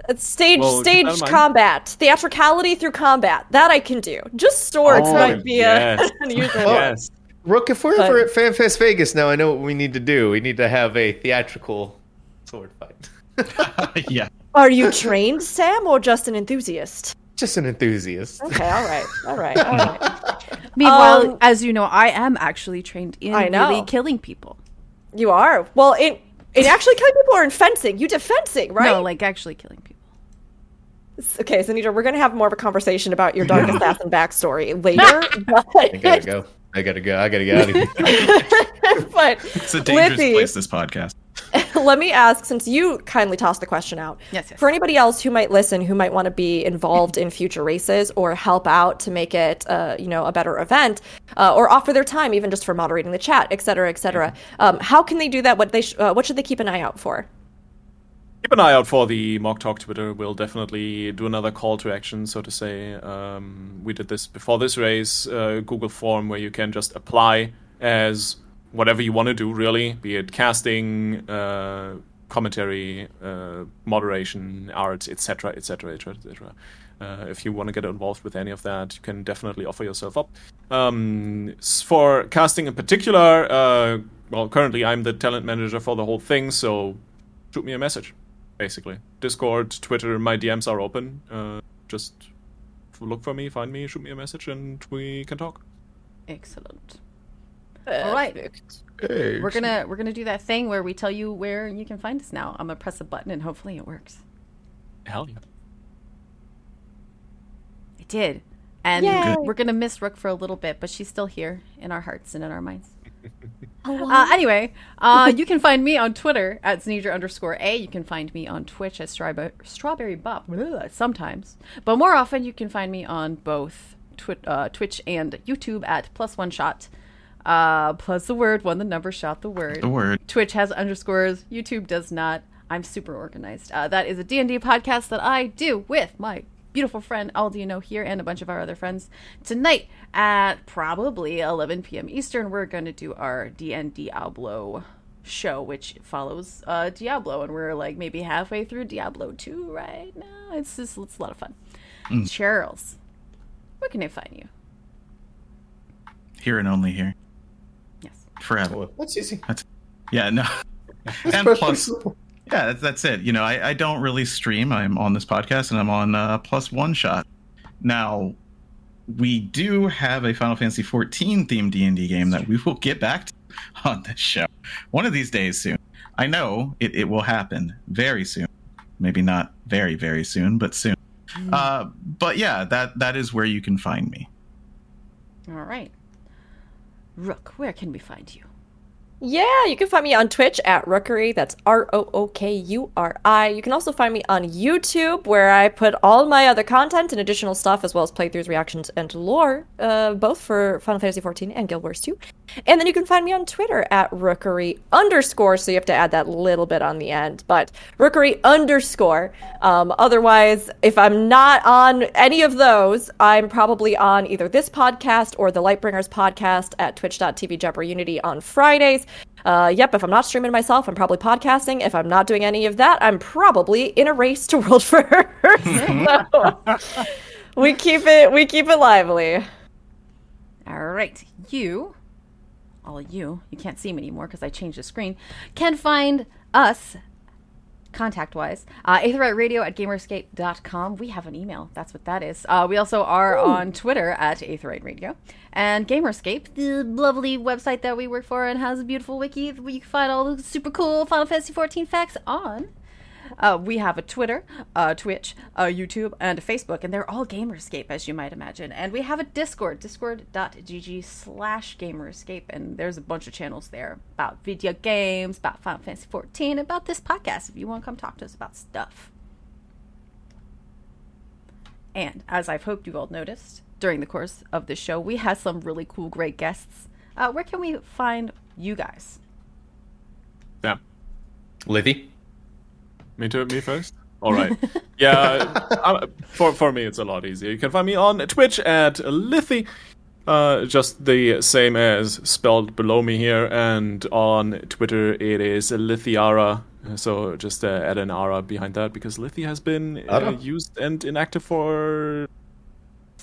It's stage Well, keep that in staged mind. combat, theatricality through combat. That I can do. Just swords Oh, might be yes. [laughs] a unusual. Yes. Rook, if we're But- ever at FanFest Vegas now, I know what we need to do. We need to have a theatrical sword fight. [laughs] [laughs] yeah. Are you trained, Sam, or just an enthusiast? Just an enthusiast. Okay, all right, all right, all right. [laughs] Meanwhile, Um, as you know, I am actually trained in I know. really killing people. You are well in in actually killing people or in fencing. You did fencing, right? No, like actually killing people. okay, so Nita, we're gonna have more of a conversation about your dark assassin backstory [laughs] later. but I gotta go. I gotta go. I gotta get out of here. [laughs] but It's a dangerous Lizzie, place, this podcast. Let me ask, since you kindly tossed the question out, Yes, yes. for anybody else who might listen, who might want to be involved in future races or help out to make it, uh, you know, a better event, uh, or offer their time, even just for moderating the chat, et cetera, et cetera, um, how can they do that? What they sh- uh, what should they keep an eye out for? Keep an eye out for the MogTalk Twitter. We'll definitely do another call to action, so to say. Um, we did this before this race, uh, Google form where you can just apply as whatever you want to do, really, be it casting, uh, commentary, uh, moderation, art, etc., etc., etc. If you want to get involved with any of that, you can definitely offer yourself up. Um, for casting in particular, uh, well, currently I'm the talent manager for the whole thing, so shoot me a message, basically. Discord, Twitter, my DMs are open. Uh, just look for me, find me, shoot me a message, and we can talk. Excellent. All right. Hey, We're gonna we're gonna do that thing where we tell you where you can find us now. I'm gonna press a button and hopefully it works. Hell yeah. It did. And Yay. we're gonna miss Rook for a little bit, but she's still here in our hearts and in our minds. [laughs] Uh, anyway, uh, you can find me on Twitter at Sneedra underscore A. You can find me on Twitch at Strawberry, Strawberry Bop sometimes. But more often, you can find me on both twi- uh, Twitch and YouTube at plus one shot. Uh, plus the word, one the number, shot the word. The word. Twitch has underscores. YouTube does not. I'm super organized. Uh, that is a D&D podcast that I do with my beautiful friend Aldi you here and a bunch of our other friends. Tonight at probably 11 p.m. Eastern, we're going to do our D&D Diablo show, which follows uh, Diablo, and we're like maybe halfway through Diablo 2 right now. It's just it's a lot of fun. Charles, where can I find you? Here and only here. Yes. Forever. What's easy? Yeah, no. and plus, yeah, that's, that's it. You know, I, I don't really stream. I'm on this podcast and I'm on uh, plus one shot. Now, we do have a Final Fantasy 14 themed D&D game that we will get back to [laughs] on this show one of these days soon. I know it, it will happen very soon. Maybe not very, very soon, but soon. Uh, but yeah, that that is where you can find me. All right. Rook, where can we find you? Yeah, you can find me on Twitch at Rookuri. That's R O O K U R I. You can also find me on YouTube, where I put all my other content and additional stuff, as well as playthroughs, reactions, and lore, uh, both for Final Fantasy XIV and Guild Wars 2. And then you can find me on Twitter at Rookuri underscore, so you have to add that little bit on the end, but Rookuri underscore. Um, otherwise, if I'm not on any of those, I'm probably on either this podcast or the Lightbringers podcast at twitch.tv Unity on Fridays. Uh, yep, if I'm not streaming myself, I'm probably podcasting. If I'm not doing any of that, I'm probably in a race to world [laughs] first. so, we keep it we keep it lively. All right, you, all you, you can't see me anymore because I changed the screen, can find us contact wise uh, Radio at gamerescape.com we have an email. That's what that is. Uh, we also are on twitter at Aetheryte Radio. and gamerscape the lovely website that we work for and has a beautiful wiki you can find all the super cool final fantasy 14 facts on uh, we have a Twitter, a Twitch, a YouTube, and a Facebook, and they're all Gamerescape, as you might imagine. And we have a Discord, discord.gg slash Gamerescape, and there's a bunch of channels there about video games, about Final Fantasy 14, about this podcast if you want to come talk to us about stuff. And as I've hoped you all noticed during the course of the show, we have some really cool, great guests. Uh, where can we find you guys? Yeah. Lithy. Me too. Me first. All right. [laughs] Yeah. uh, for for me, it's a lot easier. You can find me on Twitch at Lithy, uh, just the same as spelled below me here, and on Twitter it is Lithiara. So just uh, add an ara behind that because Lithy has been uh, used and inactive for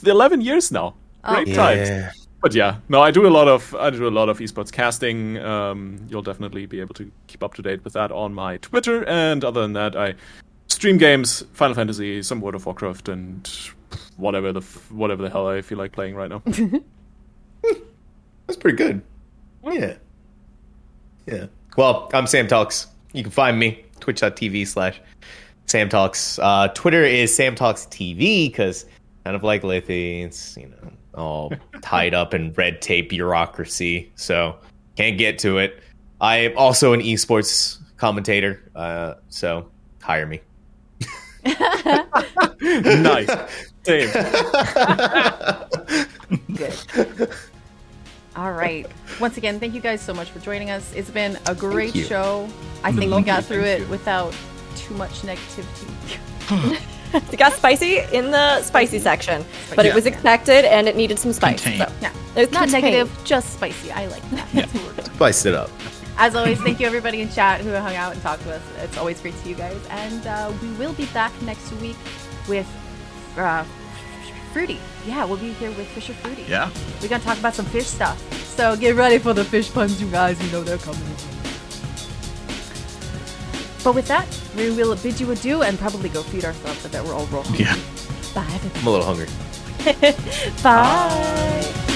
the 11 years now. Great times. But yeah, no, I do a lot of I do a lot of esports casting. Um, you'll definitely be able to keep up to date with that on my Twitter. And other than that, I stream games, Final Fantasy, some World of Warcraft, and whatever the f- whatever the hell I feel like playing right now. [laughs] That's pretty good. Yeah. Yeah. Well, I'm MogTalk. You can find me twitch.tv slash MogTalk. Uh, Twitter is MogTalk TV because kind of like Lithy, it's you know all tied up in red tape bureaucracy, so can't get to it. I am also an esports commentator, uh, so hire me. [laughs] nice, same. Good. All right. Once again, thank you guys so much for joining us. It's been a great show. I think we got through thank it you. without too much negativity. [laughs] It got spicy in the spicy section, but it was expected and it needed some spice. Contained. So. Yeah. It's Not contained. negative, just spicy. I like that. That's what. Spice it up. As always, thank you everybody in chat who hung out and talked to us. It's always great to see you guys. And uh, we will be back next week with uh, Fruity. Yeah, we'll be here with Fisher Fruity. Yeah. We're going to talk about some fish stuff. So get ready for the fish puns, you guys. You know they're coming. But with that, we will bid you adieu and probably go feed ourselves. I bet we're all rolling. Yeah. Bye, everybody. I'm a little hungry. [laughs] Bye.